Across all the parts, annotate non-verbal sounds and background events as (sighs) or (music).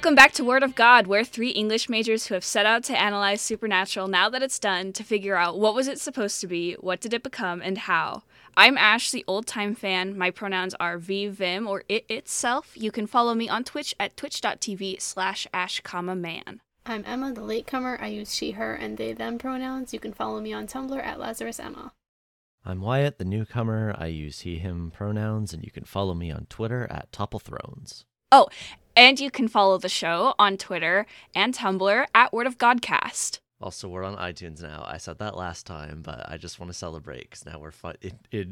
Welcome back to Word of God. We're three English majors who have set out to analyze Supernatural now that it's done to figure out what was it supposed to be, what did it become, and how. I'm Ash, the old time fan. My pronouns are V, Vim, or it itself. You can follow me on Twitch at twitch.tv slash ash, comma, man. I'm Emma, the latecomer. I use she, her, and they, them pronouns. You can follow me on Tumblr at Lazarus Emma. I'm Wyatt, the newcomer. I use he, him pronouns, and you can follow me on Twitter at Topple Thrones. Oh, and you can follow the show on Twitter and Tumblr at Word of Godcast. Also, we're on iTunes now. I said that last time, but I just want to celebrate because now we're it, it,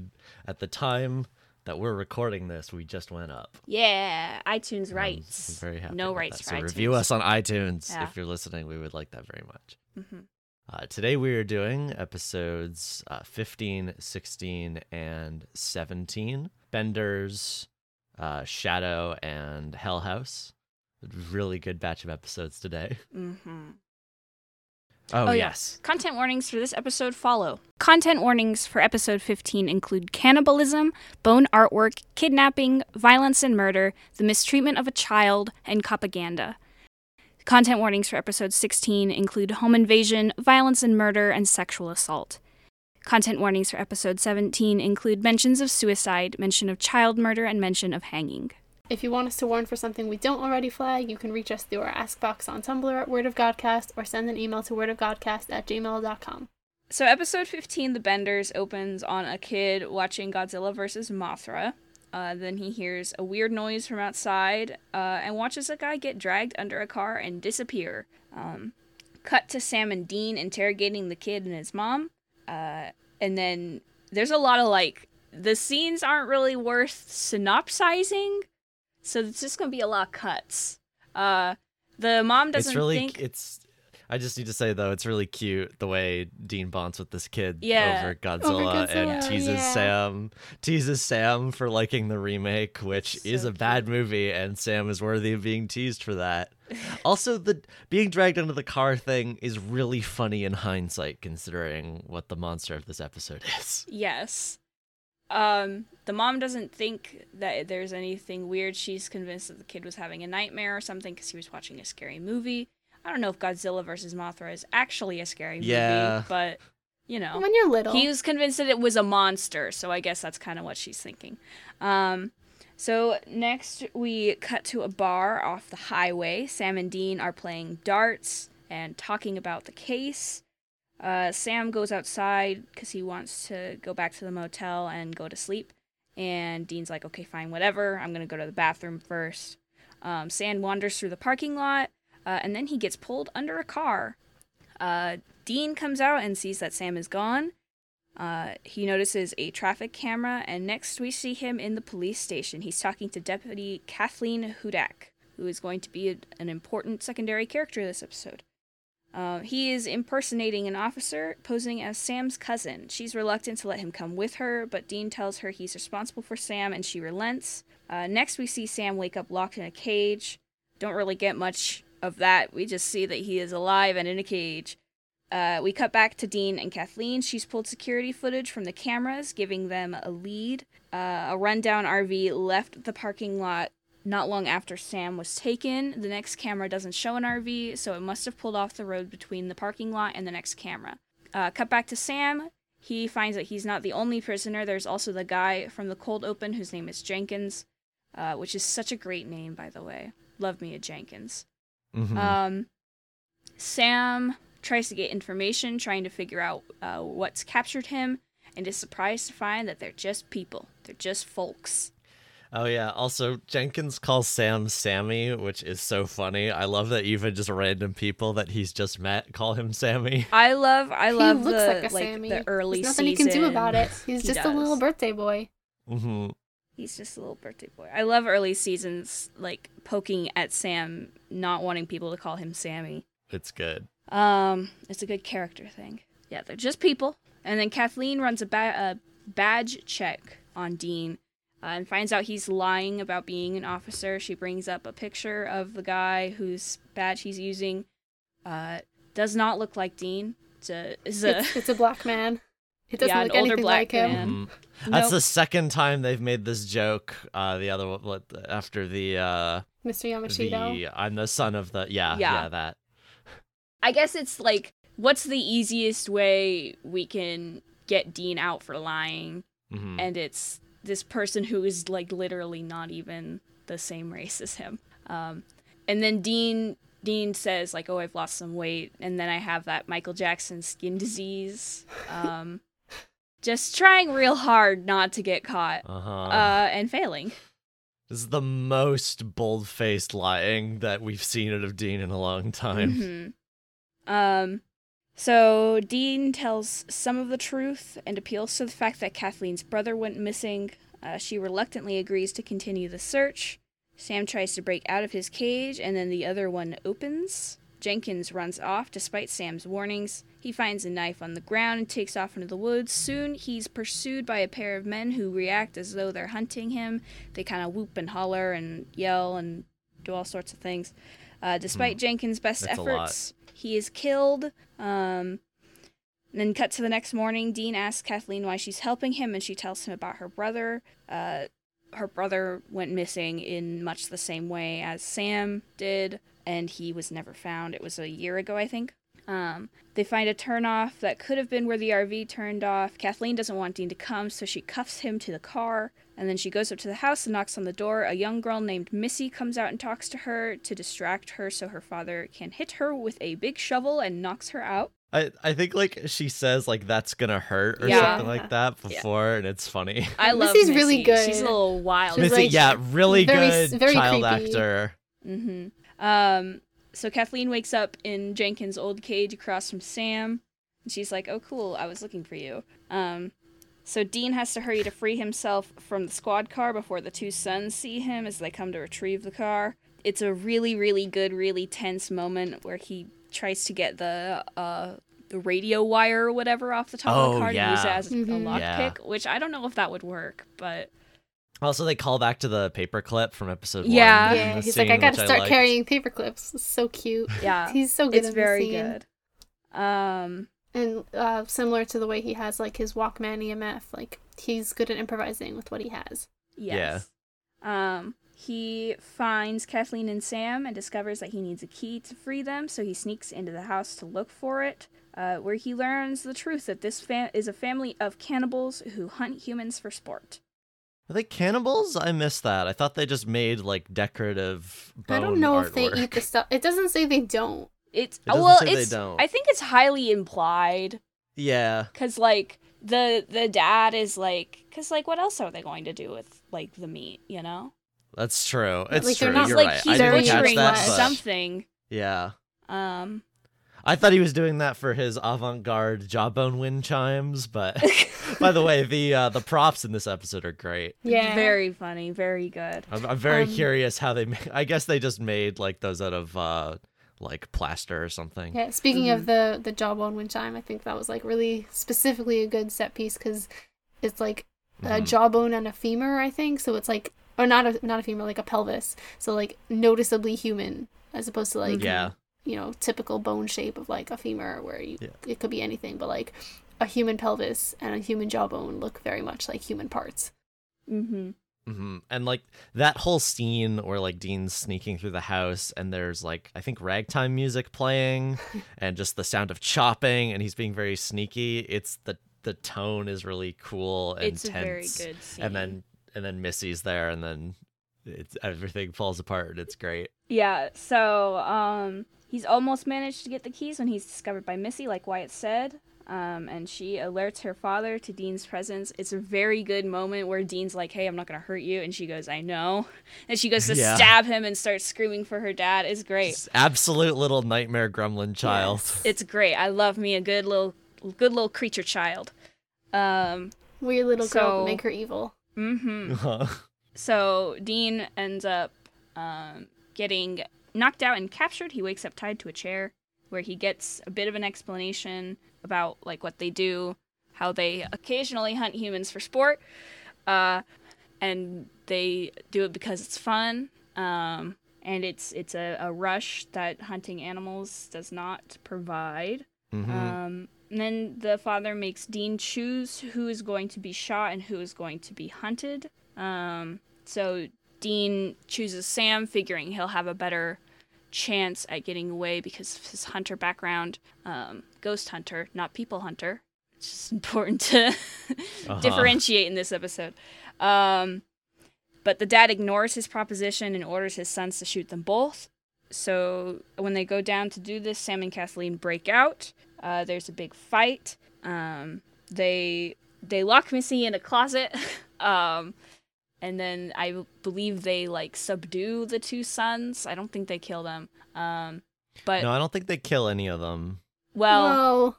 at the time that we're recording this, we just went up. Yeah, iTunes rights. I'm very happy. No rights that. for So iTunes. review us on iTunes Yeah. if you're listening. We would like that very much. Mhm. Uh, today we are doing episodes uh, 15, 16, and 17. Bender's uh, Shadow and Hell House. Really good batch of episodes today. (laughs) Mm-hmm. Oh, Oh, yeah. yes. Content warnings for this episode follow. Content warnings for episode 15 include cannibalism, bone artwork, kidnapping, violence and murder, the mistreatment of a child, and propaganda. Content warnings for episode 16 include home invasion, violence and murder, and sexual assault. Content warnings for episode 17 include mentions of suicide, mention of child murder, and mention of hanging. If you want us to warn for something we don't already flag, you can reach us through our Ask box on Tumblr at Word of Godcast or send an email to wordofgodcast at gmail.com. So, episode 15, The Benders, opens on a kid watching Godzilla vs. Mothra. Uh, then he hears a weird noise from outside uh, and watches a guy get dragged under a car and disappear. Um, cut to Sam and Dean interrogating the kid and his mom. Uh, and then there's a lot of like, the scenes aren't really worth synopsizing. So, it's just going to be a lot of cuts. Uh, the mom doesn't It's really, think. it's. I just need to say though, it's really cute the way Dean bonds with this kid Yeah. over Godzilla, and Godzilla, teases yeah. Sam, teases Sam for liking the remake, which So is a bad movie, and Sam is worthy of being teased for that. also, the being dragged under the car thing is really funny in hindsight, considering what the monster of this episode is. Yes. Um, the mom doesn't think that there's anything weird. She's convinced that the kid was having a nightmare or something because he was watching a scary movie. I don't know if Godzilla versus Mothra is actually a scary movie, Yeah. but you know, When you're little, he was convinced that it was a monster, so I guess that's kind of what she's thinking. Um, so next we cut to a bar off the highway. Sam and Dean are playing darts and talking about the case. Uh, Sam goes outside because he wants to go back to the motel and go to sleep. And Dean's like, okay, fine, whatever. I'm going to go to the bathroom first. Um, Sam wanders through the parking lot, uh, and then he gets pulled under a car. Uh, Dean comes out and sees that Sam is gone. Uh, he notices a traffic camera, and next we see him in the police station. He's talking to Deputy Kathleen Hudak, who is going to be a, an important secondary character this episode. Uh, he is impersonating an officer, posing as Sam's cousin. She's reluctant to let him come with her, but Dean tells her he's responsible for Sam, and she relents. Uh, next, we see Sam wake up locked in a cage. Don't really get much of that. We just see that he is alive and in a cage. Uh, we cut back to Dean and Kathleen. She's pulled security footage from the cameras, giving them a lead. Uh, a rundown RV left the parking lot not long after Sam was taken. The next camera doesn't show an RV, so it must have pulled off the road between the parking lot and the next camera. Uh, cut back to Sam. He finds that he's not the only prisoner. There's also the guy from the cold open whose name is Jenkins, uh, which is such a great name, by the way. Love me a Jenkins. Mhm. Um, Sam tries to get information, trying to figure out uh, what's captured him, and is surprised to find that they're just people. They're just folks. Oh yeah. Also, Jenkins calls Sam Sammy, which is so funny. I love that even just random people that he's just met call him Sammy. (laughs) I love, I love he looks the like a Sammy. the early There's nothing season. you can do about it. (laughs) He's He just a little birthday boy. hmm He's just a little birthday boy. I love early seasons, like poking at Sam, not wanting people to call him Sammy. It's good. Um, it's a good character thing. Yeah, they're just people. And then Kathleen runs a, ba- a badge check on Dean uh, and finds out he's lying about being an officer. She brings up a picture of the guy whose badge he's using. Uh, does not look like Dean. It's a, it's a It's, it's a black man. It doesn't Yeah, an look older anything black like him. man. Mhm. That's the second time they've made this joke. Uh, the other one after the uh, Mr. Yamashita. the I'm the son of the yeah Yeah. yeah, that I guess it's like, what's the easiest way we can get Dean out for lying? Mhm. And it's this person who is like literally not even the same race as him. Um, and then Dean Dean says like, "Oh, I've lost some weight," and then I have that Michael Jackson skin disease. (laughs) Um, just trying real hard not to get caught uh-huh. uh, and failing. this is the most bold-faced lying that we've seen out of Dean in a long time. Mhm. Um, so Dean tells some of the truth and appeals to the fact that Kathleen's brother went missing. Uh, she reluctantly agrees to continue the search. Sam tries to break out of his cage, and then the other one opens. Jenkins runs off despite Sam's warnings. He finds a knife on the ground and takes off into the woods. Soon, he's pursued by a pair of men who react as though they're hunting him. They kind of whoop and holler and yell and do all sorts of things. Uh, despite Jenkins' best That's efforts, he is killed. Um, and then cut to the next morning. Dean asks Kathleen why she's helping him, and she tells him about her brother. Uh, her brother went missing in much the same way as Sam did, and he was never found. It was a year ago, I think. Um, they find a turnoff that could have been where the RV turned off. Kathleen doesn't want Dean to come, so she cuffs him to the car. And then she goes up to the house and knocks on the door. A young girl named Missy comes out and talks to her to distract her so her father can hit her with a big shovel and knocks her out. I, I think like she says like that's gonna hurt or Yeah. something like that (laughs) Yeah. before, and it's funny. I love Missy's Missy. really good. She's a little wild. She's Missy, like yeah, really very- good very child creepy. actor. hmm Um, so Kathleen wakes up in Jenkins' old cage across from Sam. And she's like, "Oh, cool! I was looking for you." Um, so Dean has to hurry to free himself from the squad car before the two sons see him as they come to retrieve the car. It's a really, really good, really tense moment where he tries to get the uh the radio wire or whatever off the top of Oh, the car to use it as a Mhm. lockpick, which I don't know if that would work, but Also, they call back to the paperclip from episode Yeah. one. yeah, the he's like, I gotta start liked. carrying paperclips. It's so cute. yeah, (laughs) He's so good it's in very the scene. good. Um, And uh, similar to the way he has like his Walkman EMF, like he's good at improvising with what he has. Yes. Um, he finds Kathleen and Sam and discovers that he needs a key to free them, so he sneaks into the house to look for it, uh, where he learns the truth that this fa- is a family of cannibals who hunt humans for sport. Are they cannibals? I missed that. I thought they just made like decorative. Bone I don't know if they eat the stuff. It doesn't say they don't. It's It doesn't well, say they it's don't. I think it's highly implied Yeah, because like the the dad is like because like what else are they going to do with like the meat, you know? that's true. It's like, they're true. not, You're like right. he's I didn't catch butchering that, but- something. Yeah, Um, I thought he was doing that for his avant-garde jawbone wind chimes, but (laughs) by the way, the uh, the props in this episode are great. Yeah. very funny, very good. I'm, I'm very Um, curious how they. ma- I guess they just made like those out of uh, like plaster or something. Yeah. Speaking Mm-hmm. of the the jawbone wind chime, I think that was like really specifically a good set piece because it's like a Mhm. jawbone and a femur, I think. So it's like, or not a not a femur, like a pelvis. So like noticeably human as opposed to like Yeah, you know typical bone shape of like a femur where you Yeah. it could be anything, but like a human pelvis and a human jawbone look very much like human parts. Mm-hmm. hmm and like that whole scene where like Dean's sneaking through the house and there's like I think ragtime music playing (laughs) and just the sound of chopping and he's being very sneaky. It's the the tone is really cool and It's a tense. very good scene. and then and then Missy's there and then it's everything falls apart and it's great. yeah, so um, he's almost managed to get the keys when he's discovered by Missy, like Wyatt said. Um, and she alerts her father to Dean's presence. It's a very good moment where Dean's like, "Hey, I'm not gonna hurt you," and she goes, "I know." And she goes to (laughs) Yeah. stab him and starts screaming for her dad. It's great. It's absolute little nightmare gremlin child. It's great. I love me a good little, good little creature child. Um, Weird little girl, So- but make her evil. mm-hmm. (laughs) So Dean ends up um, getting knocked out and captured. He wakes up tied to a chair, where he gets a bit of an explanation about like what they do, how they occasionally hunt humans for sport, uh, and they do it because it's fun. Um, and it's it's a, a rush that hunting animals does not provide. Mhm. Um, and then the father makes Dean choose who is going to be shot and who is going to be hunted. Um, so Dean chooses Sam, figuring he'll have a better chance at getting away because of his hunter background. Um, ghost hunter, not people hunter. It's just (laughs) important to Uh-huh. differentiate in this episode. Um, but the dad ignores his proposition and orders his sons to shoot them both. So when they go down to do this, Sam and Kathleen break out. Uh, there's a big fight. Um, they they lock Missy in a closet. (laughs) and then I believe they like subdue the two sons. I don't think they kill them. Um, but no, I don't think they kill any of them. well, Whoa.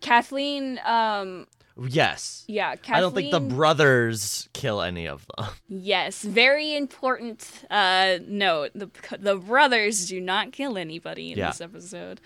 Kathleen. Um, Yes. yeah, Kathleen. I don't think the brothers kill any of them. (laughs) Yes, very important uh note. The the brothers do not kill anybody in Yeah. this episode.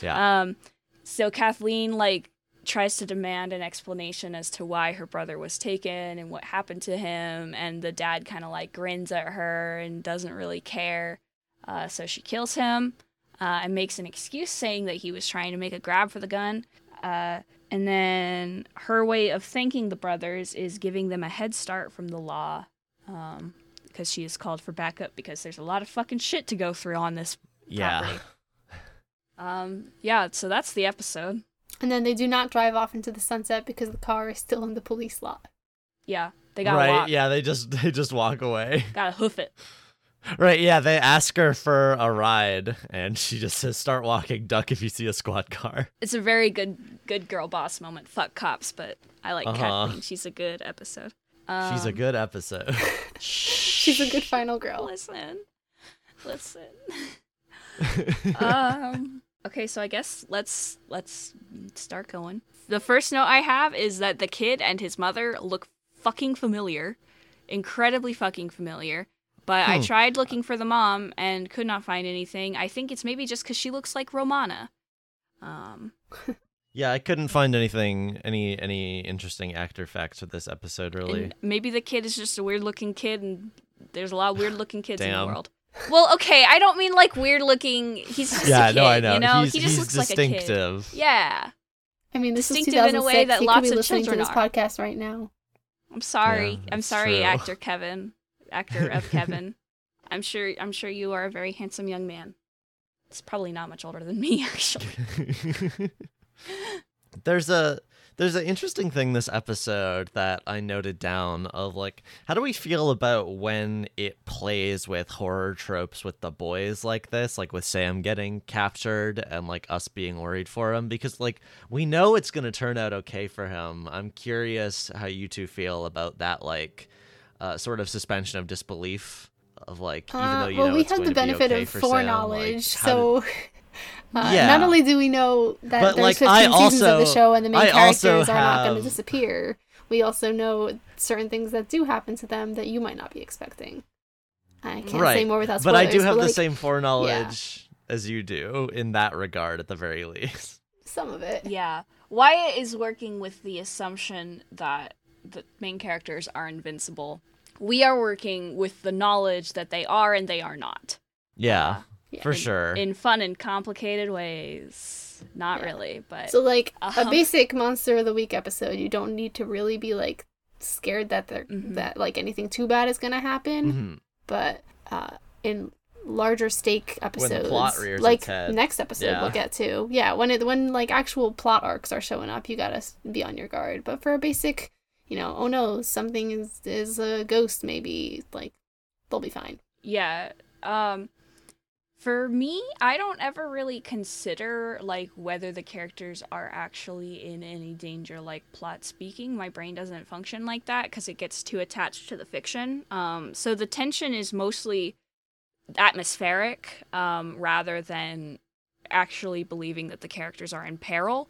Yeah. Um so Kathleen like tries to demand an explanation as to why her brother was taken and what happened to him and the dad kind of like grins at her and doesn't really care. Uh so she kills him uh, and makes an excuse saying that he was trying to make a grab for the gun. Uh and then her way of thanking the brothers is giving them a head start from the law um, because she is called for backup because there's a lot of fucking shit to go through on this. yeah. property. (laughs) Um, yeah, so that's the episode. And then they do not drive off into the sunset because the car is still in the police lot. Yeah, they gotta right. walk. Yeah, they just (laughs) they just walk away. Gotta hoof it. Right, yeah, they ask her for a ride and she just says start walking, duck if you see a squad car. It's a very good good girl boss moment. Fuck cops, but I like Uh-huh. Kathleen. She's a good episode. Um, She's a good episode. (laughs) She's a good final girl. Listen, listen. (laughs) um okay so i guess let's let's start going. The first note i have is that the kid and his mother look fucking familiar incredibly fucking familiar. But i Hmm. tried looking for the mom and could not find anything. I think it's maybe just because she looks like romana. Um (laughs) yeah, I couldn't find anything any any interesting actor facts for this episode really. and maybe the kid is just a weird looking kid and there's a lot of weird looking kids in the world well okay i don't mean like weird looking he's just yeah, a kid, no, I know. you know he's he just he's looks like a kid distinctive. Yeah. I mean, this Distinctive 2006. in a way that he lots could be of listening children to this are. podcast right now. I'm sorry. Yeah, I'm sorry, true. actor (laughs) Kevin. Actor of Kevin. I'm sure I'm sure you are a very handsome young man. It's probably not much older than me, (laughs) actually. (laughs) there's a there's an interesting thing this episode that I noted down of like how do we feel about when it plays with horror tropes with the boys like this like with Sam getting captured and like us being worried for him because like we know it's going to turn out okay for him. I'm curious how you two feel about that like uh, sort of suspension of disbelief of like even Uh, though you well, know we have the be benefit okay of for Sam, foreknowledge, like, so did- uh, Yeah. not only do we know that But, there's like, 15 I seasons of the show and the main I also characters are not going to disappear, we also know certain things that do happen to them that you might not be expecting. I can't say more without spoilers. but. I do have the like, same foreknowledge as you do in that regard, at the very least. Some of it. yeah. Wyatt is working with the assumption that the main characters are invincible. We are working with the knowledge that they are and they are not. Yeah, Yeah. for in- sure. In fun and complicated ways. Not Yeah. really, but So, like a Um, basic monster of the week episode, you don't need to really be like scared that they're Mhm. that like anything too bad is going to happen. Mhm. but uh, in larger stake episodes, plot rears like its head. next episode Yeah. we'll get to. Yeah, when it when like actual plot arcs are showing up, you gotta be on your guard. But for a basic, you know, oh no, something is is a ghost, maybe like they'll be fine. yeah um for me i don't ever really consider like whether the characters are actually in any danger like plot speaking. My brain doesn't function like that because it gets too attached to the fiction. Um so the tension is mostly atmospheric um rather than actually believing that the characters are in peril.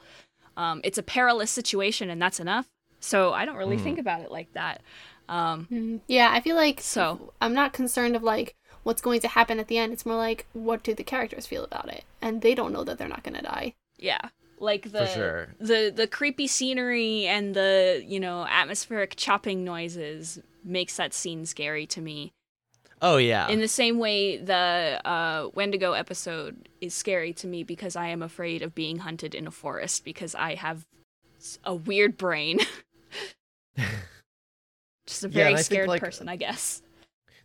Um it's a perilous situation and that's enough. So i don't really Mm. think about it like that. Um Mhm. Yeah, I feel like So- I'm not concerned of like what's going to happen at the end. It's more like what do the characters feel about it, and they don't know that they're not gonna die. Yeah. Like the sure. the the creepy scenery and the, you know, atmospheric chopping noises makes that scene scary to me. Oh yeah. In the same way, the uh, Wendigo episode is scary to me because I am afraid of being hunted in a forest because I have a weird brain. (laughs) Just a Yeah, very and I think, scared like, person, I guess.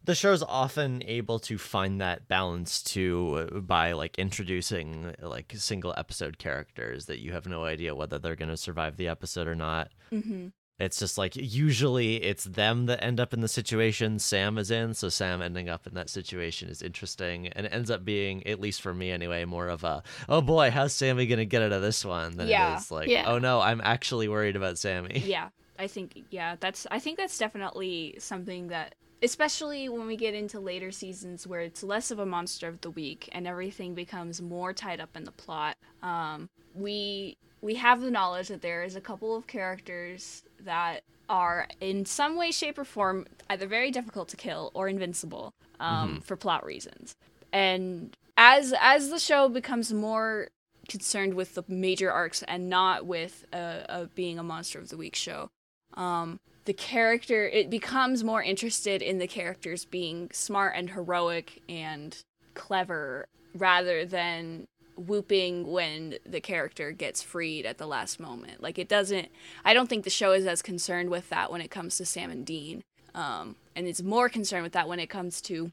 The show's often able to find that balance too uh, by like introducing like single episode characters that you have no idea whether they're going to survive the episode or not. hmm It's just like usually it's them that end up in the situation Sam is in, so Sam ending up in that situation is interesting and it ends up being at least for me anyway more of a oh boy, how's Sammy going to get out of this one than Yeah. it is like Yeah. oh no, I'm actually worried about Sammy. Yeah, I think yeah, that's I think that's definitely something that especially when we get into later seasons where it's less of a monster of the week and everything becomes more tied up in the plot. Um, we we have the knowledge that there is a couple of characters that are in some way shape or form either very difficult to kill or invincible um, for plot reasons and as as the show becomes more concerned with the major arcs and not with uh, uh, being a monster of the week show um, the character it becomes more interested in the characters being smart and heroic and clever rather than whooping when the character gets freed at the last moment. Like it doesn't i don't think the show is as concerned with that when it comes to sam and dean. Um, and it's more concerned with that when it comes to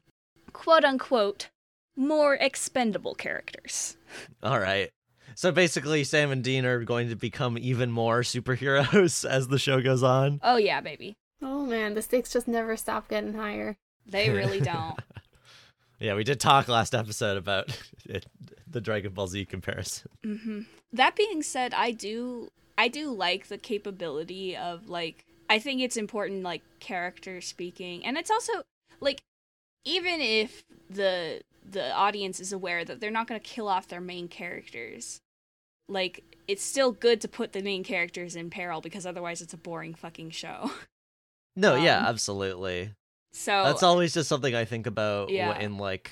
quote unquote more expendable characters. All right. So basically Sam and Dean are going to become even more superheroes (laughs) as the show goes on. oh yeah baby Oh man, the stakes just never stop getting higher. they really (laughs) don't Yeah, we did talk last episode about (laughs) it, the Dragon Ball Z comparison. hmm That being said, I do I do like the capability of like I think it's important like character speaking, and it's also like even if the the audience is aware that they're not going to kill off their main characters, like it's still good to put the main characters in peril because otherwise it's a boring fucking show. No, yeah, Um, absolutely. So That's always just something I think about Yeah. in like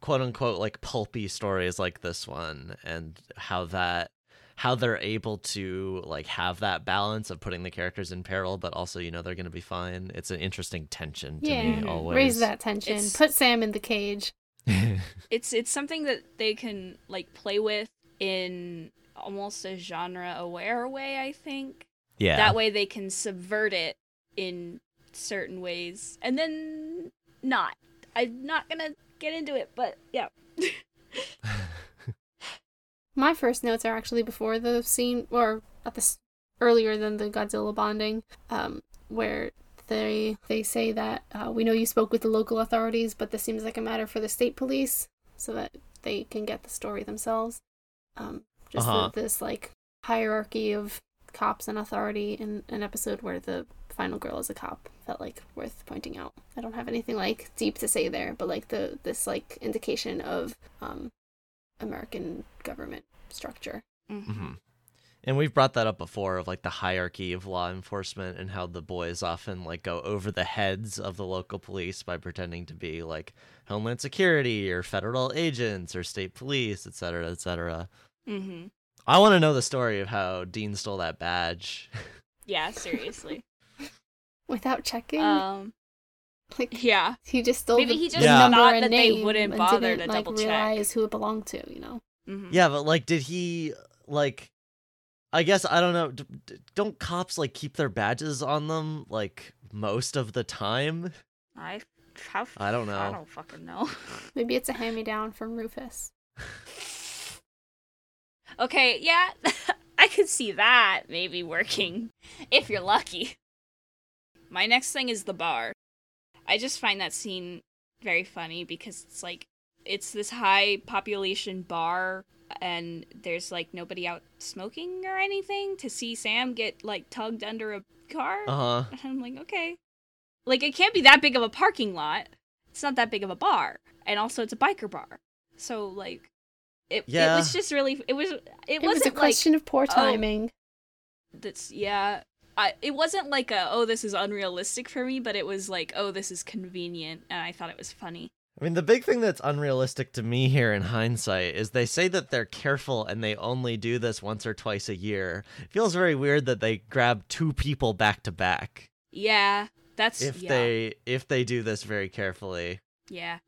quote unquote like pulpy stories like this one and how that how they're able to like have that balance of putting the characters in peril but also you know they're going to be fine. It's an interesting tension to Yeah, me always. raise that tension. It's- Put Sam in the cage. (laughs) it's it's something that they can like play with in almost a genre aware way, I think. yeah. That way they can subvert it in certain ways and then not. I'm not gonna get into it, but yeah. (laughs) (laughs) My first notes are actually before the scene, or at this earlier than the Godzilla bonding, um, where they they say that uh, we know you spoke with the local authorities, but this seems like a matter for the state police, so that they can get the story themselves. Um, just Uh-huh. this like hierarchy of cops and authority in an episode where the final girl is a cop felt like worth pointing out. I don't have anything like deep to say there, but like the this like indication of um American government structure. hmm And we've brought that up before of like the hierarchy of law enforcement and how the boys often like go over the heads of the local police by pretending to be like Homeland Security or federal agents or state police, et cetera, et cetera. Hmm I want to know the story of how Dean stole that badge. (laughs) Yeah, seriously. Without checking, um like yeah. he just stole maybe the, he just Yeah. number thought and that they name wouldn't bother to like, double check. realize who it belonged to. You know, Mhm. yeah, but like, did he like? I guess I don't know. D- d- don't cops like keep their badges on them like most of the time? I have I don't know. I don't fucking know. (laughs) maybe it's a hand me down from Rufus. (laughs) Okay, yeah, (laughs) I could see that maybe working if you're lucky. My next thing is the bar. I just find that scene very funny because it's like it's this high population bar and there's like nobody out smoking or anything to see Sam get like tugged under a car. Uh huh. And I'm like, okay. Like it can't be that big of a parking lot. It's not that big of a bar. And also it's a biker bar. So like it, Yeah. it was just really it was it, It wasn't was a like question of poor oh, timing. that's yeah. I, it wasn't like a oh this is unrealistic for me, but it was like oh this is convenient and I thought it was funny. I mean, the big thing that's unrealistic to me here in hindsight is they say that they're careful and they only do this once or twice a year. It feels very weird that they grab two people back to back Yeah, that's if yeah. they if they do this very carefully. Yeah.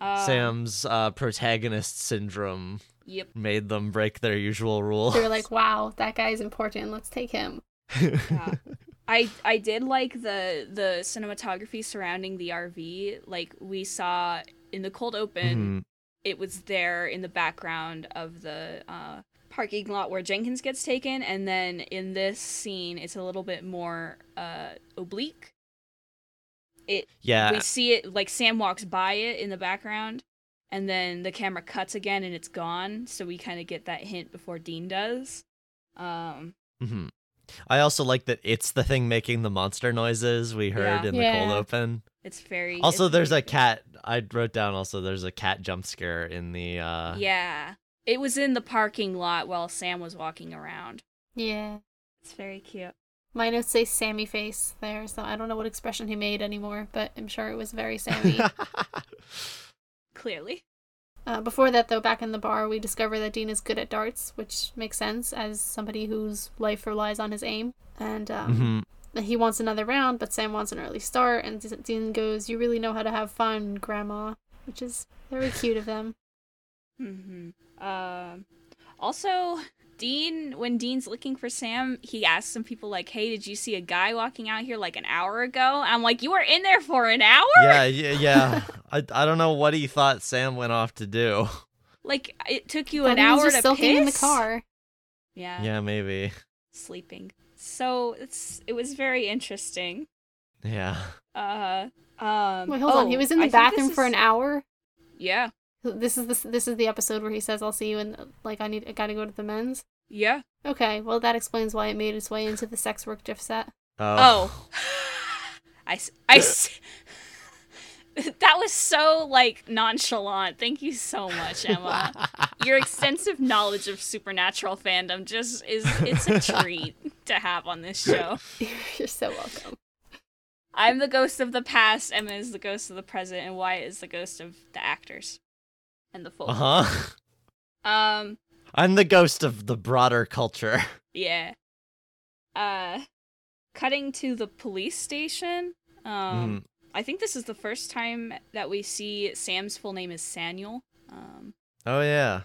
Um, Sam's uh, protagonist syndrome Yep. made them break their usual rule. They were like, "Wow, that guy's important. Let's take him." (laughs) Yeah. I I did like the the cinematography surrounding the RV. Like we saw in the cold open, Mhm. it was there in the background of the uh, parking lot where Jenkins gets taken, and then in this scene, it's a little bit more uh, oblique. It Yeah, we see it like Sam walks by it in the background, and then the camera cuts again and it's gone. So we kind of get that hint before Dean does. Um, hmm I also like that it's the thing making the monster noises we heard Yeah. in the cold open. it's very Also, it's there's very a good. cat. I wrote down also there's a cat jump scare in the. uh Yeah. It was in the parking lot while Sam was walking around. Yeah. It's very cute. My notes say Sammy face there, so I don't know what expression he made anymore, but I'm sure it was very Sammy. (laughs) Clearly. uh, before that, though, back in the bar, we discover that Dean is good at darts, which makes sense as somebody whose life relies on his aim. And um, Mhm. he wants another round, but Sam wants an early start. And Dean goes, "You really know how to have fun, Grandma," which is very cute of them. hmm Um. also, Dean, when Dean's looking for Sam, he asks some people like, "Hey, did you see a guy walking out here like an hour ago?" I'm like, "You were in there for an hour? Yeah, (laughs) yeah, yeah. I, I don't know what he thought Sam went off to do. Like it took you an hour to sulking in the car. Yeah, Yeah, maybe. sleeping. So it's it was very interesting. Yeah. Uh. Um. Wait, hold on. He oh, was in the I bathroom for is- an hour. Yeah. This is the this is the episode where he says, "I'll see you," and like I need I gotta go to the men's. Yeah. Okay, well that explains why it made its way into the sex work GIF set. Oh. oh. I, s- I s- (laughs) that was so like nonchalant. Thank you so much, Emma. (laughs) Your extensive knowledge of supernatural fandom just is it's a treat to have on this show. (laughs) You're so welcome. I'm the ghost of the past, Emma is the ghost of the present, and Wyatt is the ghost of the actors and the folk. Uh huh. Um I'm the ghost of the broader culture. (laughs) yeah. Uh cutting to the police station. Um Mhm. I think this is the first time that we see Sam's full name is Samuel, um, Oh yeah.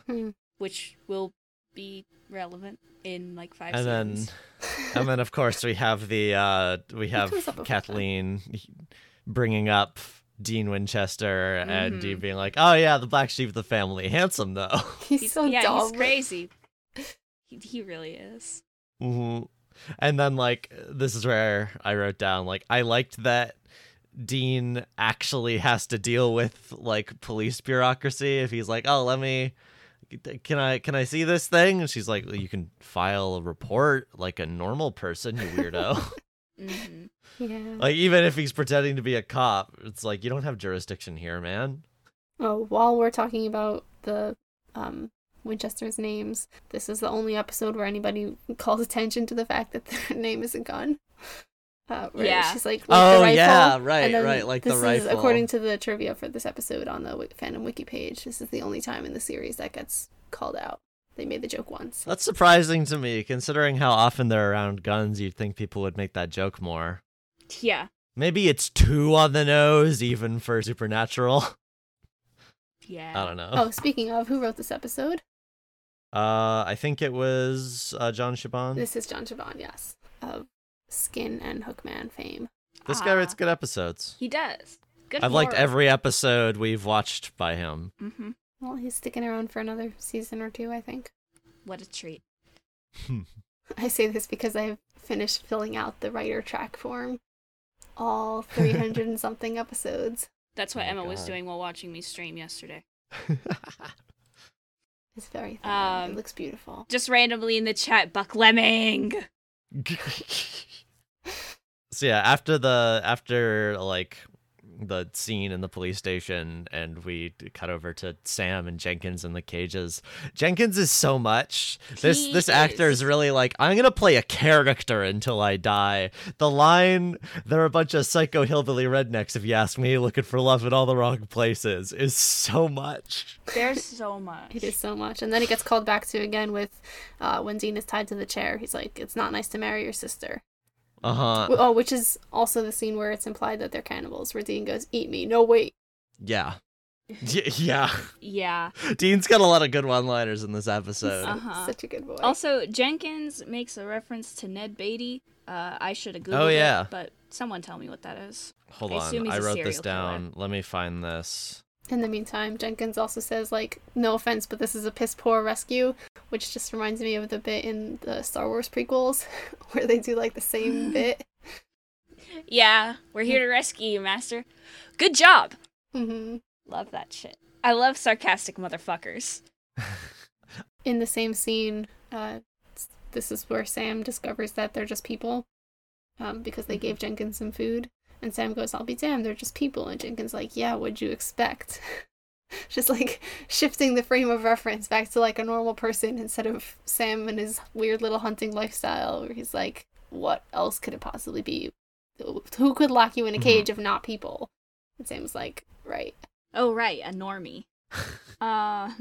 which will be relevant in like five And then (laughs) and then of course we have the uh we have comes that? Kathleen bringing up Dean Winchester and Mhm. Dean being like, "Oh yeah, the black sheep of the family, handsome though." (laughs) He's, so yeah, dumb. he's crazy. He, he really is. Mhm. And then like this is where I wrote down like I liked that Dean actually has to deal with like police bureaucracy if he's like, "Oh, let me can I can I see this thing?" And she's like, "You can file a report like a normal person, you weirdo." (laughs) (laughs) hmm Yeah. like even if he's pretending to be a cop, it's like you don't have jurisdiction here, man. Oh, while we're talking about the um Winchester's names, this is the only episode where anybody (laughs) calls attention to the fact that their (laughs) name is a gun. Uh, where Yeah. she's like, like Oh, the rifle, yeah, right, and then right, like the this is, rifle. according to the trivia for this episode on the Wi- fandom wiki page, this is the only time in the series that gets called out. They made the joke once. That's surprising to me considering how often they're around guns. You'd think people would make that joke more. Yeah, Maybe it's too on the nose, even for Supernatural. (laughs) yeah. I don't know. Oh, speaking of, who wrote this episode? Uh, I think it was uh, John Shiban. This, is John Shiban, yes, of Skin and Hookman fame. This guy writes Ah. good episodes. He does. Good. I've liked every episode we've watched by him. hmm Well, he's sticking around for another season or two, I think. What a treat. I say this because I've finished filling out the writer track form. All 300 and (laughs) something episodes. That's what Oh my Emma was doing while watching me stream yesterday. (laughs) It's very thorough. Um, it looks beautiful. Just randomly in the chat, Buck Lemming. (laughs) so yeah, after the after like the scene in the police station and we cut over to Sam and Jenkins in the cages. Jenkins is so much. This He this actor is. is really like I'm going to play a character until I die. The line they're a bunch of psycho hillbilly rednecks if you ask me looking for love in all the wrong places is so much. There's so much. It is so much. And then he gets called back to again with uh, when Dean is tied to the chair. He's like, it's not nice to marry your sister. Uh-huh. Oh, which is also the scene where it's implied that they're cannibals, where Dean goes, eat me. No, wait. Yeah. (laughs) Y- yeah. Yeah. Dean's got a lot of good one-liners in this episode. Uh-huh. Such a good boy. Also, Jenkins makes a reference to Ned Beatty. Uh, I should have googled Oh, yeah. it, but someone tell me what that is. Hold I on. he's I a wrote this serial killer. down. Let me find this. In the meantime, Jenkins also says, like, no offense, but this is a piss poor rescue, which just reminds me of the bit in the Star Wars prequels (laughs) where they do, like, the same (gasps) bit. Yeah, we're here to rescue you, Master. Good job. hmm Love that shit. I love sarcastic motherfuckers. (laughs) In the same scene, uh, this is where Sam discovers that they're just people um, because they gave Jenkins some food. And Sam goes, I'll be damned, they're just people. And Jenkins, like, yeah, what'd you expect? (laughs) (laughs) just like shifting the frame of reference back to like a normal person instead of Sam and his weird little hunting lifestyle where he's like, what else could it possibly be? Who could lock you in a Mhm. cage if not people? And Sam's like, right. Oh, right, a normie. (laughs) Uh,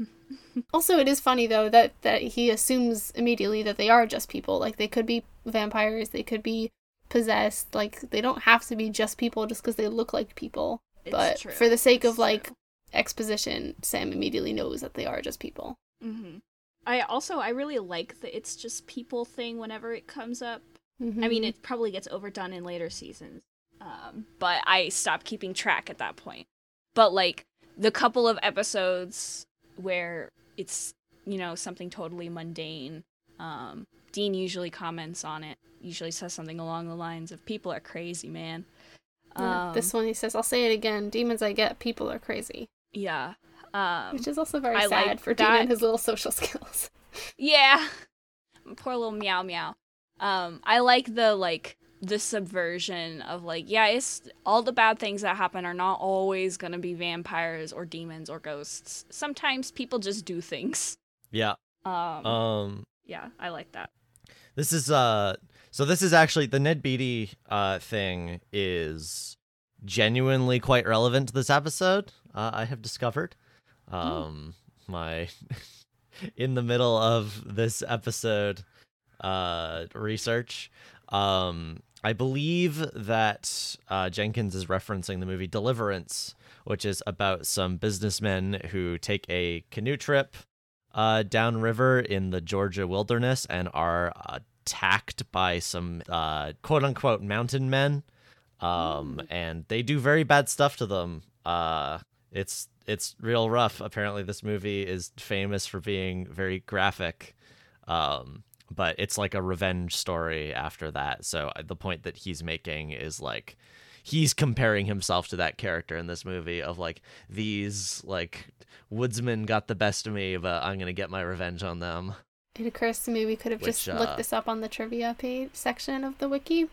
Also, it is funny though that that he assumes immediately that they are just people. Like they could be vampires, they could be possessed. Like they don't have to be just people just because they look like people. it's but true. for the sake of It's like true. Exposition, Sam immediately knows that they are just people. Mhm. I also I really like the it's just people thing whenever it comes up. I Mhm. mean, it probably gets overdone in later seasons, um, but I stopped keeping track at that point. But like the couple of episodes where it's you know something totally mundane, um, Dean usually comments on it. Usually says something along the lines of "People are crazy, man." Yeah, Um, this one he says, "I'll say it again. Demons I get, people are crazy," yeah, um, which is also very I sad like for Dean and his little social (laughs) skills. Yeah. (laughs) Poor little meow meow. Um, I like the like the subversion of like, yeah, it's all the bad things that happen are not always gonna be vampires or demons or ghosts. Sometimes people just do things. Yeah. Um, Um yeah, I like that. this is uh so this is actually the Ned Beatty uh thing is genuinely quite relevant to this episode. Uh, I have discovered. Um my (laughs) in the middle of this episode uh research um I believe that uh, Jenkins is referencing the movie Deliverance, which is about some businessmen who take a canoe trip uh, downriver in the Georgia wilderness and are attacked by some uh, quote unquote mountain men. Um, and they do very bad stuff to them. Uh, it's it's real rough. Apparently, this movie is famous for being very graphic. Um, but it's like a revenge story after that. So uh, the point that he's making is like he's comparing himself to that character in this movie of like these like woodsmen got the best of me, but I'm gonna get my revenge on them. It occurs to me we could have just Which, uh, looked this up on the trivia page section of the wiki.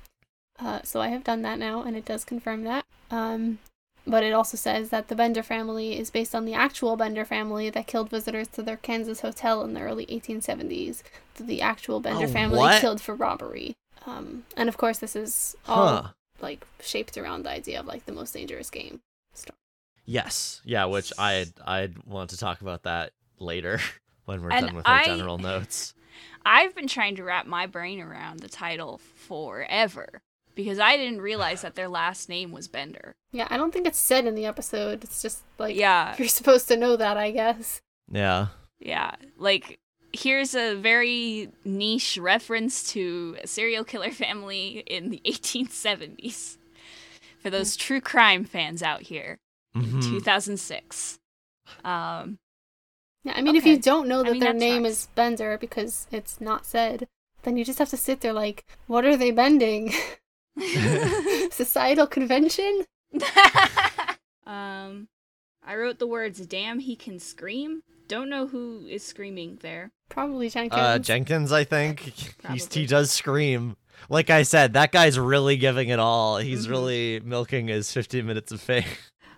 Uh, so I have done that now, and it does confirm that. Um, but it also says that the Bender family is based on the actual Bender family that killed visitors to their Kansas hotel in the early 1870s. that The actual Bender Oh, family what? killed for robbery. Um, and of course, this is all Huh. like shaped around the idea of like the most dangerous game. story. Yes. Yeah, which I'd I'd want to talk about that later (laughs) when we're And done with our I- general notes. (laughs) I've been trying to wrap my brain around the title forever because I didn't realize that their last name was Bender. Yeah, I don't think it's said in the episode. It's just like yeah, (laughs) you're supposed to know that, I guess. Yeah. Yeah, like here's a very niche reference to a serial killer family in the (laughs) 1870s. For those true crime fans out here, Mhm. 2006. Um, Yeah, I mean, if you don't know I that mean, their that name tracks. is Bender because it's not said, then you just have to sit there like, what are they bending? (laughs) (laughs) Societal convention? (laughs) um, I wrote the words "Damn, he can scream." Don't know who is screaming there. Probably Jenkins. Uh, Jenkins, I think (laughs) He's, he does scream. Like I said, that guy's really giving it all. He's Mhm. really milking his 15 minutes of fame.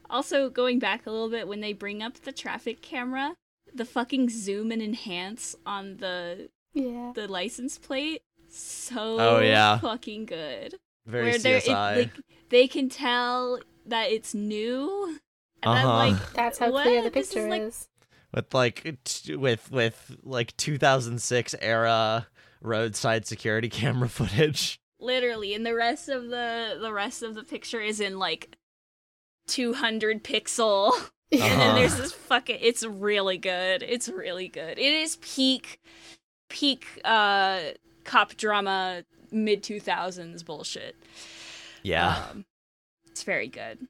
Also, going back a little bit, when they bring up the traffic camera, the fucking zoom and enhance on the yeah. the license plate, so Oh, yeah. fucking good. Very Where they're- it- CSI. they, they can tell that it's new, and Uh-huh. I'm like, That's how what? clear the This is picture like- is. with like t- with with like 2006 era roadside security (laughs) camera footage. literally and the rest of the the rest of the picture is in like 200 pixel. (laughs) And Uh-huh. then there's this fucking. It's really good. It's really good. It is peak, peak uh cop drama mid 2000s bullshit. Yeah. Um, it's very good.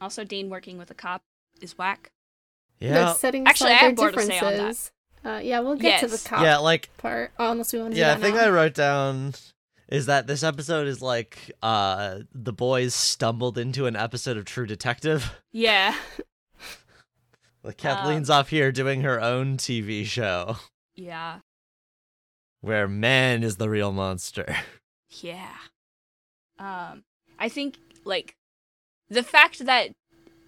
Also, Dean working with a cop is whack. yeah. But setting Actually, I have more to say on that. differences. Uh, yeah, we'll get to the cop Yeah, like part. Oh, unless we want to yeah, do I think now. I wrote down is that this episode is like uh the boys stumbled into an episode of True Detective. Yeah. (laughs) Like Kathleen's off here doing her own TV show Yeah. Where man is the real monster. (laughs) Yeah. Um, I think like the fact that,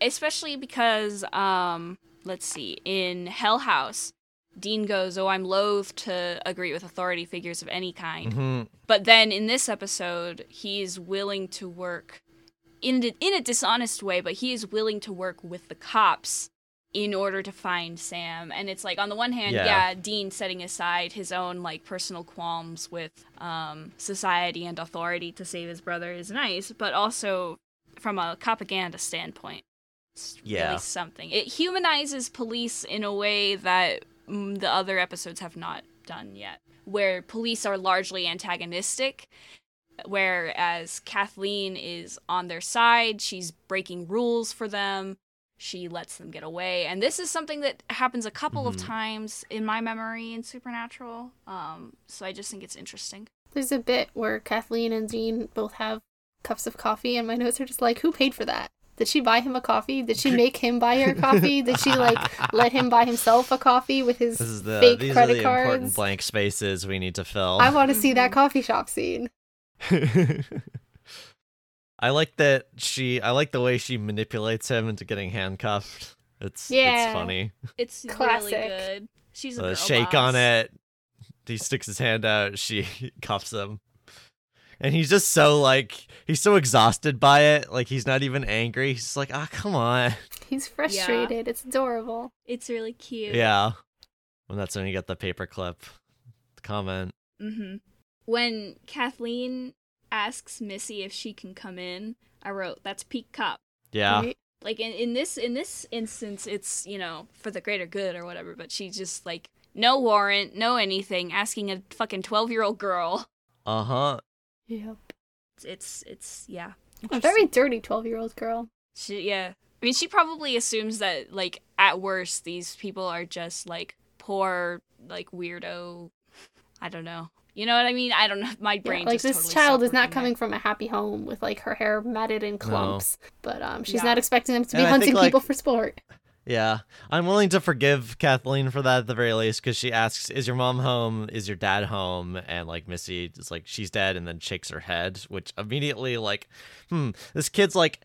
especially because um, let's see, in Hell House, Dean goes, "Oh, I'm loath to agree with authority figures of any kind," hmm but then in this episode, he's willing to work in a, in a dishonest way, but he is willing to work with the cops in order to find Sam. And it's like on the one hand, Yeah. yeah, Dean setting aside his own like personal qualms with um, society and authority to save his brother is nice, but also from a propaganda standpoint, it's Yeah. really something. It humanizes police in a way that mm, the other episodes have not done yet, where police are largely antagonistic. Whereas Kathleen is on their side, she's breaking rules for them she lets them get away and this is something that happens a couple of Mhm. times in my memory in supernatural um so i just think it's interesting There's a bit where Kathleen and Dean both have cups of coffee, and my notes are just like, who paid for that? Did she buy him a coffee? Did she make him buy her coffee? Did she like (laughs) let him buy himself a coffee with his This is the fake these are credit the cards? important blank spaces we need to fill. I want to see that Mhm. coffee shop scene. (laughs) I like that she I like the way she manipulates him into getting handcuffed. It's Yeah. it's funny. it's Classic. really good she's a The girl shake boss. on it. He sticks his hand out, she (laughs) cuffs him. And he's just so like he's so exhausted by it, like he's not even angry. He's like, ah come on. He's frustrated. It's adorable. it's really cute Yeah. And that's when you get the paperclip comment. Mm-hmm. when kathleen asks missy if she can come in i wrote that's peak cop Yeah. right? like in, in this in this instance it's you know for the greater good or whatever but she's just like no warrant no anything asking a fucking 12 year old girl Uh-huh. Yep. it's it's, it's yeah A very dirty 12 year old girl. She, yeah. I mean, she probably assumes that, like, at worst, these people are just, like, poor, like, weirdo. I don't know. You know what I mean? I don't know. (laughs) My Yeah, brain like just this totally child is not coming there. from a happy home with like her hair matted in clumps, but um, she's Yeah. not expecting them to be And hunting think, like- people for sport. Yeah, I'm willing to forgive Kathleen for that at the very least because she asks, "Is your mom home? Is your dad home?" And like Missy is like, "She's dead," and then shakes her head, which immediately like, hmm, this kid's like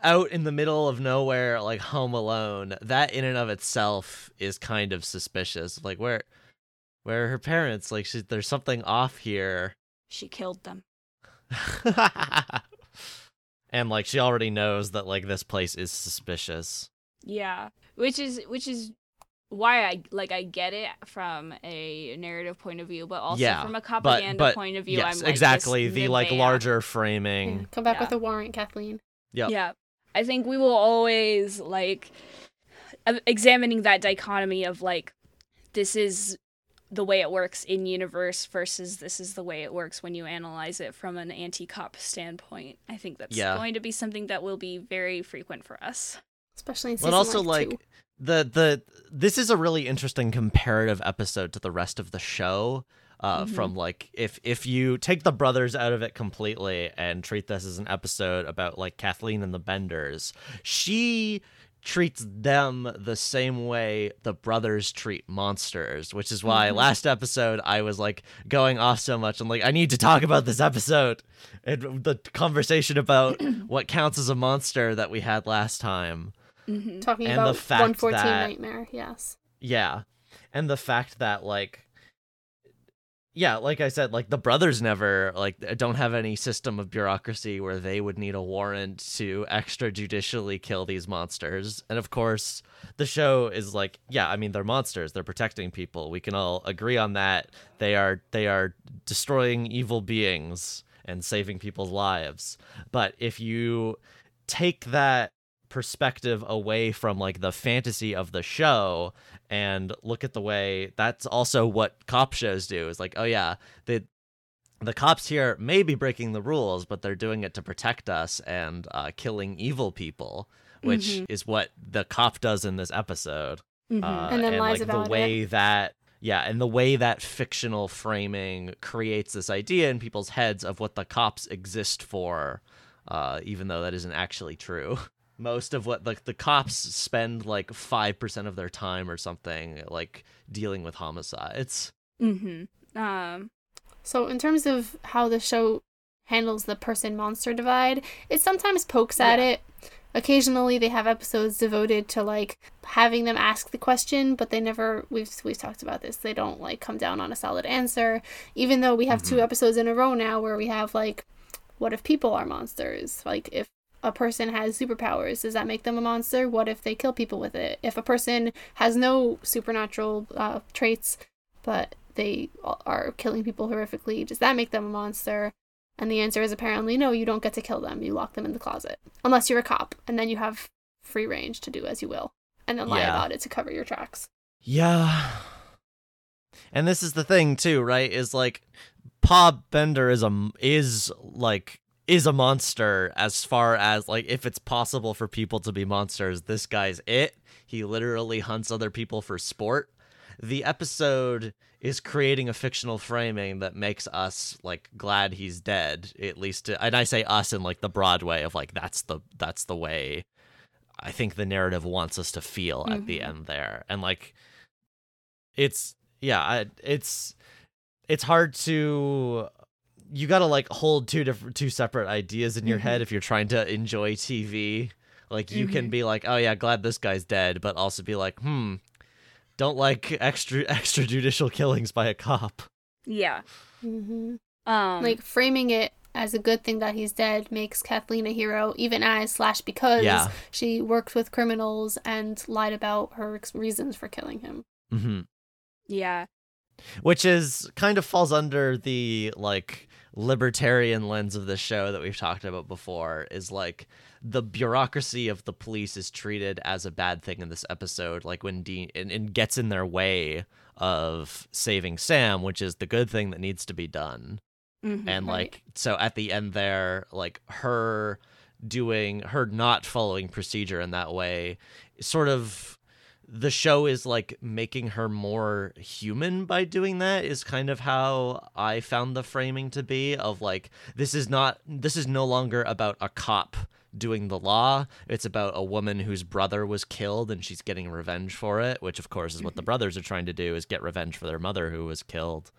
out in the middle of nowhere, like home alone. That in and of itself is kind of suspicious. Like where, where are her parents? Like she, there's something off here. She killed them. (laughs) and like she already knows that like this place is suspicious. Yeah. Which is, which is why I, like, I get it from a narrative point of view, but also Yeah, from a But propaganda but point of view, yes, I'm like, exactly the like Nevaeh. larger Yeah, framing. Mm, come back Yeah. with a warrant, Kathleen. yeah Yeah. I think we will always like examining that dichotomy of like this is the way it works in universe versus this is the way it works when you analyze it from an anti-cop standpoint. I think that's Yeah. going to be something that will be very frequent for us. Especially in season But also like, like two. the the this is a really interesting comparative episode to the rest of the show. Uh, Mhm. From like if if you take the brothers out of it completely and treat this as an episode about like Kathleen and the Benders, she treats them the same way the brothers treat monsters, which is why Mhm. last episode I was like going off so much. I'm like, I need to talk about this episode and the conversation about (clears throat) what counts as a monster that we had last time. Mm-hmm. talking and the about fact 114 that- Nightmare, yes. Yeah. And the fact that like yeah, like I said, like the brothers never like uh, don't have any system of bureaucracy where they would need a warrant to extrajudicially kill these monsters. And of course, the show is like, yeah, I mean they're monsters, they're protecting people. We can all agree on that. They are they are destroying evil beings and saving people's lives. But if you take that perspective away from like the fantasy of the show and look at the way that's also what cop shows do is like oh yeah the the cops here may be breaking the rules but they're doing it to protect us and uh, killing evil people which Mhm. is what the cop does in this episode Mhm. uh, And then lies like about the way that yeah and the way that fictional framing creates this idea in people's heads of what the cops exist for uh, even though that isn't actually true (laughs) most of what like the cops spend like 5% of their time or something like dealing with homicides Mhm. Um. So, in terms of how the show handles the person monster divide, it sometimes pokes at it. Occasionally, they have episodes devoted to like having them ask the question, but they never. We've we've talked about this. They don't like come down on a solid answer. Even though we have two Mhm. episodes in a row now where we have like, what if people are monsters? Like if a person has superpowers, does that make them a monster? What if they kill people with it? If a person has no supernatural uh, traits, but they are killing people horrifically, does that make them a monster? And the answer is apparently no, you don't get to kill them. You lock them in the closet. Unless you're a cop, and then you have free range to do as you will. And then lie Yeah. about it to cover your tracks. yeah and this is the thing too right is like Pa Bender is a is like is a monster as far as like if it's possible for people to be monsters this guy's it. He literally hunts other people for sport. The episode is creating a fictional framing that makes us like glad he's dead at least and i say us in like the broad way of like that's the that's the way i think the narrative wants us to feel at the Mhm. end there. And like it's yeah I, it's it's hard to you got to like hold two different two separate ideas in your Mhm. head if you're trying to enjoy tv like you can be like oh yeah glad this guy's dead but also be like hmm don't like extra (laughs) extrajudicial killings by a cop Yeah. Mm-hmm. Um. like framing it as a good thing that he's dead makes Kathleen a hero, even as slash because Yeah. she worked with criminals and lied about her ex- reasons for killing him. hmm yeah. which is kind of falls under the like libertarian lens of the show that we've talked about before is like the bureaucracy of the police is treated as a bad thing in this episode like when dean and, and gets in their way of saving sam which is the good thing that needs to be done Mhm. and Right. like so at the end there like her doing her not following procedure in that way sort of the show is like making her more human by doing that is kind of how i found the framing to be of like this is not this is no longer about a cop doing the law it's about a woman whose brother was killed and she's getting revenge for it which of course is what the brothers are trying to do is get revenge for their mother who was killed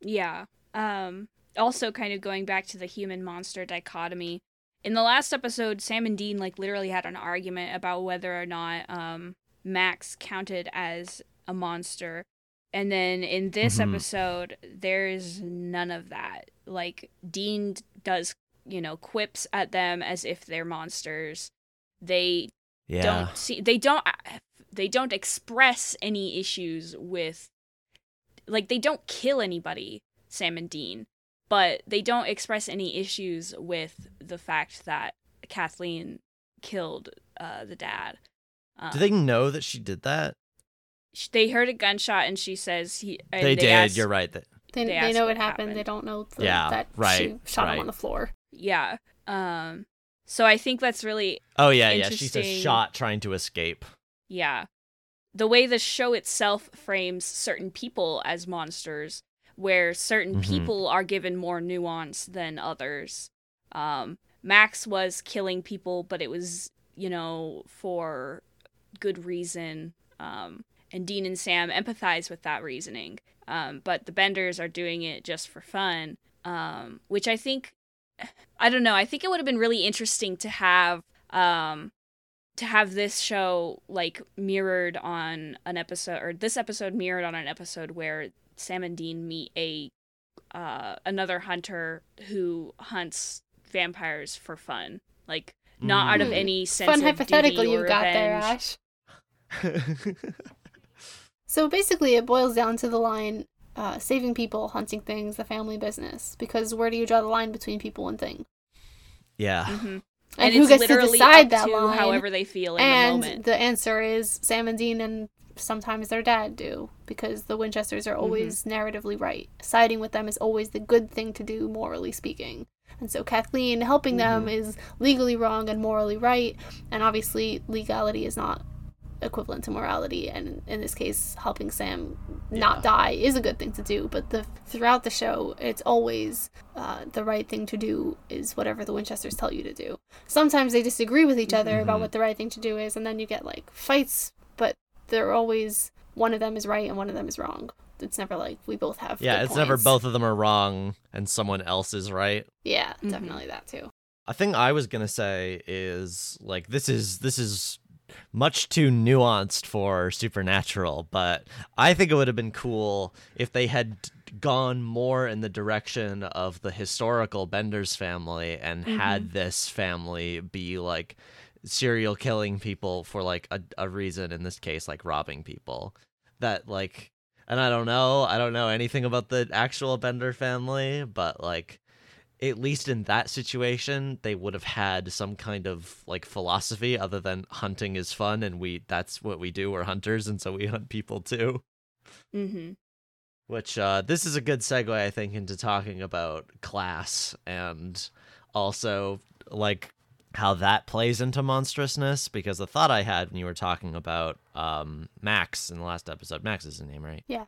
Yeah. Um also kind of going back to the human monster dichotomy. In the last episode, Sam and Dean like literally had an argument about whether or not um Max counted as a monster. And then in this Mhm. episode, there's none of that. Like Dean does, you know, quips at them as if they're monsters. They yeah don't see they don't they don't express any issues with like they don't kill anybody sam and dean but they don't express any issues with the fact that kathleen killed uh, the dad um, do they know that she did that they heard a gunshot and she says he and they, did asked- you're right that They, They they, know what it happened. They don't know the, Yeah, that right, she shot right. him on the floor. yeah um so i think that's really Oh yeah, yeah. She's a shot trying to escape. Yeah. The way the show itself frames certain people as monsters, where certain Mhm. people are given more nuance than others. Um, Max was killing people, but it was, you know, for good reason. Um, and Dean and Sam empathize with that reasoning. Um, but the Benders are doing it just for fun, um, which I think, I don't know, I think it would have been really interesting to have. Um, to have this show like mirrored on an episode or this episode mirrored on an episode where Sam and Dean meet a uh another hunter who hunts vampires for fun. Like not out of Mm. any sense Fun of hypothetical duty you or got there, revenge. Ash. (laughs) So basically, it boils down to the line uh, saving people, hunting things, the family business. Because where do you draw the line between people and things? yeah. hmm And, and, who gets to decide that to line? however they feel in the and the answer is Sam and Dean and sometimes their dad do because the Winchesters Mm-hmm. are always narratively right. Siding with them is always the good thing to do, morally speaking. And so Kathleen helping them Mm-hmm. is legally wrong and morally right. And obviously, legality is not equivalent to morality. And in this case, helping Sam not Yeah. die is a good thing to do. But the throughout the show, it's always uh, the right thing to do is whatever the Winchesters tell you to do. Sometimes they disagree with each other about Mhm. what the right thing to do is, and then you get like fights. But they're always one of them is right and one of them is wrong. It's never like we both have. Yeah, good it's never both of them are wrong and someone else is right. Yeah, Mhm. definitely that too. A thing I was gonna say is like this is this is much too nuanced for supernatural, but I think it would have been cool if they had gone more in the direction of the historical Benders family and mm-hmm. had this family be like serial killing people for like a, a reason in this case like robbing people. That like and i don't know i don't know anything about the actual bender family but like at least in that situation they would have had some kind of like philosophy other than hunting is fun and we that's what we do we're hunters and so we hunt people too mm-hmm. which uh this is a good segue i think into talking about class and also like how that plays into monstrousness because the thought i had when you were talking about um max in the last episode max is his name right Yeah.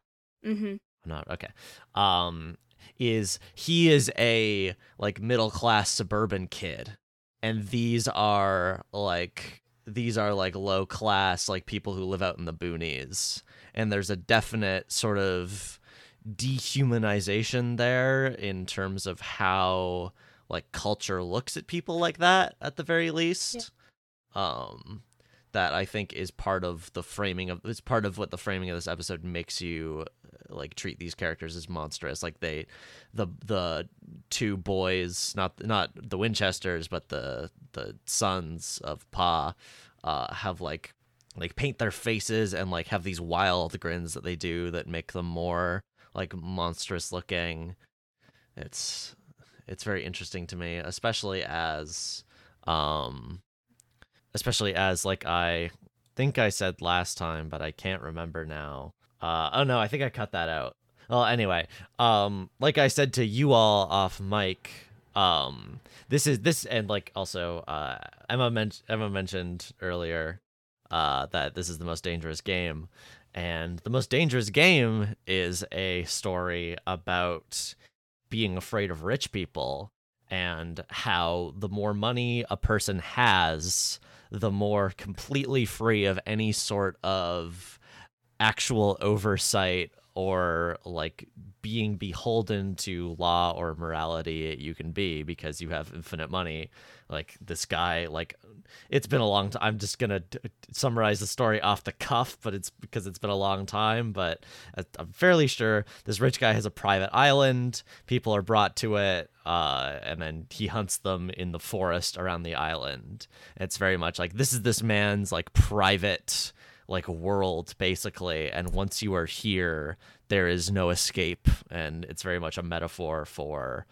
Mm-hmm. not okay um is he is a like middle class suburban kid. And these are like these are like low class like people who live out in the boonies. And there's a definite sort of dehumanization there in terms of how like culture looks at people like that at the very least. Um that i think is part of the framing of it's part of what the framing of this episode makes you uh, like treat these characters as monstrous. Like they the the two boys not not the winchesters but the the sons of pa uh have like like paint their faces and like have these wild grins that they do that make them more like monstrous looking. It's it's very interesting to me especially as um especially as like i think i said last time but i can't remember now. Uh oh no i think i cut that out. Well anyway um like i said to you all off mic um this is this and like also uh emma, men- emma mentioned earlier uh that this is the most dangerous game. And the most dangerous game is a story about being afraid of rich people and how the more money a person has, the more completely free of any sort of actual oversight or like being beholden to law or morality you can be because you have infinite money. Like this guy like it's been a long time i'm just gonna d- summarize the story off the cuff but it's because it's been a long time but I- i'm fairly sure this rich guy has a private island. People are brought to it uh, and then he hunts them in the forest around the island. It's very much like this is this man's like private like a world basically and once you are here there is no escape and it's very much a metaphor for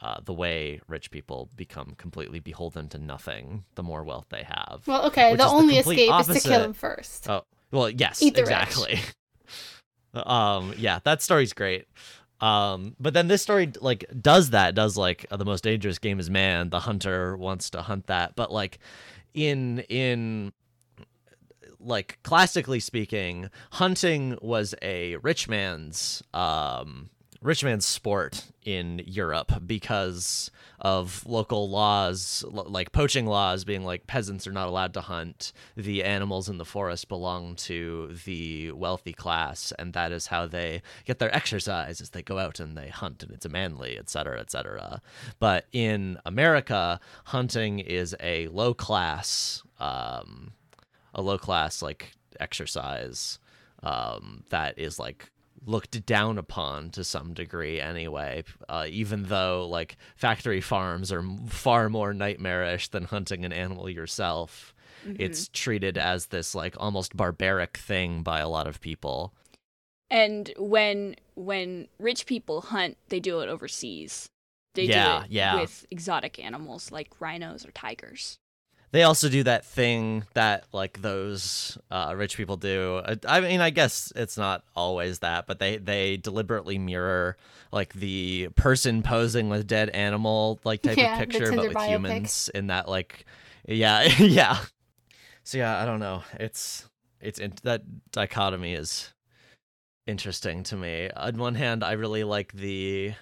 uh, the way rich people become completely beholden to nothing the more wealth they have Well, okay, the the only complete escape is to kill opposite. him first. Oh, well, yes, the exactly. (laughs) um, yeah, that story's great. Um, but then this story like does that, does like uh, the most dangerous game is man. The hunter wants to hunt that, but like in in like classically speaking, hunting was a rich man's um rich man's sport in Europe because of local laws like poaching laws being like peasants are not allowed to hunt. The animals in the forest belong to the wealthy class and that is how they get their exercise as they go out and they hunt and it's a manly etc etc but in america hunting is a low class um a low class like exercise um, that is like looked down upon to some degree anyway uh, even though like factory farms are far more nightmarish than hunting an animal yourself it's treated as this like almost barbaric thing by a lot of people And when when rich people hunt, they do it overseas. they Yeah, do it yeah. with exotic animals like rhinos or tigers. They also do that thing that like those uh, rich people do. I, mean, I guess it's not always that, but they they deliberately mirror like the person posing with dead animal like type Yeah, of picture, but with biopic. humans in that like, yeah, (laughs) yeah. So yeah, I don't know. It's it's in, that dichotomy is interesting to me. On one hand, I really like the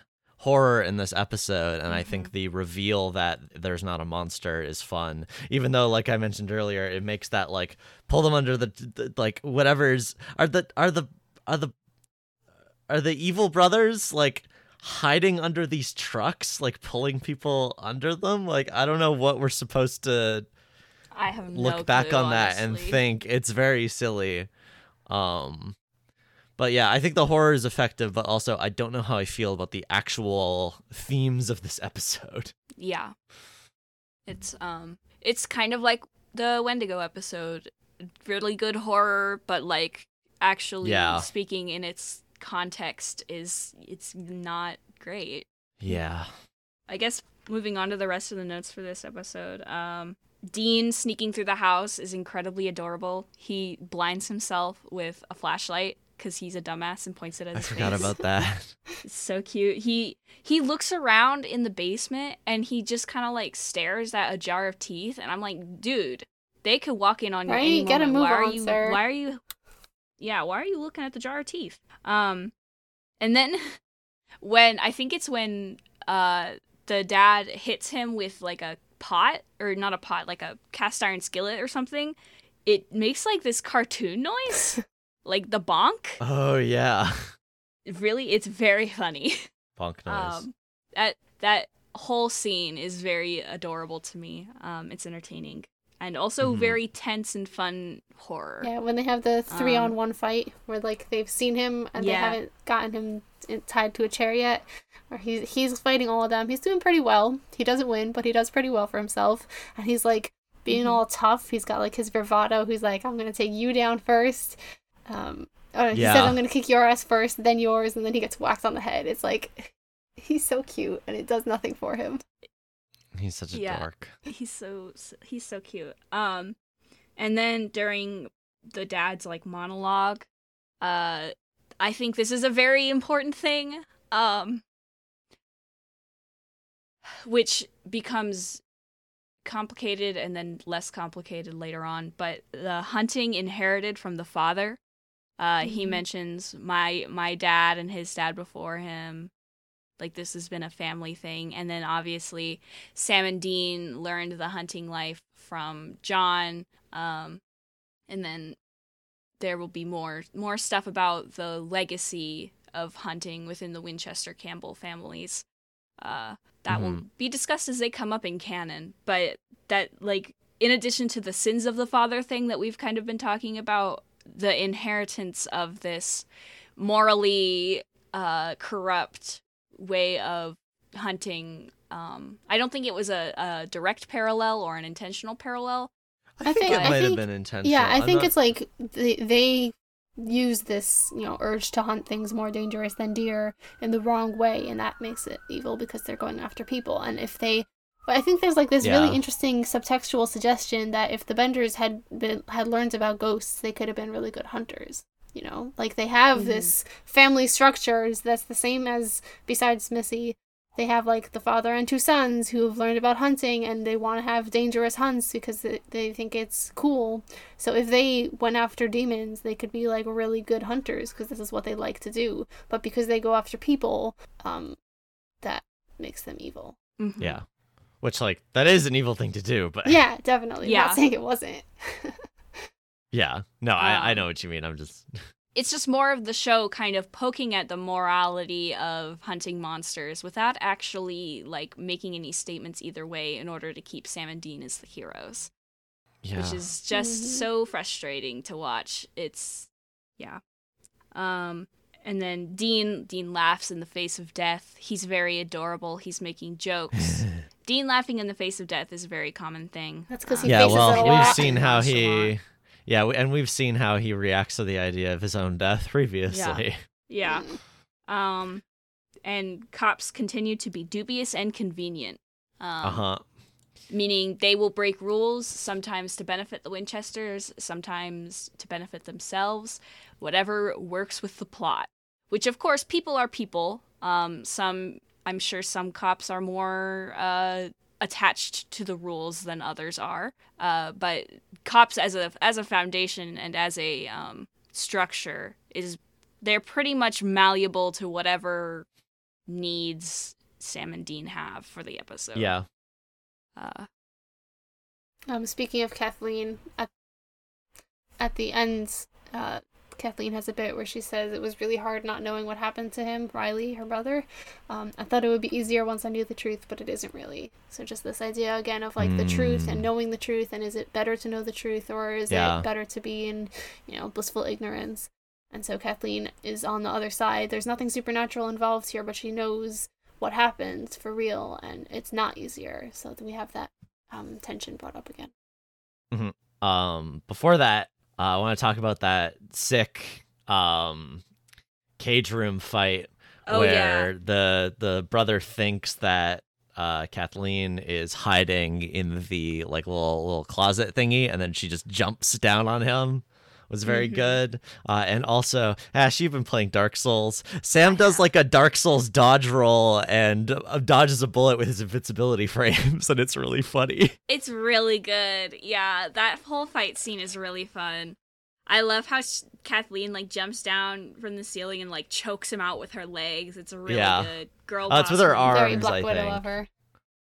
horror in this episode and i think the reveal that there's not a monster is fun. Even though like i mentioned earlier it makes that like pull them under the, the like whatever's are the are the are the are the evil brothers like hiding under these trucks like pulling people under them? Like i don't know what we're supposed to I have no look back clue, on that and think. It's very silly. Um but yeah i think the horror is effective but also i don't know how i feel about the actual themes of this (laughs) episode Yeah. It's um it's kind of like the Wendigo episode. Really good horror, but like actually Yeah. speaking in its context is it's not great. yeah I guess moving on to the rest of the notes for this episode. Um Dean sneaking through the house is incredibly adorable. He blinds himself with a flashlight because he's a dumbass and points it at i his forgot face. about (laughs) that It's so cute. He he looks around in the basement and he just kind of like stares at a jar of teeth, and I'm like, dude, they could walk in on you Right? any Get a move why are on, you? sir. Why are you? Yeah, why are you looking at the jar of teeth? Um, and then (laughs) when I think it's when uh the dad hits him with like a pot or not a pot, like a cast iron skillet or something, it makes like this cartoon noise, (laughs) like the bonk. oh yeah (laughs) Really, it's very funny. bonk (laughs) noise Um, that that whole scene is very adorable to me. Um, it's entertaining and also Mhm. very tense and fun horror. Yeah, when they have the three Um, on one fight where like they've seen him and they haven't gotten him tied to a chair yet, or he's he's fighting all of them. He's doing pretty well. He doesn't win, but he does pretty well for himself. And he's like being Mhm. all tough. He's got like his bravado. He's like, I'm gonna take you down first. Um, oh, he said Yeah. I'm gonna kick your ass first, then yours, and then he gets whacked on the head. It's like (laughs) he's so cute, and it does nothing for him. he's such a Yeah. dork He's so he's so cute. Um, and then during the dad's like monologue, uh, I think this is a very important thing. Um, which becomes complicated and then less complicated later on. But the hunting inherited from the father. Uh, He Mhm. mentions my my dad and his dad before him. Like this has been a family thing, and then obviously Sam and Dean learned the hunting life from John. Um, and then there will be more more stuff about the legacy of hunting within the Winchester Campbell families. Uh, that will be discussed as they come up in canon. But that like in addition to the sins of the father thing that we've kind of been talking about, the inheritance of this morally uh, corrupt way of hunting. Um, I don't think it was a, a direct parallel or an intentional parallel. i, I think, think- it I might have been intentional Yeah, I I'm think not- it's like they, they use this, you know, urge to hunt things more dangerous than deer in the wrong way, and that makes it evil because they're going after people. And if they, but I think there's like this Yeah. really interesting subtextual suggestion that if the Benders had been had learned about ghosts, they could have been really good hunters. You know, like they have Mhm. this family structures that's the same as besides Missy. They have like the father and two sons who have learned about hunting and they want to have dangerous hunts because they, they think it's cool. So if they went after demons, they could be like really good hunters because this is what they like to do. But because they go after people, um, that makes them evil. Mhm. yeah which like that is an evil thing to do but Yeah, definitely. I'm Yeah. not saying it wasn't. (laughs) yeah no I, I Um, know what you mean i'm just (laughs) it's just more of the show kind of poking at the morality of hunting monsters without actually like making any statements either way in order to keep Sam and Dean as the heroes, yeah which is just Mhm. so frustrating to watch. It's yeah. Um and then Dean Dean laughs in the face of death. He's very adorable. He's making jokes. (laughs) Dean laughing in the face of death is a very common thing. That's because he yeah faces it a well we've seen how he yeah we- and we've seen how he reacts to the idea of his own death previously Yeah. Mm. Um and cops continue to be dubious and convenient. Um, Uh huh. meaning they will break rules sometimes to benefit the Winchesters, sometimes to benefit themselves, whatever works with the plot. Which, of course, people are people. Um, some, I'm sure, some cops are more uh, attached to the rules than others are. Uh, but cops, as a as a foundation and as a um, structure, is they're pretty much malleable to whatever needs Sam and Dean have for the episode. Yeah. Uh, Um, speaking of Kathleen, at at the end, uh, Kathleen has a bit where she says it was really hard not knowing what happened to him, Riley, her brother. Um, I thought it would be easier once I knew the truth, but it isn't really. So just this idea again of like the truth and Mm. knowing the truth, and is it better to know the truth or is Yeah. it better to be in, you know, blissful ignorance? And so Kathleen is on the other side. There's nothing supernatural involved here, but she knows what happened for real, and it's not easier. So we have that um, tension brought up again. Um, before that, uh, I want to talk about that sick um cage room fight Oh, where yeah. the the brother thinks that uh Kathleen is hiding in the like little little closet thingy and then she just jumps down on him was very Mhm. good uh and also ash you've been playing dark souls sam does like a dark souls dodge roll and uh, dodges a bullet with his invincibility (laughs) frames and it's really funny It's really good. Yeah, that whole fight scene is really fun. I love how sh- Kathleen like jumps down from the ceiling and like chokes him out with her legs. It's a really Yeah. good girl. Oh, it's with her move. arms. Very Black I Widow think. of her.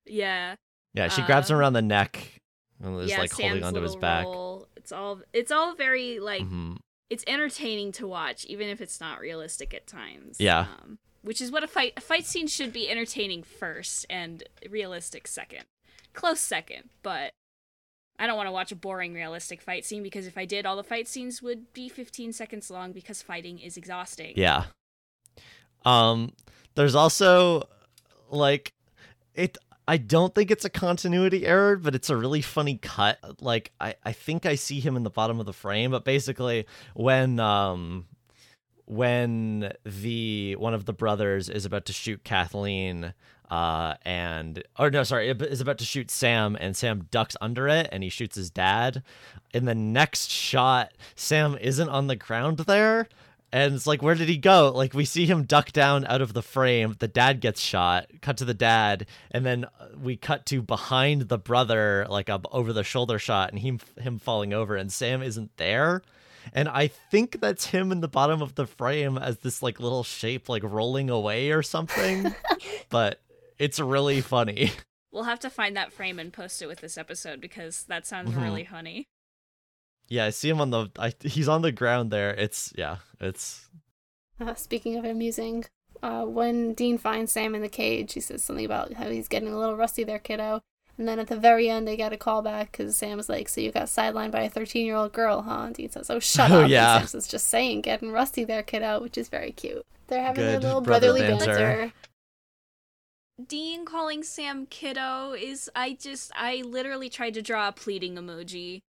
Yeah. yeah she grabs him Uh, around the neck and is yeah, like holding Sam's onto his back roll. It's all it's all very like Mhm. it's entertaining to watch, even if it's not realistic at times. Yeah. Um, which is what a fight a fight scene should be entertaining first and realistic second. Close second, but I don't want to watch a boring realistic fight scene because if I did, all the fight scenes would be 15 seconds long because fighting is exhausting. Yeah. Um there's also like it I don't think it's a continuity error, but it's a really funny cut. Like I I think I see him in the bottom of the frame, but basically when um when the one of the brothers is about to shoot Kathleen uh and or no sorry is about to shoot Sam and Sam ducks under it and he shoots his dad in the next shot Sam isn't on the ground there and it's like where did he go? Like we see him duck down out of the frame. The dad gets shot. Cut to the dad. And then uh, we cut to behind the brother like a over the shoulder shot and him him falling over and Sam isn't there. And I think that's him in the bottom of the frame as this like little shape like rolling away or something. (laughs) But it's really funny. We'll have to find that frame and post it with this episode because that sounds Mhm. really funny. Yeah I see him on the I, he's on the ground there it's yeah it's Uh, speaking of amusing, uh, when Dean finds Sam in the cage, he says something about how he's getting a little rusty there, kiddo. And then at the very end, they get a call back because Sam is like, "So you got sidelined by a 13 year old girl, huh?" And Dean says, "Oh, shut (laughs) Oh, up." yeah. And Sam says, "Just saying, getting rusty there, kiddo," which is very cute. They're having Good their little brother brotherly banter. banter. Dean calling Sam kiddo is I just I literally tried to draw a pleading emoji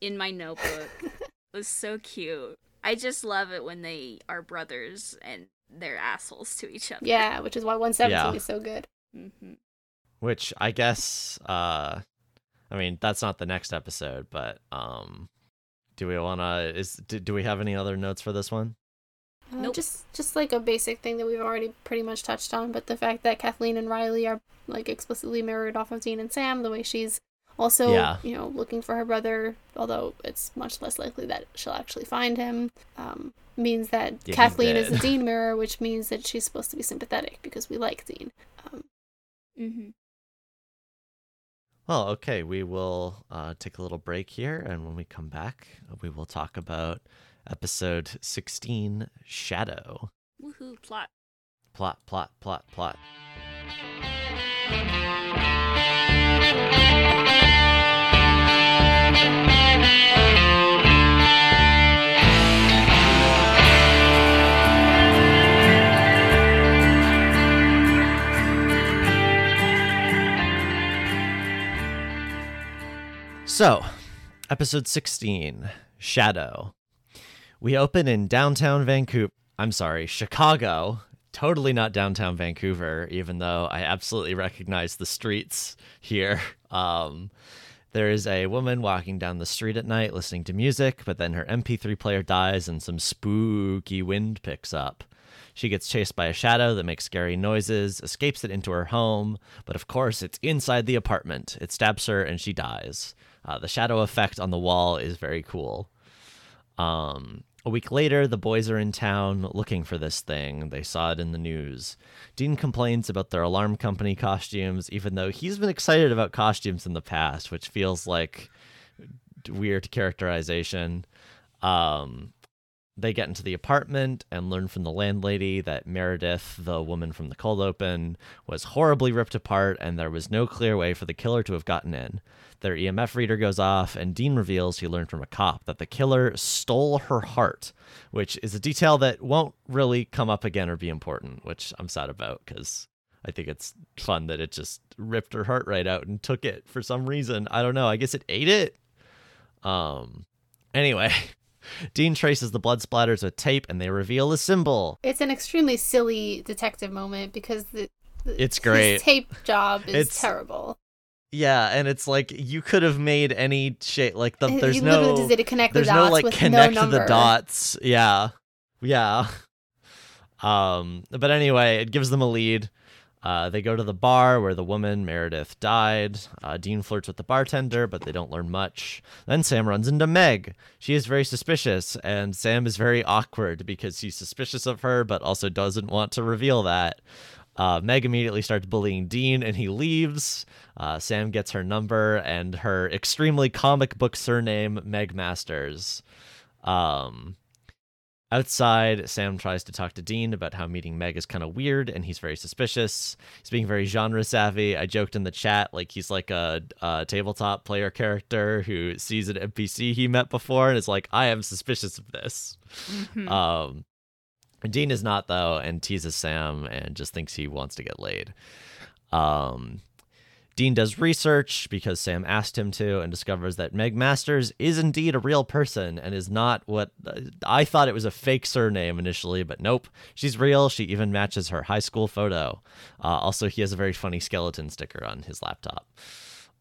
in my notebook. (laughs) it was so cute. I just love it when they are brothers and they're assholes to each other. Yeah, which is why 117 Yeah. is so good. hmm which I guess uh I mean that's not the next episode but um do we want to is do, do we have any other notes for this one Uh, Nope. Just just like a basic thing that we've already pretty much touched on, but the fact that Kathleen and Riley are like explicitly mirrored off of Dean and Sam, the way she's also Yeah. you know looking for her brother, although it's much less likely that she'll actually find him, um, means that Yeah, Kathleen is a. Dean (laughs) mirror, which means that she's supposed to be sympathetic because we like Dean. Um, hmm well okay we will uh take a little break here and when we come back we will talk about episode 16 shadow Woohoo! Plot. plot plot plot plot So, episode 16, Shadow. We open in downtown Vancouver. I'm sorry, Chicago, totally not downtown Vancouver, even though I absolutely recognize the streets here. Um, there is a woman walking down the street at night listening to music, but then her MP3 player dies and some spooky wind picks up. She gets chased by a shadow that makes scary noises, escapes it into her home, but of course it's inside the apartment. It stabs her and she dies. Uh, the shadow effect on the wall is very cool. Um, a week later, the boys are in town looking for this thing. They saw it in the news. Dean complains about their alarm company costumes, even though he's been excited about costumes in the past, which feels like weird characterization. Um, they get into the apartment and learn from the landlady that Meredith, the woman from the cold open, was horribly ripped apart and there was no clear way for the killer to have gotten in. Their EMF reader goes off, and Dean reveals he learned from a cop that the killer stole her heart, which is a detail that won't really come up again or be important, which I'm sad about because I think it's fun that it just ripped her heart right out and took it for some reason. I don't know. I guess it ate it. Um. Anyway, (laughs) Dean traces the blood splatters with tape, and they reveal a symbol. It's an extremely silly detective moment because the, the It's great. His tape job is It's- terrible. Yeah, and it's like you could have made any shape. Like the there's literally no did a connect the there's dots no like connect no the dots. Yeah, yeah. (laughs) Um, but anyway, it gives them a lead. Uh, they go to the bar where the woman Meredith died. Uh, Dean flirts with the bartender, but they don't learn much. Then Sam runs into Meg. She is very suspicious, and Sam is very awkward because he's suspicious of her, but also doesn't want to reveal that. Uh, Meg immediately starts bullying Dean, and he leaves. Uh, Sam gets her number and her extremely comic book surname, Meg Masters. Um, outside, Sam tries to talk to Dean about how meeting Meg is kind of weird, and he's very suspicious. He's being very genre savvy. I joked in the chat like he's like a, a tabletop player character who sees an NPC he met before and is like, "I am suspicious of this." Mhm. Um, Dean is not though, and teases Sam and just thinks he wants to get laid. Um, Dean does research because Sam asked him to, and discovers that Meg Masters is indeed a real person and is not what I thought it was a fake surname initially, but nope, she's real. She even matches her high school photo. Uh, also, he has a very funny skeleton sticker on his laptop.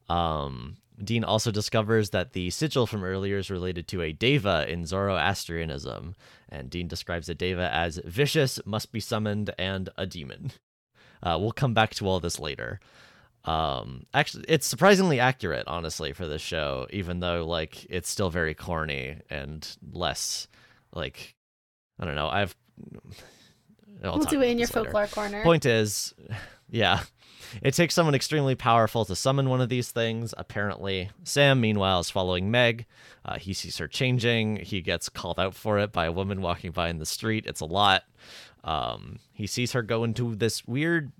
Um, Dean also discovers that the sigil from earlier is related to a deva in Zoroastrianism, and Dean describes a deva as vicious, must be summoned, and a demon. Uh, we'll come back to all this later. Um, actually, it's surprisingly accurate, honestly, for this show, even though like it's still very corny and less like I don't know. I've I'll We'll do it in your later. folklore corner. Point is, (laughs) yeah, it takes someone extremely powerful to summon one of these things. Apparently, Sam, meanwhile, is following Meg. Uh, he sees her changing. He gets called out for it by a woman walking by in the street. It's a lot. Um, he sees her go into this weird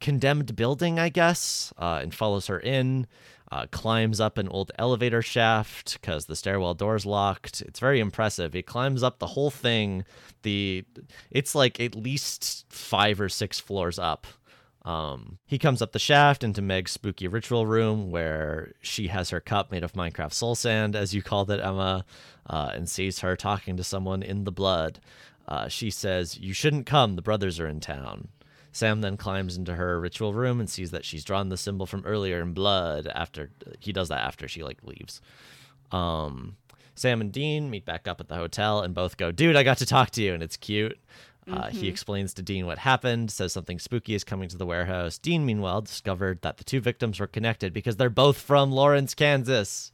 condemned building, I guess, uh, and follows her in. Uh, climbs up an old elevator shaft because the stairwell door's locked. It's very impressive. He climbs up the whole thing. The it's like at least five or six floors up. Um, he comes up the shaft into Meg's spooky ritual room where she has her cup made of Minecraft soul sand, as you called it, Emma, uh, and sees her talking to someone in the blood. Uh, she says, You shouldn't come, the brothers are in town. Sam then climbs into her ritual room and sees that she's drawn the symbol from earlier in blood after he does that after she like leaves. Um, Sam and Dean meet back up at the hotel and both go, Dude, I got to talk to you, and it's cute. Uh, he explains to Dean what happened, says something spooky is coming to the warehouse. Dean, meanwhile, discovered that the two victims were connected because they're both from Lawrence, Kansas.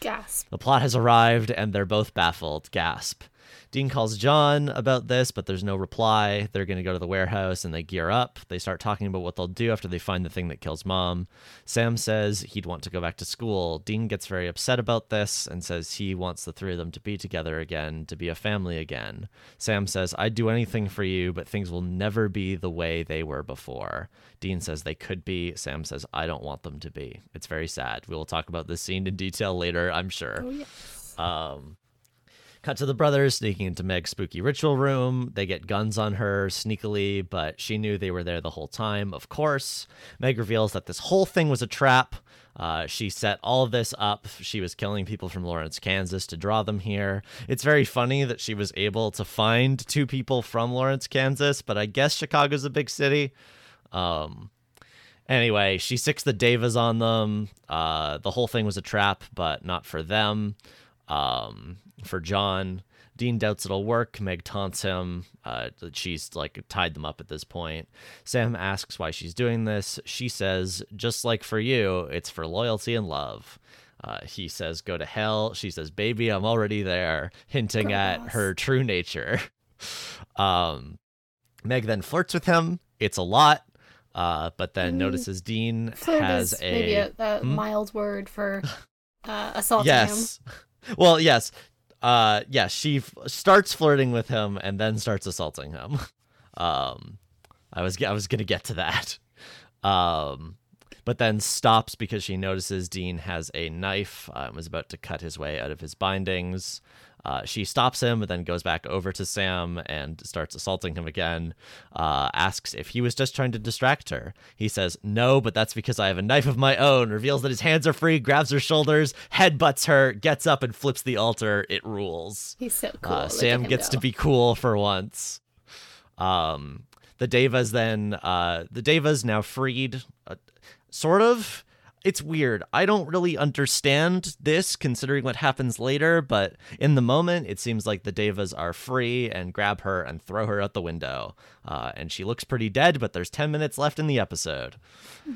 Gasp. The plot has arrived and they're both baffled. Gasp. Dean calls John about this, but there's no reply. They're going to go to the warehouse and they gear up. They start talking about what they'll do after they find the thing that kills mom. Sam says he'd want to go back to school. Dean gets very upset about this and says he wants the three of them to be together again, to be a family again. Sam says, I'd do anything for you, but things will never be the way they were before. Dean says they could be. Sam says, I don't want them to be. It's very sad. We will talk about this scene in detail later, I'm sure. Oh, yes. Um, Cut to the brothers sneaking into Meg's spooky ritual room. They get guns on her sneakily, but she knew they were there the whole time, of course. Meg reveals that this whole thing was a trap. Uh, she set all of this up. She was killing people from Lawrence, Kansas to draw them here. It's very funny that she was able to find two people from Lawrence, Kansas, but I guess Chicago's a big city. Um, anyway, she sicks the Devas on them. Uh, the whole thing was a trap, but not for them. Um, for John, Dean doubts it'll work. Meg taunts him. Uh, that she's like tied them up at this point. Sam asks why she's doing this. She says, just like for you, it's for loyalty and love. Uh, he says, go to hell. She says, baby, I'm already there, hinting at her true nature. (laughs) um, Meg then flirts with him. It's a lot. Uh, but then Mm. notices Dean Flirt has a maybe a, a Hmm? mild word for uh, (laughs) assaulting him. yes. Well, yes. Uh, yeah. She f- starts flirting with him and then starts assaulting him. (laughs) Um, I was I was gonna get to that. (laughs) Um, but then stops because she notices Dean has a knife. And was about to cut his way out of his bindings. Uh, she stops him, but then goes back over to Sam and starts assaulting him again. Uh, asks if he was just trying to distract her. He says, No, but that's because I have a knife of my own. Reveals that his hands are free, grabs her shoulders, headbutts her, gets up and flips the altar. It rules. He's so cool. Uh, Sam gets to be cool for once. Um, the Devas then, uh, the Devas now freed, uh, sort of. It's weird. I don't really understand this considering what happens later, but in the moment, it seems like the Devas are free and grab her and throw her out the window. Uh, and she looks pretty dead, but there's 10 minutes left in the episode.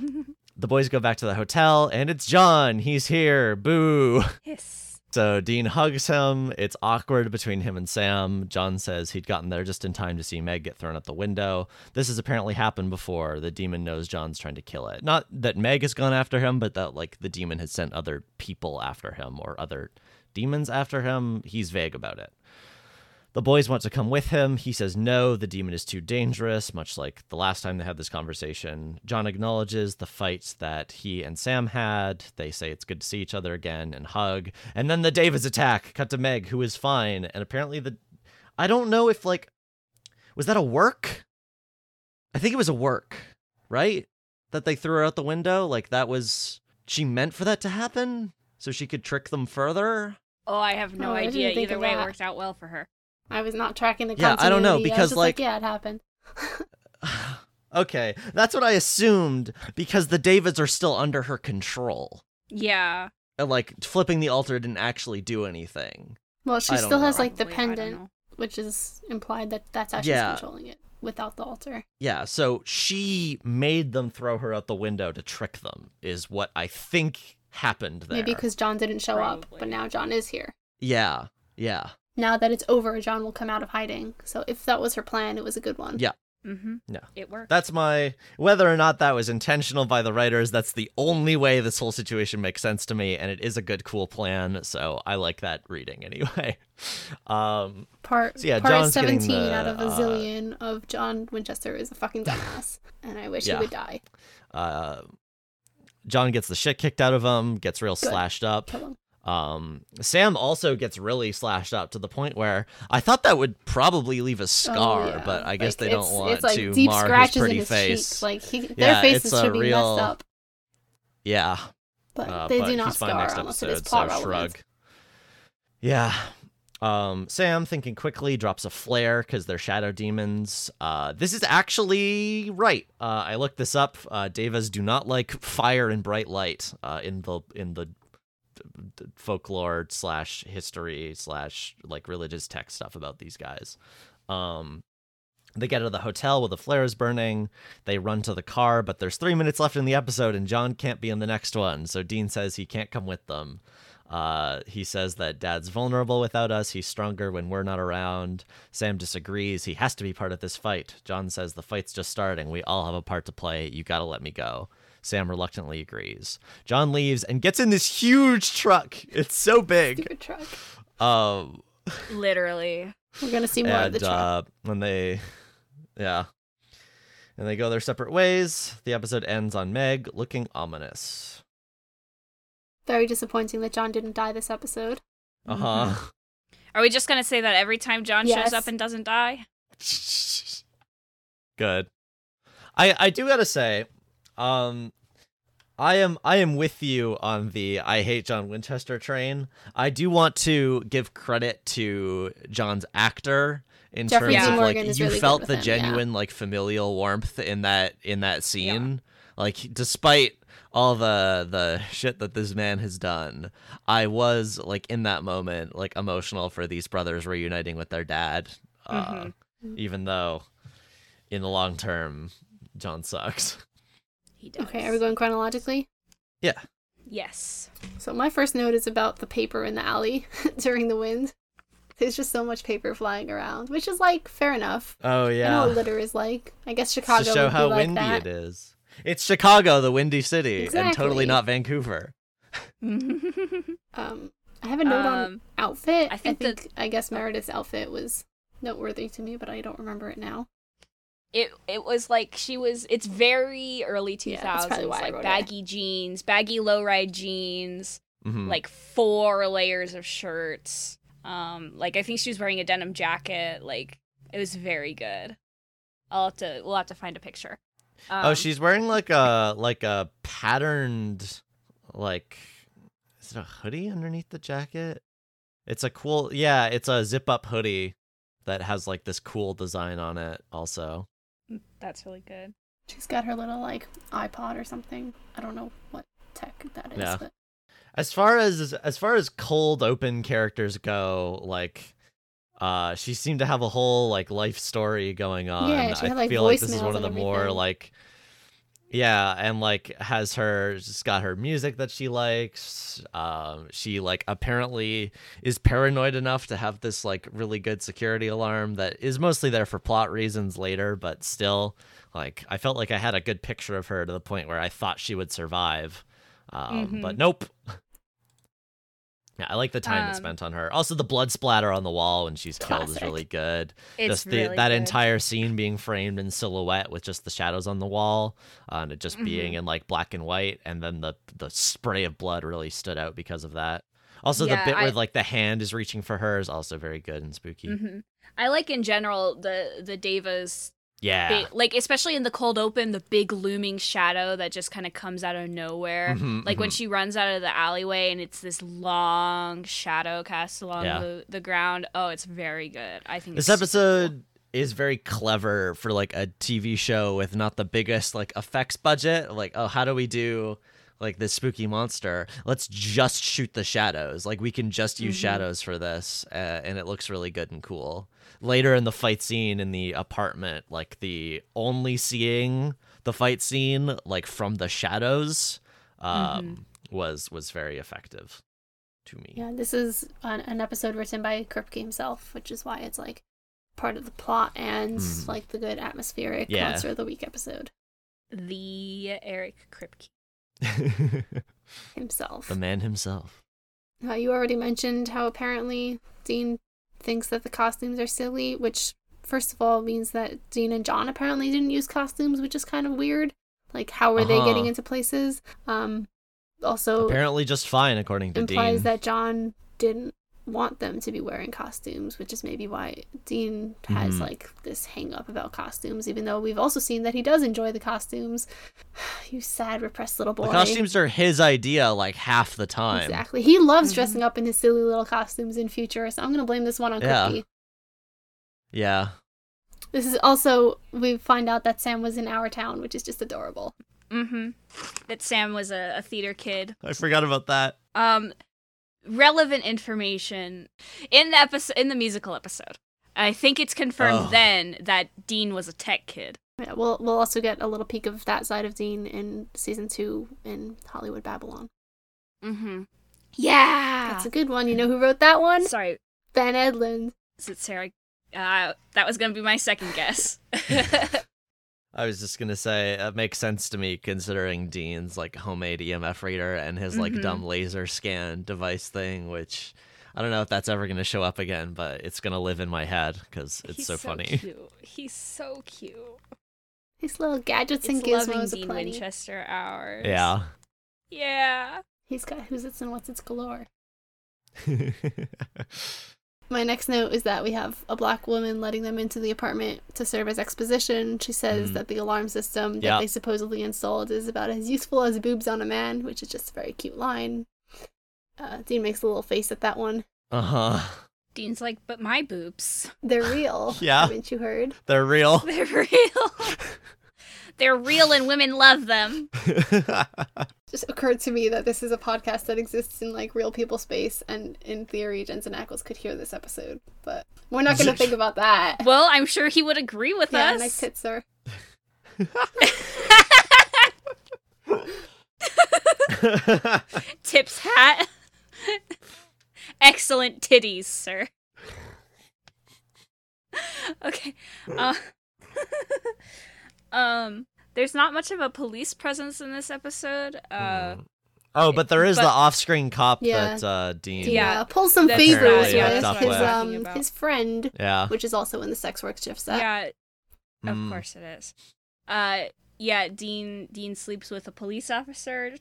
(laughs) the boys go back to the hotel, and it's John. He's here. Boo. Hiss. So Dean hugs him. It's awkward between him and Sam. John says he'd gotten there just in time to see Meg get thrown out the window. This has apparently happened before. The demon knows John's trying to kill it. Not that Meg has gone after him, but that like the demon has sent other people after him or other demons after him. He's vague about it. The boys want to come with him. He says no, the demon is too dangerous, much like the last time they had this conversation. John acknowledges the fight that he and Sam had. They say it's good to see each other again and hug. And then the Devas attack, cut to Meg, who is fine. And apparently, the. I don't know if, like. Was that a work? I think it was a work, right? That they threw her out the window? Like, that was. She meant for that to happen? So she could trick them further? Oh, I have no Oh, idea. Either of way, it worked out well for her. I was not tracking the Yeah, I don't know, continuity. I was because, just like- yeah, it happened. (sighs) Okay, that's what I assumed because the Devas are still under her control. Yeah. And, Like flipping the altar didn't actually do anything. Well, she I don't still know. has like the Probably, I pendant, which is implied that that's how she's Yeah. controlling it without the altar. Yeah, so she made them throw her out the window to trick them, is what I think happened there. Maybe because John didn't show up, but now John is here. Yeah, yeah, Now that it's over, John will come out of hiding. So if that was her plan, it was a good one. Yeah. Mm-hmm. Yeah. It worked. that's my. Whether or not that was intentional by the writers, that's the only way this whole situation makes sense to me, and it is a good, cool plan. So I like that reading anyway. (laughs) Um, Part So yeah, part John's 17 the, out of a uh, zillion of John Winchester is a fucking dumbass. and I wish Yeah. he would die. uh, John gets the shit kicked out of him, gets real Good. slashed up. Um, Sam also gets really slashed up to the point where I thought that would probably leave a scar, Oh, yeah. but I guess Like, they don't want like to deep mar his pretty in his face. cheeks. Like he, Yeah, their faces should be real- messed up, yeah, but uh, they but do not he's fine scar next unless it episode, is so relevant. shrug. Yeah. Um, Sam, thinking quickly, drops a flare because they're shadow demons. Uh, this is actually right. Uh, I looked this up. Uh, Devas do not like fire and bright light uh, in the in the folklore slash history slash like religious text stuff about these guys. Um, they get out of the hotel where the flare is burning. They run to the car, but there's three minutes left in the episode, and John can't be in the next one. So Dean says he can't come with them. Uh, he says that Dad's vulnerable without us. He's stronger when we're not around. Sam disagrees. He has to be part of this fight. John says the fight's just starting. We all have a part to play. You gotta let me go. Sam reluctantly agrees. John leaves and gets in this huge truck. It's so big. Stupid truck. Um, Literally. We're gonna see more of the truck. uh, when they, yeah, and they go their separate ways. The episode ends on Meg looking ominous. Very disappointing that John didn't die this episode. Uh huh. Are we just gonna say that every time John Yes. shows up and doesn't die? (laughs) Good. I I do gotta say, um, I am I am with you on the I hate John Winchester train. I do want to give credit to John's actor in Jeffrey terms Dean of like you really felt the him, yeah. genuine like familial warmth in that in that scene. Like despite all the the shit that this man has done, I was like in that moment like emotional for these brothers reuniting with their dad. Uh, Mhm. even though in the long term John sucks. (laughs) He does. Okay, are we going chronologically? Yeah. Yes. So my first note is about the paper in the alley (laughs) during the wind. There's just so much paper flying around, which is like fair enough. Oh I know yeah. what litter is like. I guess It's Chicago to show would how like windy that. it is. It's Chicago, the windy city, and totally not Vancouver. (laughs) Um, I have a note on Um, outfit. I I think think, that- I guess Meredith's outfit was noteworthy to me, but I don't remember it now. It it was like she was. It's very early two Yeah, that's probably thousands, I like wrote it. baggy jeans, baggy low ride jeans, Mhm. like four layers of shirts. Um, like I think she was wearing a denim jacket. Like it was very good. I'll have to. We'll have to find a picture. Um, oh, she's wearing like a like a patterned like is it a hoodie underneath the jacket? It's a cool yeah, it's a zip up hoodie that has like this cool design on it also. That's really good. She's got her little like iPod or something. I don't know what tech that is, Yeah. but As far as as far as cold open characters go, like uh she seemed to have a whole like life story going on. Yeah, she I had, like, I feel like this is one of the and more like yeah, and like has her just got her music that she likes. Um she like apparently is paranoid enough to have this like really good security alarm that is mostly there for plot reasons later, but still like I felt like I had a good picture of her to the point where I thought she would survive. Um, but Mhm. nope. Yeah, I like the time Um, that's spent on her. Also, the blood splatter on the wall when she's killed is really good. It's just the, really that good. entire scene being framed in silhouette with just the shadows on the wall, uh, and it just being Mm-hmm. in like black and white, and then the the spray of blood really stood out because of that. Also, Yeah, the bit I- where like the hand is reaching for her is also very good and spooky. hmm I like in general the the Devas Yeah, big, like especially in the cold open, the big looming shadow that just kind of comes out of nowhere. Mhm, like when mhm. she runs out of the alleyway and it's this long shadow cast along Yeah. the, the ground. Oh, it's very good. I think This episode is very clever for like a TV show with not the biggest like effects budget. Like, oh, how do we do like this spooky monster? Let's just shoot the shadows. Like we can just use Mhm. shadows for this, uh, and it looks really good and cool. Later in the fight scene in the apartment, like the only seeing the fight scene like from the shadows um, was was very effective to me. yeah, this is an, an episode written by Kripke himself, which is why it's like part of the plot and Mm. like the good atmospheric Yeah. monster of the week episode the Eric Kripke. (laughs) himself. the man himself. Uh, you already mentioned how apparently Dean thinks that the costumes are silly, which first of all means that Dean and John apparently didn't use costumes, which is kind of weird. Like, how were they Uh-huh. getting into places? Um, also Apparently, just fine according to implies Dean. that John didn't want them to be wearing costumes, which is maybe why Dean has Mhm. like this hang up about costumes, even though we've also seen that he does enjoy the costumes. (sighs) you sad, repressed little boy. The costumes are his idea like half the time. Exactly. He loves Mhm. dressing up in his silly little costumes in future, so I'm gonna blame this one on Yeah. Kripke. Yeah. This is also we find out that Sam was in our town, which is just adorable. Mm-hmm. That Sam was a, a theater kid. I forgot about that. Um, relevant information in the episode in the musical episode. I think it's confirmed Oh. then that Dean was a tech kid. Yeah, we'll we'll also get a little peek of that side of Dean in season two in Hollywood Babylon. Mm-hmm. Yeah. That's a good one. You know who wrote that one? Sorry, Ben Edlund. is it Sarah? Uh, that was gonna be my second guess. (laughs) I was just gonna say it makes sense to me considering Dean's like homemade EMF reader and his like Mhm. dumb laser scan device thing, which I don't know if that's ever gonna show up again, but it's gonna live in my head because it's He's so funny. Cute. He's so cute. His little gadgets and It's loving gizmos Dean aplenty. Winchester hours. yeah. Yeah. He's got who's its and what's its galore. (laughs) My next note is that we have a black woman letting them into the apartment to serve as exposition. She says Mhm. that the alarm system that Yeah. they supposedly installed is about as useful as boobs on a man, which is just a very cute line. Uh, Dean makes a little face at that one. Uh huh. Dean's like, but my boobs. They're real. (laughs) Yeah. Haven't you heard? They're real. (laughs) They're real. (laughs) They're real and women love them. (laughs) Just occurred to me that this is a podcast that exists in like real people space, and in theory, Jensen Ackles could hear this episode, but we're not going to think about that. Well, I'm sure he would agree with yeah, us. nice tits, sir. (laughs) (laughs) Tips hat. Excellent titties, sir. okay. Uh, um there's not much of a police presence in this episode. Uh oh, but there is but- the off-screen cop Yeah. that uh, Dean. Dean, Yeah. uh, pull some favors right, with yeah, his, that's what I'm talking um, his friend, Yeah. which is also in the sex work shift set. yeah, of Mm. course it is. Uh yeah, Dean Dean sleeps with a police officer.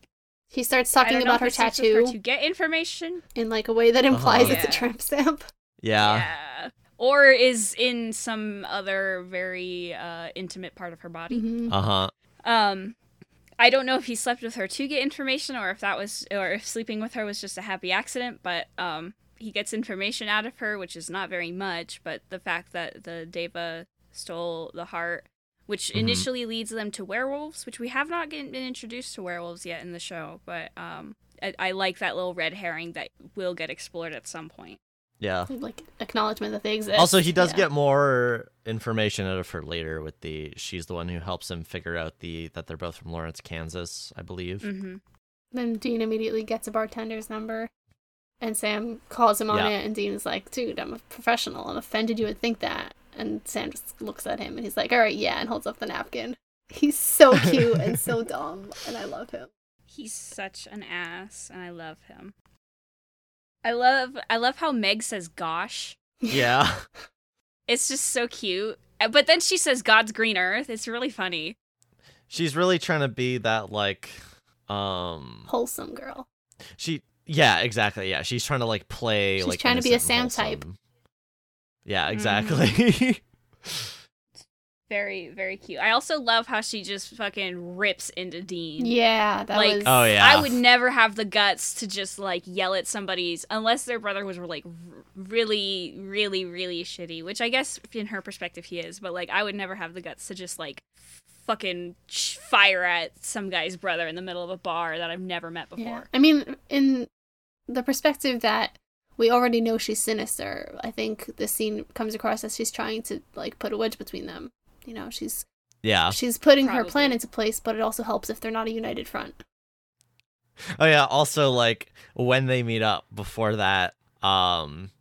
He starts talking about her if he sleeps with her tattoo to get information. in like a way that implies Uh-huh. it's a tramp stamp. Yeah. Yeah. Or is in some other very uh, intimate part of her body. Mhm. Uh huh. Um, I don't know if he slept with her to get information, or if that was, or if sleeping with her was just a happy accident. But um, he gets information out of her, which is not very much. But the fact that the Deva stole the heart, which Mhm. initially leads them to werewolves, which we have not get- been introduced to werewolves yet in the show. But um, I, I like that little red herring that will get explored at some point. Yeah. Like acknowledgement that they exist. Also, he does Yeah. get more information out of her later with the. She's the one who helps him figure out the that they're both from Lawrence, Kansas, I believe. hmm Then Dean immediately gets a bartender's number, and Sam calls him on Yeah. it. And Dean is like, "Dude, I'm a professional. I'm offended you would think that." And Sam just looks at him, and he's like, "All right, yeah," and holds up the napkin. (laughs) He's so cute and so (laughs) dumb, and I love him. He's such an ass, and I love him. I love I love how Meg says "gosh." Yeah. (laughs) (laughs) It's just so cute. Uh, But then she says "God's green earth." It's really funny. She's really trying to be that like, um, Wholesome girl. she. Yeah, exactly. Yeah, she's trying to like play She's like trying to be a innocent and Sam type. Yeah, exactly. (laughs) Very very cute. I also love how she just fucking rips into Dean. Yeah, that Like, was. Oh, yeah. I would never have the guts to just like yell at somebody's unless their brother was like really, really, really shitty. Which I guess in her perspective he is, but like I would never have the guts to just like fucking fire at some guy's brother in the middle of a bar that I've never met before. Yeah. I mean, in the perspective that we already know she's sinister, I think this scene comes across as she's trying to like put a wedge between them. You know, she's yeah. she's putting her plan into place, but it also helps if they're not a united front. Oh yeah. Also, like when they meet up before that, um,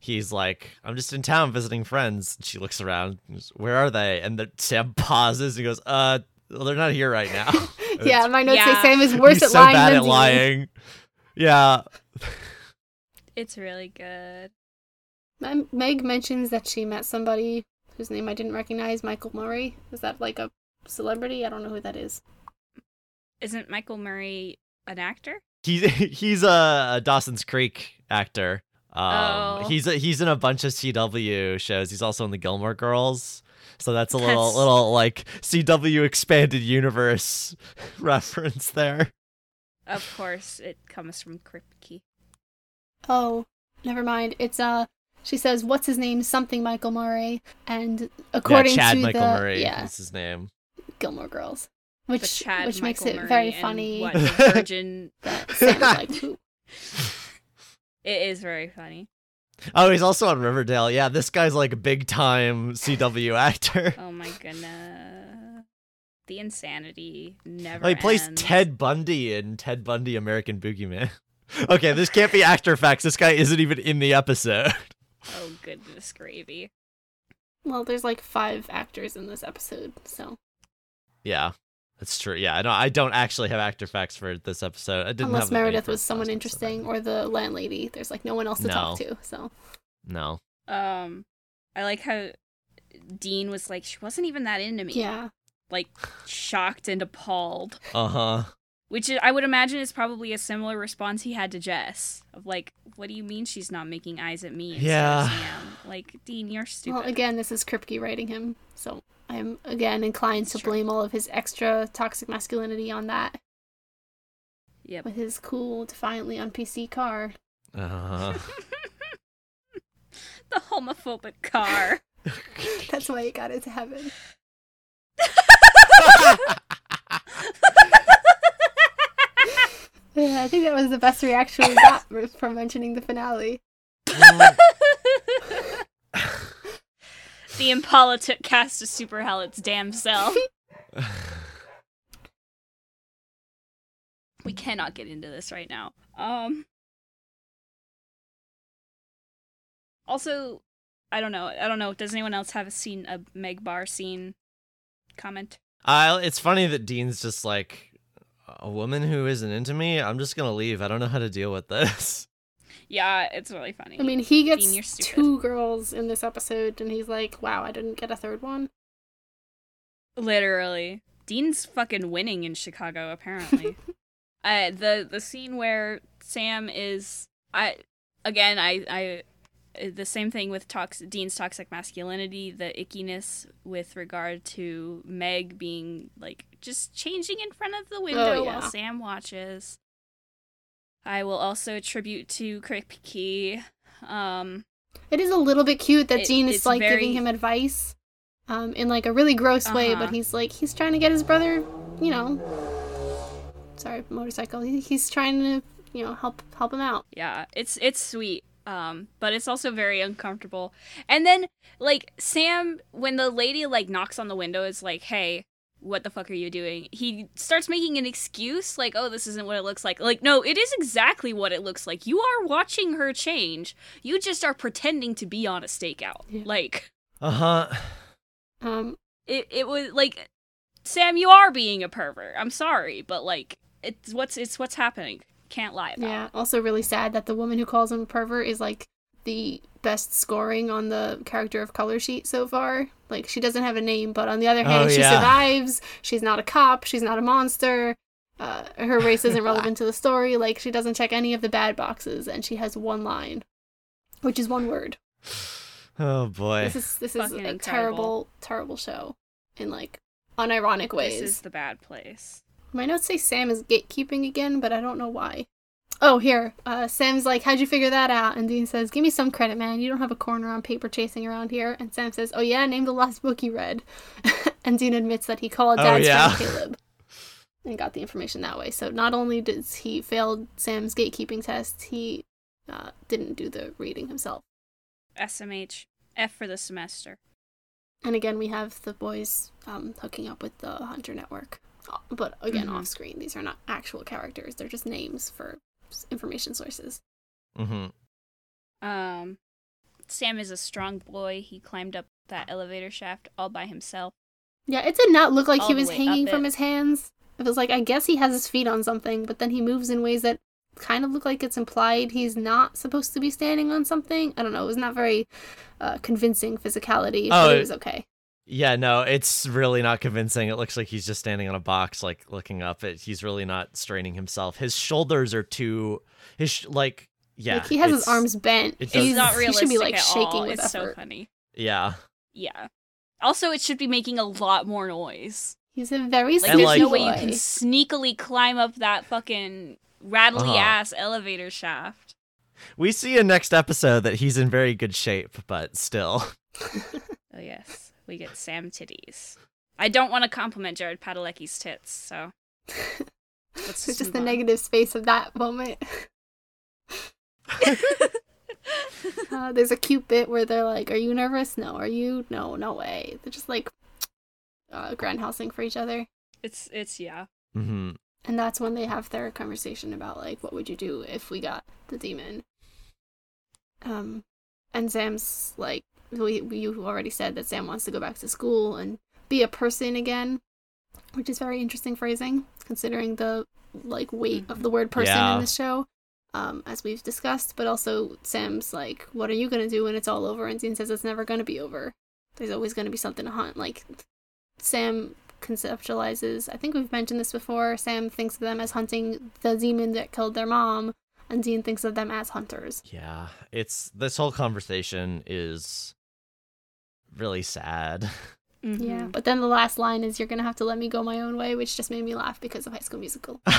he's like, "I'm just in town visiting friends." She looks around. and goes, Where are they? And the Sam (laughs) pauses and goes, "Uh, well, they're not here right now." (laughs) Yeah, my notes Yeah. say Sam is worse he's at so lying bad than at lying. Yeah. It's really good. Meg mentions that she met somebody whose name I didn't recognize, Michael Murray. Is that like a celebrity? I don't know who that is. Isn't Michael Murray an actor? He's (laughs) he's a, a Dawson's Creek actor. Um, Oh. he's a, he's in a bunch of CW shows. He's also in the Gilmore Girls. So that's a little That's- little like CW expanded universe (laughs) reference there. Of course, it comes from Kripke. Oh, never mind. It's uh she says, What's his name? Something Michael Murray. And according yeah, Chad to Michael the Murray yeah, is his name. Gilmore Girls. The Which Chad which makes it Murray very and funny What the (laughs) Virgin? that (laughs) Sam like, "Who?" (laughs) it is very funny. Oh, he's also on Riverdale. Yeah, this guy's like a big time CW actor. Oh my goodness, the insanity never. Oh, he plays ends. Ted Bundy in Ted Bundy American Boogeyman. okay, this can't be actor facts. This guy isn't even in the episode. Oh goodness gravy. Well, there's like five actors in this episode, so Yeah, that's true. Yeah, I don't. I don't actually have actor facts for this episode. I didn't unless have Meredith was someone last episode interesting or the landlady, there's like no one else to talk to. So No. Um, I like how Dean was like, she wasn't even that into me. yeah, Like shocked and appalled, Uh huh. Which I would imagine is probably a similar response he had to Jess of like, "What do you mean she's not making eyes at me?" Yeah. Like, Dean, you're stupid. Well, again, this is Kripke writing him, so I'm again inclined to Sure. blame all of his extra toxic masculinity on that Yep. with his cool, defiantly on PC car. Uh, huh. (laughs) The homophobic car. (laughs) (laughs) That's why he got into heaven. Yeah, (laughs) I think that was the best reaction we got (laughs) from mentioning the finale. the Impala took cast to super hell its damn self. (laughs) we cannot get into this right now. Um. Also, I don't know. I don't know. Does anyone else have a scene a Meg Bar scene comment? I, it's funny that Dean's just like a woman who isn't into me. I'm just gonna leave. I don't know how to deal with this. (laughs) Yeah, it's really funny. I mean, he gets two girls in this episode, and he's like, wow, I didn't get a third one. Literally. Dean's fucking winning in Chicago, apparently. (laughs) uh, the the scene where Sam is I again I I the same thing with tox- Dean's toxic masculinity, the ickiness with regard to Meg being like just changing in front of the window while yeah. Sam watches. I will also attribute to Kripke. Um, It is a little bit cute that It- Dean is like very- giving him advice, um, in like a really gross way, Uh-huh. but he's like he's trying to get his brother, you know. Sorry, motorcycle. He, he's trying to, you know, help help him out. Yeah, it's it's sweet. Um, but it's also very uncomfortable. And then like Sam when the lady like knocks on the window is like, "Hey, what the fuck are you doing?" He starts making an excuse like, "Oh, this isn't what it looks like." Like, no, it is exactly what it looks like. You are watching her change. You just are pretending to be on a stakeout. Yeah. Like Uh huh. Um, it it was like Sam, you are being a pervert. I'm sorry, but like it's what's it's what's happening. Can't lie about. yeah. Also, really sad that the woman who calls him a pervert is like the best scoring on the character of color sheet so far. Like she doesn't have a name, but on the other hand, Oh, she yeah. survives. She's not a cop. She's not a monster. Uh, her race isn't (laughs) relevant to the story. Like she doesn't check any of the bad boxes, and she has one line, which is one word. (sighs) Oh boy. This is this is Fucking a incredible. terrible, terrible show in like unironic ways. This is the bad place. My notes say Sam is gatekeeping again, but I don't know why. Oh, here. Uh, Sam's like, How'd you figure that out? And Dean says, Give me some credit, man. You don't have a corner on paper chasing around here. And Sam says, Oh, yeah, name the last book you read. (laughs) and Dean admits that he called Oh, Dad's yeah. friend Caleb and got the information that way. So not only does he fail Sam's gatekeeping test, he uh, didn't do the reading himself. SMH. F for the semester. And again, we have the boys um, hooking up with the Hunter Network. But again, Mhm. off screen. These are not actual characters, they're just names for information sources. Mm-hmm. Um, Sam is a strong boy. He climbed up that elevator shaft all by himself. Yeah, it did not look like All he was hanging from it. his hands. It was like, I guess he has his feet on something, but then he moves in ways that kind of look like it's implied he's not supposed to be standing on something. I don't know. It was not very uh, convincing physicality, but Oh, it was okay. Yeah, no, it's really not convincing. It looks like he's just standing on a box, like looking up. It, he's really not straining himself. His shoulders are too, his sh- like, yeah. like he has his arms bent. it It's does- He's, not he realistic should be like at shaking all. with It's so funny. Yeah, Yeah. Also, it should be making a lot more noise. He's a very Like, there's like- no way you can sneakily climb up that fucking rattly Uh-huh. ass elevator shaft. we see in next episode that he's in very good shape, but still. (laughs) Oh yes, we get Sam titties. I don't want to compliment Jared Padalecki's tits, so (laughs) let's It's just just the on. negative space of that moment. (laughs) Uh, there's a cute bit where they're like, "Are you nervous? No. Are you? No. No way." They're just like uh, grindhousing for each other, It's it's yeah. hmm and that's when they have their conversation about like, "What would you do if we got the demon?" Um, and Sam's like, "We you already said that Sam wants to go back to school and be a person again," which is very interesting phrasing considering the like weight of the word person Yeah. in this show. Um, as we've discussed, but also Sam's like, "What are you gonna do when it's all over?" And Dean says, "It's never gonna be over. There's always gonna be something to hunt." Like Sam conceptualizes. I think we've mentioned this before. Sam thinks of them as hunting the demon that killed their mom, and Dean thinks of them as hunters. Yeah, it's this whole conversation is really sad. (laughs) Mm-hmm. Yeah, but then the last line is "You're gonna have to let me go my own way," which just made me laugh because of High School Musical. (laughs)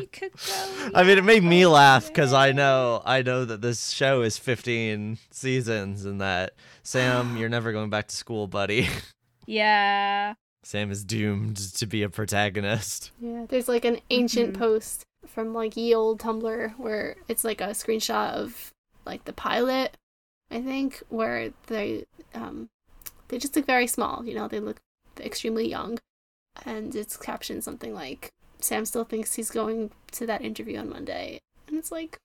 You could go. I mean, it made me laugh because I know I know that this show is 15 seasons and that Sam, (sighs) you're never going back to school, buddy. (laughs) Yeah. Sam is doomed to be a protagonist. Yeah, there's like an ancient Mhm. post from like ye old Tumblr where it's like a screenshot of like the pilot, I think, where they um they just look very small, you know, they look extremely young. And it's captioned something like Sam still thinks he's going to that interview on Monday. And it's like,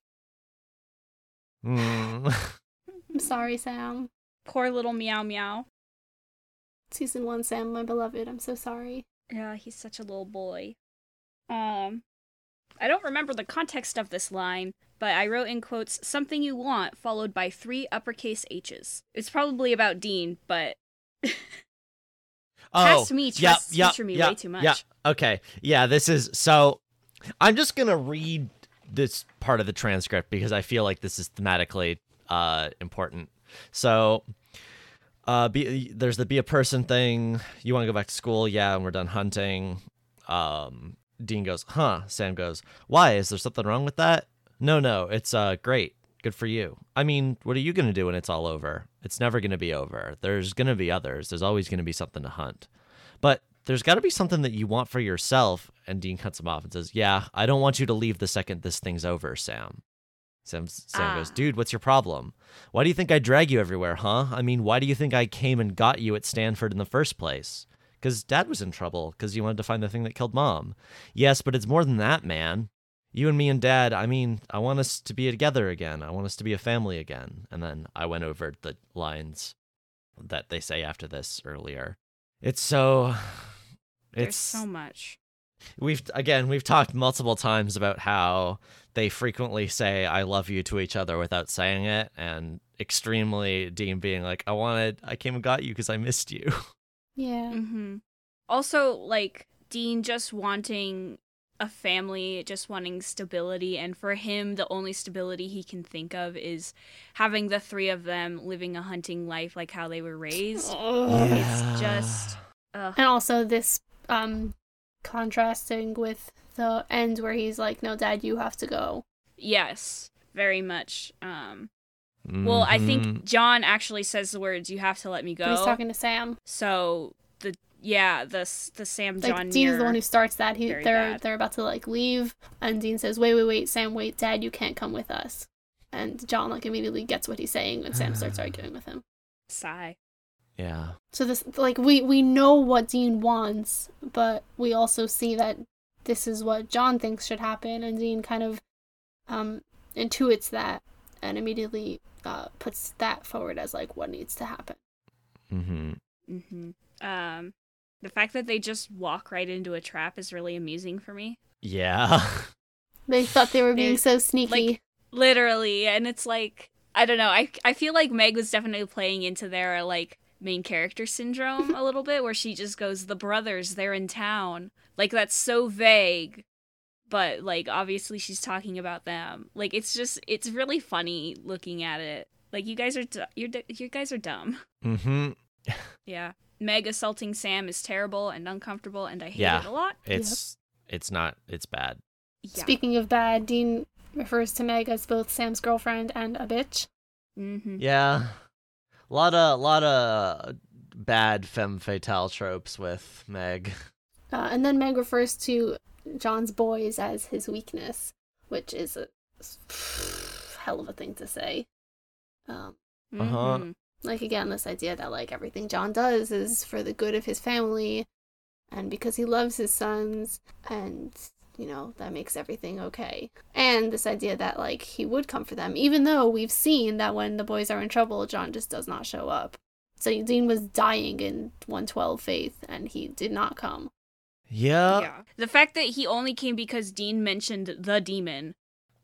Mm. (laughs) I'm sorry, Sam. Poor little meow meow. Season one, Sam, my beloved, I'm so sorry. Yeah, he's such a little boy. Um, I don't remember the context of this line, but I wrote in quotes "something you want" followed by three uppercase H's. It's probably about Dean, but Oh, Past me yep, trusts yep, feature me yep, way too much. Yeah. Okay. Yeah, this is so I'm just going to read this part of the transcript because I feel like this is thematically uh important. So uh be there's the be a person thing. You want to go back to school? Yeah, and we're done hunting. Um Dean goes, "Huh." Sam goes, "Why? Is there something wrong with that?" "No, no. It's uh great. Good for you. I mean, what are you going to do when it's all over? It's never going to be over. There's going to be others. There's always going to be something to hunt. But there's got to be something that you want for yourself. And Dean cuts him off and says, Yeah, I don't want you to leave the second this thing's over, Sam. Sam, Sam goes, Ah. Dude, what's your problem? Why do you think I drag you everywhere, huh? I mean, why do you think I came and got you at Stanford in the first place? Because dad was in trouble because you wanted to find the thing that killed mom. Yes, but it's more than that, man. You and me and dad, I mean, I want us to be together again. I want us to be a family again. And then I went over the lines that they say after this earlier. It's so. (sighs) there's It's so much. we've again we've talked multiple times about how they frequently say "I love you" to each other without saying it, and extremely Dean being like, "I wanted, I came and got you because I missed you." (laughs) Yeah. hmm Also, like Dean just wanting a family, just wanting stability, and for him, the only stability he can think of is having the three of them living a hunting life like how they were raised. (laughs) It's just, ugh. And also this um contrasting with the end where he's like, "No, Dad, you have to go." yes, very much. Um, well, I think John actually says the words, "You have to let me But he's talking to Sam. So the yeah, the the Sam Like John Dean is the one who starts that. He they're bad. they're about to like leave, and Dean says, "Wait, wait, wait, Sam, wait, Dad, you can't come with us." And John like immediately gets what he's saying, and Sam starts (sighs) arguing with him. sigh. yeah, So this like we we know what Dean wants, but we also see that this is what John thinks should happen, and Dean kind of um intuits that and immediately uh, puts that forward as like what needs to happen. hmm hmm Um, the fact that they just walk right into a trap is really amusing for me. yeah, (laughs) They thought they were being They- so sneaky. like- Literally, and it's like I don't know. I I feel like Meg was definitely playing into their like main character syndrome (laughs) a little bit, where she just goes, "The brothers, they're in town." Like that's so vague, but like obviously she's talking about them. Like it's just it's really funny looking at it. Like you guys are du- you're du- you guys are dumb. hmm (laughs) Yeah. Meg assaulting Sam is terrible and uncomfortable, and I hate Yeah. it a lot. It's it's not it's bad. Yeah. Speaking of bad, Dean refers to Meg as both Sam's girlfriend and a bitch. Mm-hmm. Yeah, a lot of a lot of bad femme fatale tropes with Meg. Uh, and then Meg refers to John's boys as his weakness, which is a hell of a thing to say. Um, Uh-huh. Mhm. like again, this idea that like everything John does is for the good of his family, and because he loves his sons, and you know that makes everything okay. And this idea that like he would come for them, even though we've seen that when the boys are in trouble, John just does not show up. So Dean was dying in 112 faith, and he did not come. Yeah. yeah. The fact that he only came because Dean mentioned the demon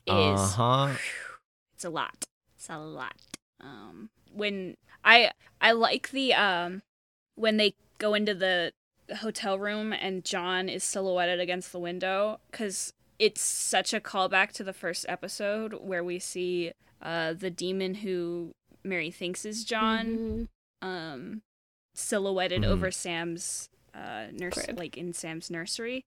is Uh huh. (sighs) it's a lot. It's a lot. Um when I I like the um when they go into the hotel room and John is silhouetted against the window because it's such a callback to the first episode where we see uh, the demon who Mary thinks is John Mhm. um, silhouetted Mhm. over Sam's uh, nurse, Crib. like in Sam's nursery.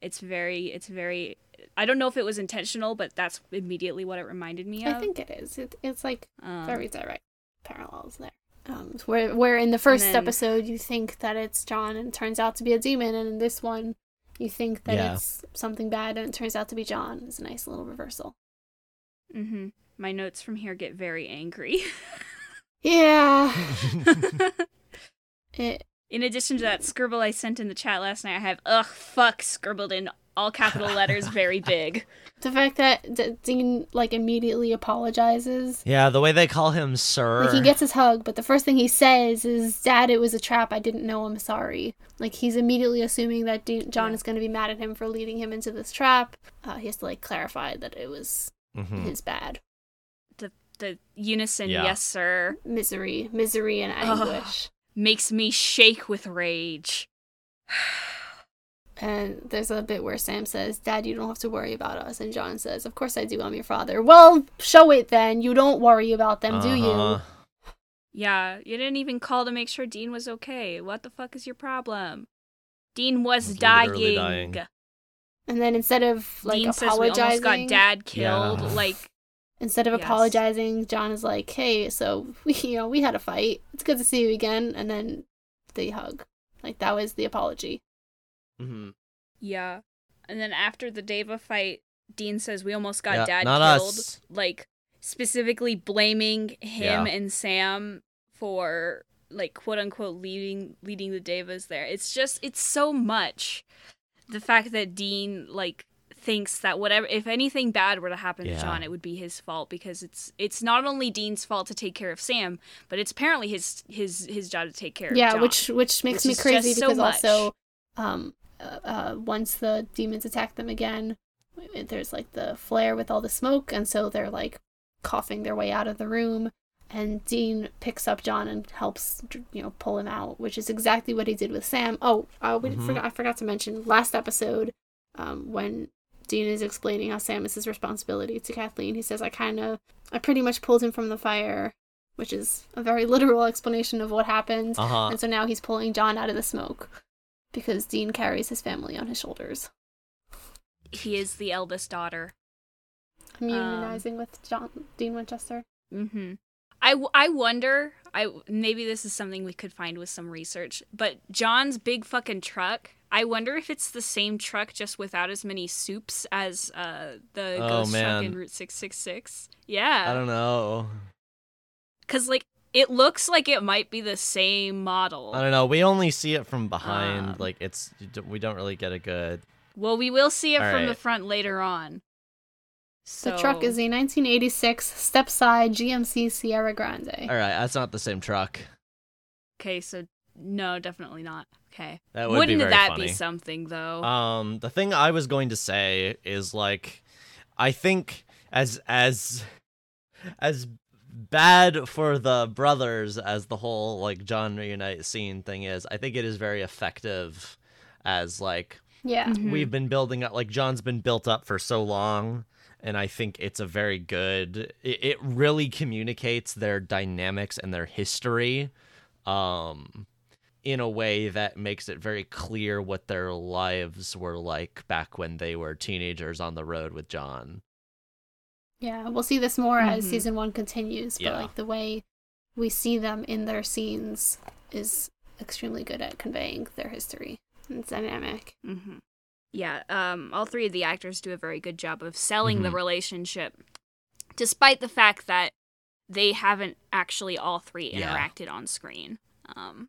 It's very, it's very. I don't know if it was intentional, but that's immediately what it reminded me of. I think it is. It, it's like um, very direct parallels there. Um, where where in the first then- episode you think that it's John and it turns out to be a demon, and in this one you think that Yeah. it's something bad and it turns out to be John. It's a nice little reversal. hmm My notes from here get very angry. (laughs) Yeah. (laughs) (laughs) It in addition to that scribble I sent in the chat last night, I have ugh fuck scribbled in all capital letters, very (laughs) big. the fact that D- Dean like immediately apologizes. yeah, the way they call him Sir. Like he gets his hug, but the first thing he says is, "Dad, it was a trap. I didn't know. I'm sorry." Like he's immediately assuming that Dean- John Yeah. is going to be mad at him for leading him into this trap. Uh, he has to like clarify that it was Mhm. his bad. The the unison, Yeah. yes sir, Misery, misery, and Ugh. anguish. Makes me shake with rage. (sighs) And there's a bit where Sam says, Dad, you don't have to worry about us. And John says, Of course I do. I'm your father. Well, show it then. You don't worry about them, do you? Uh-huh. Yeah, you didn't even call to make sure Dean was okay. What the fuck is your problem? Dean was Was dying. dying. And then instead of like Dean says we apologizing, almost got dad killed. Yeah. Like, instead of Yes. apologizing, John is like, "Hey, so (laughs) we, you know, we had a fight. It's good to see you again." And then they hug. Like that was the apology. Mhm. yeah. And then after the Deva fight, Dean says we almost got Yeah, dad not killed. us. Like, specifically blaming him Yeah. and Sam for like quote unquote leading leading the Devas there. It's just it's so much. The fact that Dean like thinks that whatever if anything bad were to happen Yeah. to John, it would be his fault because it's it's not only Dean's fault to take care of Sam, but it's apparently his his his job to take care of yeah, which which makes Which me crazy just so because also, um, uh, uh, once the demons attack them again, there's like the flare with all the smoke, and so they're like coughing their way out of the room. And Dean picks up John and helps, you know, pull him out, which is exactly what he did with Sam. Oh, uh, we Mhm. forgot, I forgot to mention last episode, um, when Dean is explaining how Sam is his responsibility to Kathleen. He says, "I kind of, I pretty much pulled him from the fire," which is a very (laughs) literal explanation of what happened. Uh-huh. And so now he's pulling John out of the smoke because Dean carries his family on his shoulders. he is the eldest daughter. I'm unionizing with John Dean Winchester. Mm-hmm. I, w- I wonder. I maybe this is something we could find with some research. But John's big fucking truck. I wonder if it's the same truck just without as many soups as uh, the Oh, ghost truck in Route Six Six Six. Yeah, I don't know. because like it looks like it might be the same model. I don't know. We only see it from behind. Um, like it's we don't really get a good. Well, we will see it All from the front later on. So, The truck is a 1986 step-side GMC Sierra Grande. All right, that's not the same truck. okay. So no, definitely not. Okay, That would be wouldn't very that funny. be something though? Um, the thing I was going to say is like, I think as as as bad for the brothers as the whole like John reunite scene thing is, I think it is very effective as like Yeah. Mhm. we've been building up like John's been built up for so long and I think it's a very good it, it really communicates their dynamics and their history um in a way that makes it very clear what their lives were like back when they were teenagers on the road with John. Yeah, we'll see this more as Mhm. season one continues, but Yeah. like the way we see them in their scenes is extremely good at conveying their history. It's dynamic. hmm Yeah, um, all three of the actors do a very good job of selling the Mhm. relationship, despite the fact that they haven't actually all three Yeah. interacted on screen. Um,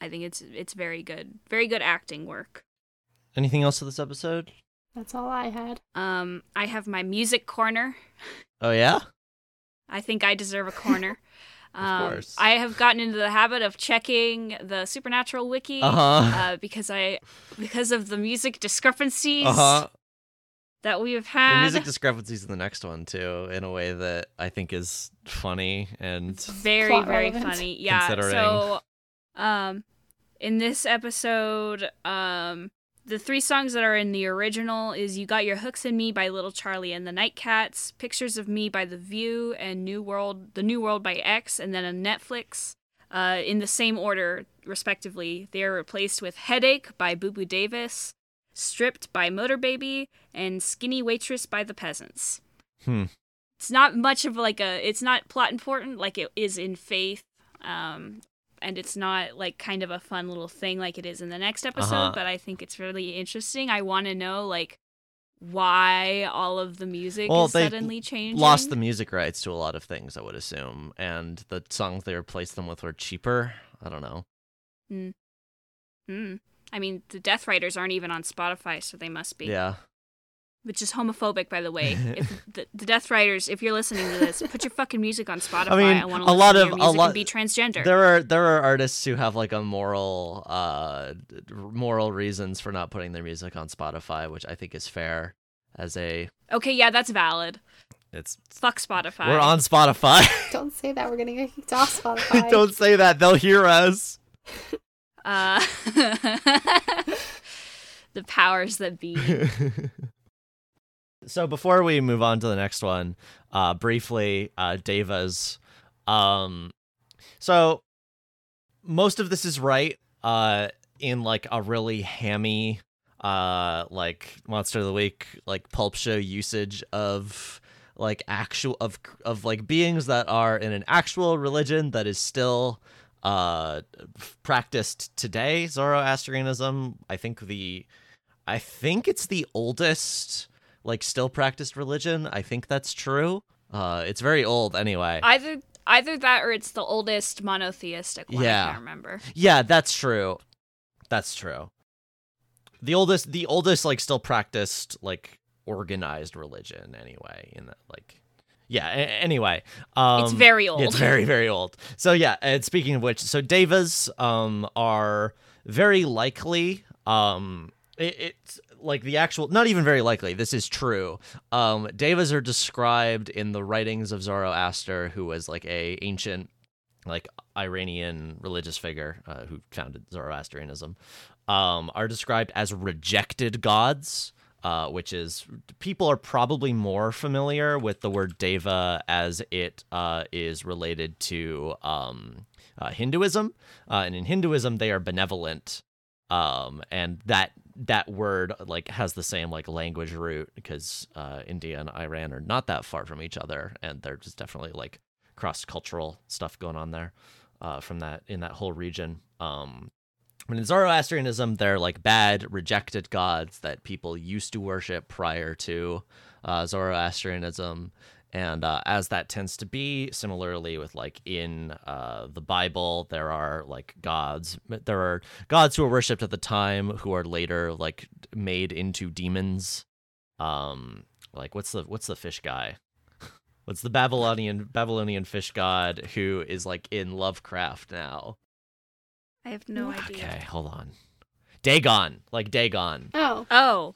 I think it's it's very good, very good acting work. Anything else to this episode? That's all I had. Um, I have my music corner. Oh yeah? I think I deserve a corner. (laughs) Of um, course. I have gotten into the habit of checking the Supernatural wiki Uh-huh. uh, because I because of the music discrepancies Uh-huh. that we have The had. music discrepancies in the next one too, in a way that I think is funny and very Plot very relevant. funny yeah Considering. so um in this episode, um, the three songs that are in the original is "You Got Your Hooks in Me" by Little Charlie and the Nightcats, "Pictures of Me" by The View, and "New World," "The New World" by X, and then a Netflix. Uh, in the same order, respectively, they are replaced with "Headache" by Boo Boo Davis, "Stripped" by Motor Baby, and "Skinny Waitress" by The Peasants. Hmm. It's not much of like a. It's not plot important like it is in Faith. Um, and it's not like kind of a fun little thing like it is in the next episode Uh-huh. but i think it's really interesting i want to know like why all of the music Well, is they suddenly changed. Lost the music rights to a lot of things, I would assume, and the songs they replaced them with were cheaper. I don't know. Hmm. Hmm. i mean the death riders aren't even on spotify so they must be Yeah. Which is homophobic by the way (laughs) if the, the death riders if you're listening to this put your fucking music on spotify i, mean, I want a to lot to of- your a lot- and be transgender There are there are artists who have like a moral uh moral reasons for not putting their music on Spotify, which I think is fair as a okay yeah that's valid it's fuck spotify we're on Spotify. (laughs) Don't say that. We're gonna get kicked off (laughs) Spotify. Don't say that. They'll hear us. Uh, the powers that be. So before we move on to the next one, uh briefly, uh Devas um so most of this is right uh in like a really hammy uh like monster of the week like pulp show usage of like actual of of like beings that are in an actual religion that is still uh practiced today. Zoroastrianism i think the i think it's the oldest like still practiced religion i think that's true uh it's very old anyway Either either that or it's the oldest monotheistic one. Yeah. I can't remember. Yeah, that's true. That's true. The oldest the oldest like still practiced like organized religion anyway in that like yeah, a- anyway. Um it's very old. It's very very old. So yeah, and speaking of which, so devas um are very likely um it, it's like the actual not even very likely this is true. Um devas are described in the writings of zoroaster who was like a ancient like iranian religious figure uh, who founded zoroastrianism um are described as rejected gods uh, which is people are probably more familiar with the word deva as it uh, is related to um, uh, Hinduism, uh, and in Hinduism they are benevolent, um, and that that word like has the same like language root because uh, India and Iran are not that far from each other, and there's just definitely like cross cultural stuff going on there uh, from that in that whole region. Um, but in Zoroastrianism, they're like bad, rejected gods that people used to worship prior to uh, Zoroastrianism. And uh, as that tends to be, similarly with like in uh, the Bible, there are like gods. There are gods who are worshipped at the time who are later like made into demons. Um, like what's the what's the fish guy? (laughs) What's the Babylonian Babylonian fish god who is like in Lovecraft now? I have no idea. Okay, hold on. Dagon, like Dagon. Oh, Oh,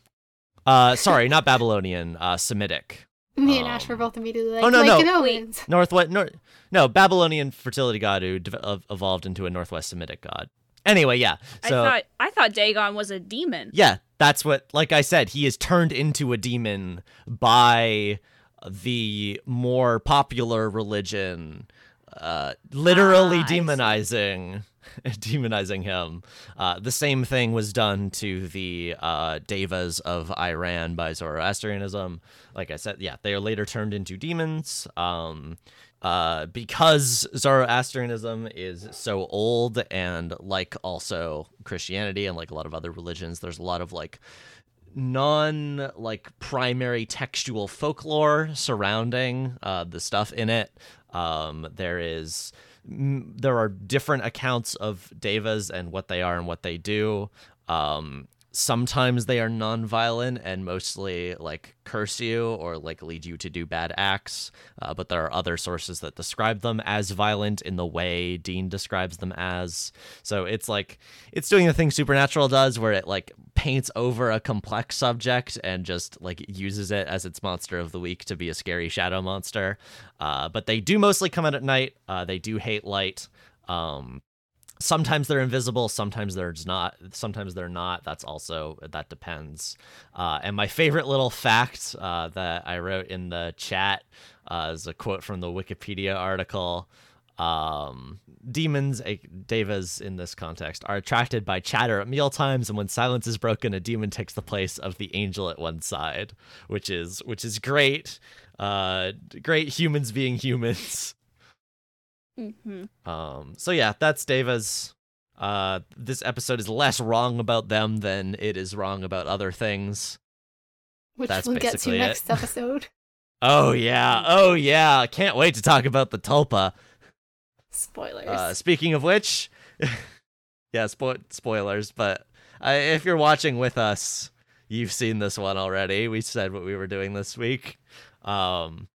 Uh, sorry, not Babylonian. Uh, Semitic. Me and Um, Ash were both immediately like, oh, no, no. Lycaonians. Northwest. Nor- no, Babylonian fertility god who dev- ev- evolved into a Northwest Semitic god. Anyway, yeah. So I thought I thought Dagon was a demon. yeah, that's what. Like I said, he is turned into a demon by the more popular religion, uh, literally Ah, demonizing. (laughs) demonizing him. Uh, the same thing was done to the uh, devas of Iran by Zoroastrianism. Like I said, yeah, they are later turned into demons. Um, uh, because Zoroastrianism is so old, and like also Christianity and like a lot of other religions, there's a lot of like non like primary textual folklore surrounding uh, the stuff in it. Um, there is there are different accounts of devas and what they are and what they do. Um, sometimes they are non-violent and mostly like curse you or like lead you to do bad acts uh, but there are other sources that describe them as violent in the way dean describes them as. So it's like it's doing the thing supernatural does where it like paints over a complex subject and just like uses it as its monster of the week to be a scary shadow monster. Uh, but they do mostly come out at night. Uh, they do hate light. Um, sometimes they're invisible sometimes they're not sometimes they're not. That's also that depends. Uh, and my favorite little fact uh, that i wrote in the chat uh, is a quote from the wikipedia article. Um, demons devas in this context are attracted by chatter at meal times and when silence is broken a demon takes the place of the angel at one side which is which is great. Uh great humans being humans (laughs) Mm-hmm. um, so yeah, that's Deva's. Uh, this episode is less wrong about them than it is wrong about other things. Which That's we'll get to it. next (laughs) episode. Oh yeah, oh yeah, can't wait to talk about the tulpa. Spoilers. Uh, speaking of which, (laughs) yeah, spo- spoilers. But uh, if you're watching with us, you've seen this one already. We said what we were doing this week. Um,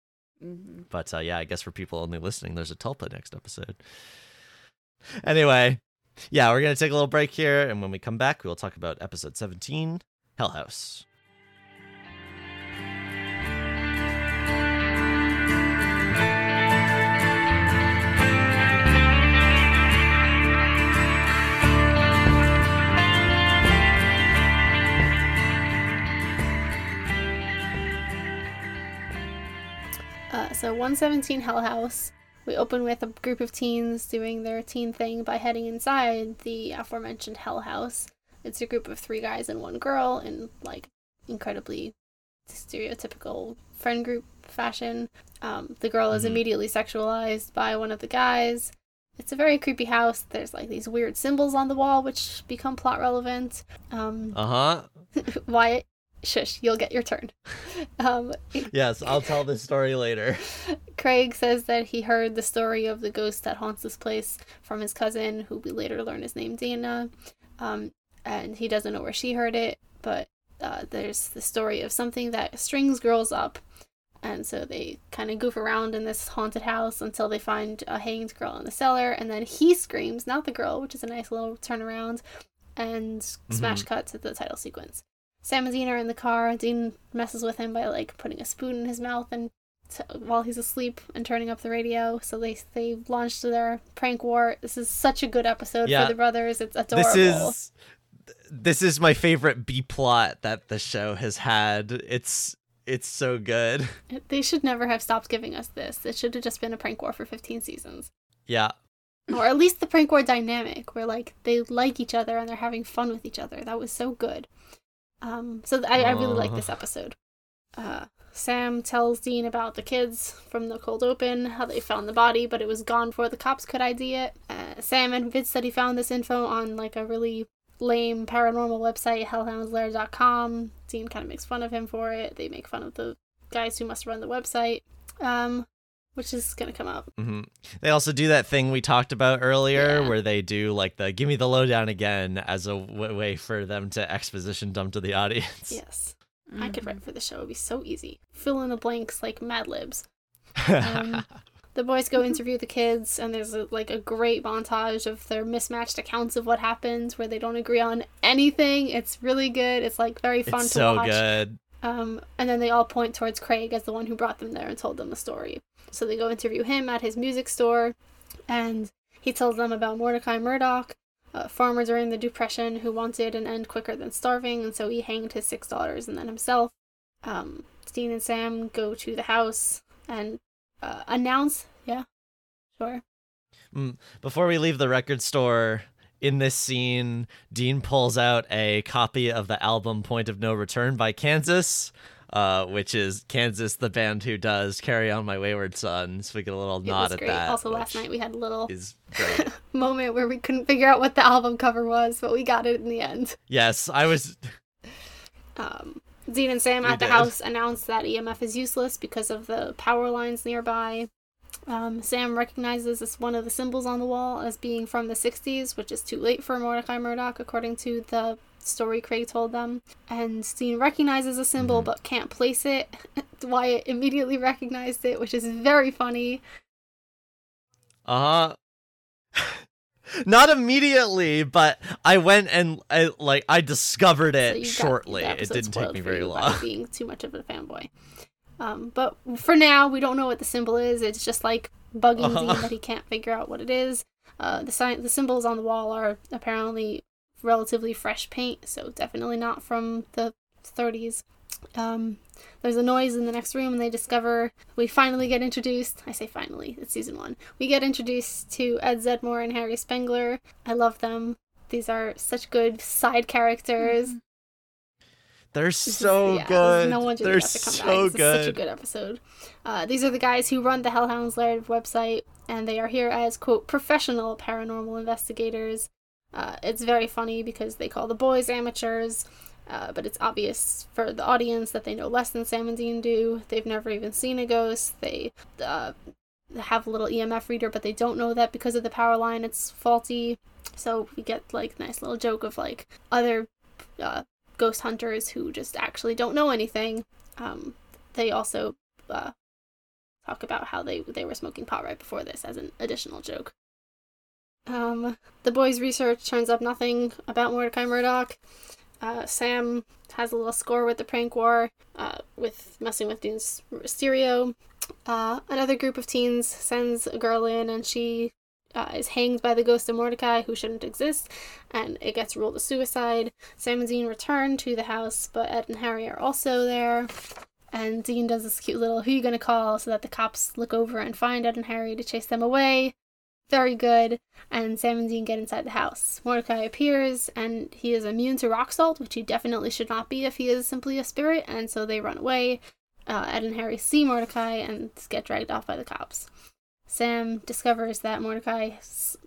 Mm-hmm. But uh, yeah, I guess for people only listening, there's a Tulpa next episode. Anyway, yeah, we're going to take a little break here. And when we come back, we will talk about episode 17 Hell House. Uh, so 117 Hell House. We open with a group of teens doing their teen thing by heading inside the aforementioned Hell House. It's a group of three guys and one girl in like incredibly stereotypical friend group fashion. Um, the girl is Mhm. immediately sexualized by one of the guys. It's a very creepy house. There's like these weird symbols on the wall which become plot relevant. Um, Uh huh. (laughs) Wyatt, shush, you'll get your turn. Um, Yes, I'll tell this story later. Craig says that he heard the story of the ghost that haunts this place from his cousin, who we later learn is named Dana. Um, and he doesn't know where she heard it, but uh, there's the story of something that strings girls up. And so they kind of goof around in this haunted house until they find a hanged girl in the cellar. And then he screams, not the girl, which is a nice little turnaround, and smash cut to the title sequence. Sam and Dean are in the car. Dean messes with him by like putting a spoon in his mouth and t- while he's asleep and turning up the radio. So they they launched their prank war. This is such a good episode Yeah. for the brothers. It's adorable. This is this is my favorite B plot that the show has had. It's it's so good. (laughs) They should never have stopped giving us this. It should have just been a prank war for 15 seasons. Yeah. Or at least the prank war dynamic, where like they like each other and they're having fun with each other. That was so good. Um, so th- I, I really like this episode. Uh, Sam tells Dean about the kids from the cold open, how they found the body, but it was gone before the cops could ID it. Uh, Sam admits that he found this info on like a really lame paranormal website, hellhoundslair.com. Dean kind of makes fun of him for it. They make fun of the guys who must run the website, um, which is gonna come up. hmm They also do that thing we talked about earlier, Yeah. where they do like the "give me the lowdown again" as a w- way for them to exposition dump to the audience. Yes. I could Mm-hmm. write for the show. It'd be so easy. Fill in the blanks like Mad Libs. Um, (laughs) the boys go interview the kids, and there's a, like a great montage of their mismatched accounts of what happens, where they don't agree on anything. It's really good. It's like very fun it's to so watch. good. Um, and then they all point towards Craig as the one who brought them there and told them the story. So they go interview him at his music store, and he tells them about Mordecai Murdoch, a farmer during the Depression who wanted an end quicker than starving, and so he hanged his six daughters and then himself. Um, Dean and Sam go to the house and uh, announce, yeah, sure. Before we leave the record store, in this scene, Dean pulls out a copy of the album Point of No Return by Kansas, uh, which is Kansas, the band who does Carry On My Wayward Son. So we get a little It nod was at great. that. also, last night we had a little (laughs) moment where we couldn't figure out what the album cover was, but we got it in the end. yes, I was. (laughs) Um, Dean and Sam We at the did. house announced that EMF is useless because of the power lines nearby. Um, Sam recognizes this one of the symbols on the wall as being from the 60s, which is too late for Mordecai Murdoch, according to the story Craig told them. And Dean recognizes a symbol Mhm. but can't place it. (laughs) Wyatt immediately recognized it, which is very funny. Uh huh. (laughs) Not immediately, but I went and I like I discovered it got shortly. It didn't take me very long. Being too much of a fanboy. Um, but for now, we don't know what the symbol is. It's just like bugging Uh-huh. Dean that he can't figure out what it is. Uh, the sign, the symbols on the wall are apparently relatively fresh paint, so definitely not from the 30s. Um, there's a noise in the next room, and they discover we finally get introduced. I say finally, it's season one. We get introduced to Ed Zedmore and Harry Spangler. I love them. These are such good side characters. Mm-hmm. They're so yeah, good. No wonder They're they to come so back. Good. such a good episode. Uh, these are the guys who run the Hellhounds Lair website, and they are here as quote professional paranormal investigators. Uh, it's very funny because they call the boys amateurs, uh, but it's obvious for the audience that they know less than Sam and Dean do. They've never even seen a ghost. They uh, have a little EMF reader, but they don't know that because of the power line it's faulty. So we get like nice little joke of like other uh, ghost hunters who just actually don't know anything. Um, they also uh, talk about how they they were smoking pot right before this as an additional joke. Um, the boys' research turns up nothing about Mordecai Murdoch. Uh, Sam has a little score with the prank war, uh, with messing with Dean's stereo. Uh, another group of teens sends a girl in, and she uh, is hanged by the ghost of Mordecai, who shouldn't exist, and it gets ruled a suicide. Sam and Dean return to the house, but Ed and Harry are also there. And Dean does this cute little who you gonna call so that the cops look over and find Ed and Harry to chase them away. Very good. And Sam and Dean get inside the house. Mordecai appears and he is immune to rock salt, which he definitely should not be if he is simply a spirit, and so they run away. Uh, Ed and Harry see Mordecai and get dragged off by the cops. Sam discovers that Mordecai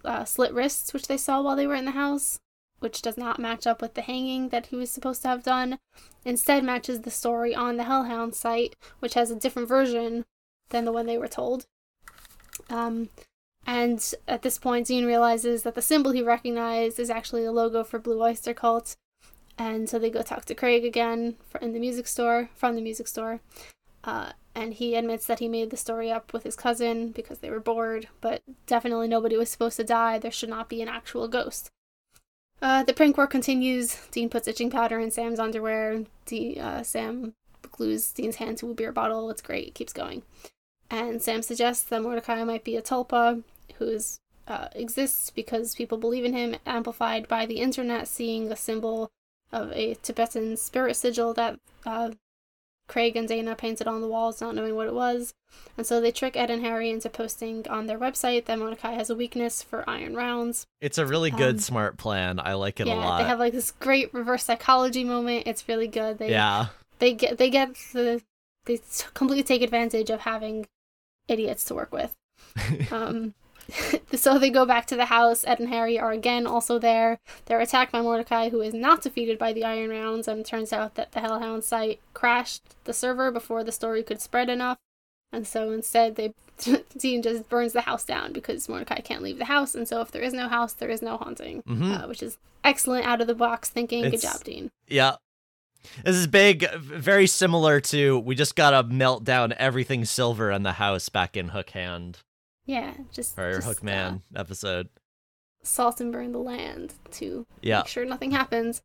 uh, slit wrists, which they saw while they were in the house, which does not match up with the hanging that he was supposed to have done. Instead, matches the story on the Hellhound site, which has a different version than the one they were told. Um, and at this point, Dean realizes that the symbol he recognized is actually a logo for Blue Oyster Cult. And so they go talk to Craig again in the music store, from the music store. Uh, and he admits that he made the story up with his cousin because they were bored, but definitely nobody was supposed to die. There should not be an actual ghost. Uh, the prank war continues. Dean puts itching powder in Sam's underwear. D- uh, Sam glues Dean's hand to a beer bottle. It's great. It keeps going. And Sam suggests that Mordecai might be a tulpa who uh, exists because people believe in him, amplified by the internet seeing a symbol of a Tibetan spirit sigil that uh, Craig and Dana painted on the walls, not knowing what it was. And so they trick Ed and Harry into posting on their website that Mordecai has a weakness for iron rounds. It's a really good, Um, smart plan. I like it a yeah, lot. they have like this great reverse psychology moment. It's really good. They yeah. they get they get the they completely take advantage of having idiots to work with. (laughs) Um, (laughs) so they go back to the house. Ed and Harry are again also there. They're attacked by Mordecai, who is not defeated by the Iron Rounds, and it turns out that the Hellhound site crashed the server before the story could spread enough. And so instead, they (laughs) Dean just burns the house down because Mordecai can't leave the house. And so if there is no house, there is no haunting, Mhm. uh, which is excellent out of the box thinking. Good job, Dean. Yeah. This is big, very similar to we just gotta melt down everything silver in the house back in Hook Hand Yeah, just or just, Hook uh, Man episode. salt and burn the land to Yeah. make sure nothing happens.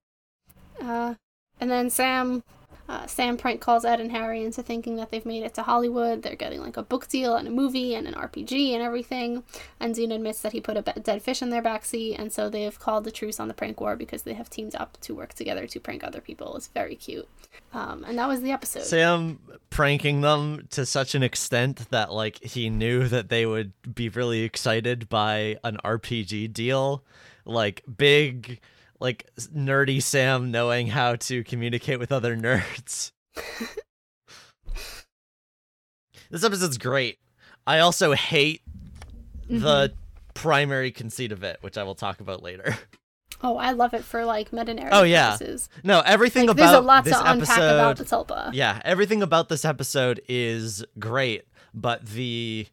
Uh, and then Sam, uh, Sam prank calls Ed and Harry into thinking that they've made it to Hollywood. They're getting like a book deal and a movie and an RPG and everything. And Dean admits that he put a be- dead fish in their backseat, and so they have called the truce on the prank war because they have teamed up to work together to prank other people. It's very cute. Um, and that was the episode. Sam pranking them to such an extent that like he knew that they would be really excited by an RPG deal, like big like nerdy Sam knowing how to communicate with other nerds. (laughs) this episode's great. I also hate the mm-hmm. primary conceit of it, which I will talk about later. oh, I love it for like meta narrative Oh, yeah. purposes. No, everything Like, about there's a lot this to unpack episode about the Tulpa. yeah everything about this episode is great but the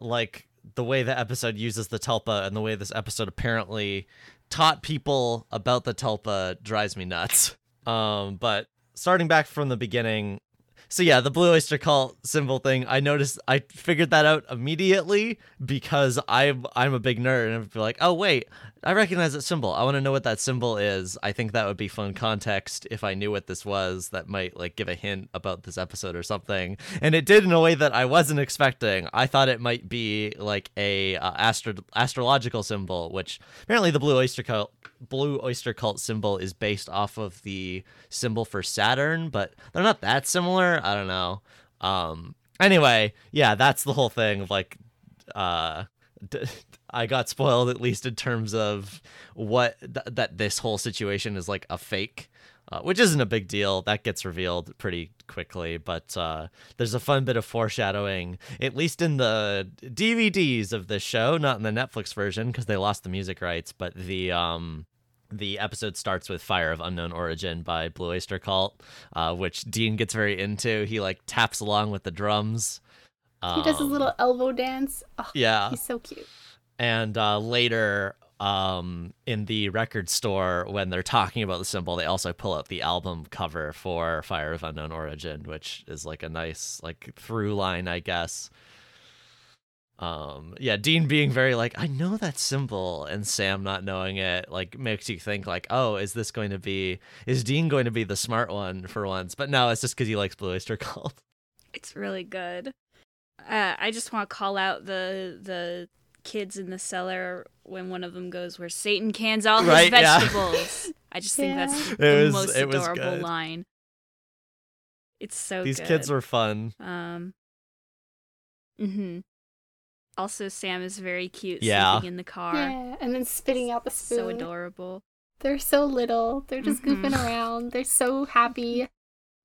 like the way the episode uses the tulpa and the way this episode apparently taught people about the tulpa drives me nuts. Um but starting back from the beginning so yeah the blue oyster cult symbol thing i noticed i figured that out immediately because i'm i'm a big nerd and i'd be like oh wait I recognize that symbol. I want to know what that symbol is. I think that would be fun context if I knew what this was. That might like give a hint about this episode or something. And it did in a way that I wasn't expecting. I thought it might be like a uh, astro- astrological symbol, which apparently the blue oyster cult blue oyster cult symbol is based off of the symbol for Saturn, but they're not that similar. I don't know. Um. Anyway, yeah, that's the whole thing of like, uh. (laughs) I got spoiled at least in terms of what th- that this whole situation is like a fake, uh, which isn't a big deal. That gets revealed pretty quickly, but uh, there's a fun bit of foreshadowing, at least in the DVDs of this show, not in the Netflix version because they lost the music rights. But the um, the episode starts with "Fire of Unknown Origin" by Blue Oyster Cult, uh, which Dean gets very into. He like taps along with the drums. He does his Um, little elbow dance. Oh, yeah he's so cute. and uh, later um in the record store when they're talking about the symbol they also pull out the album cover for fire of unknown origin which is like a nice like through line i guess um yeah dean being very like i know that symbol and sam not knowing it like makes you think like oh is this going to be is dean going to be the smart one for once but no it's just because he likes blue oyster cult It's really good. Uh, I just want to call out the the kids in the cellar when one of them goes, "Where Satan cans all his Right, yeah. vegetables." (laughs) I just think that's Yeah. the was- most it adorable good. line. It's so these good. kids were fun Um. Hmm. Also, Sam is very cute. Yeah. sleeping in the car. Yeah, and then spitting out the spoon. So adorable. They're so little. They're just Mhm. goofing around. They're so happy.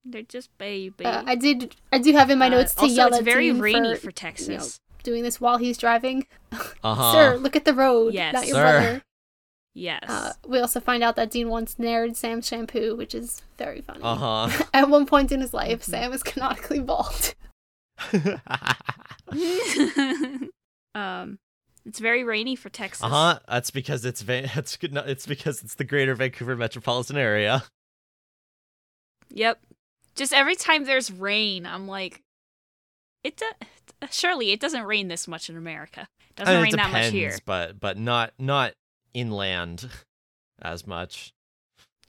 They're just baby. Uh, I did. I do have in my Uh, notes to also, yell it's at very Dean rainy for, for, Texas. doing this while he's driving. (laughs) uh-huh Sir, look at the road. Yes. Not your Sir. brother. Yes. Uh, we also find out that Dean once Naired Sam's shampoo, which is very funny. uh-huh (laughs) At one point in his life, Mhm. Sam is canonically bald. (laughs) um, it's very rainy for Texas. Uh huh. That's because it's va- it's good. no, It's because it's the Greater Vancouver metropolitan area. Yep. Just every time there's rain, I'm like, it. Do- surely it doesn't rain this much in America. It doesn't I mean, rain it that much here. but but not not inland (laughs) as much.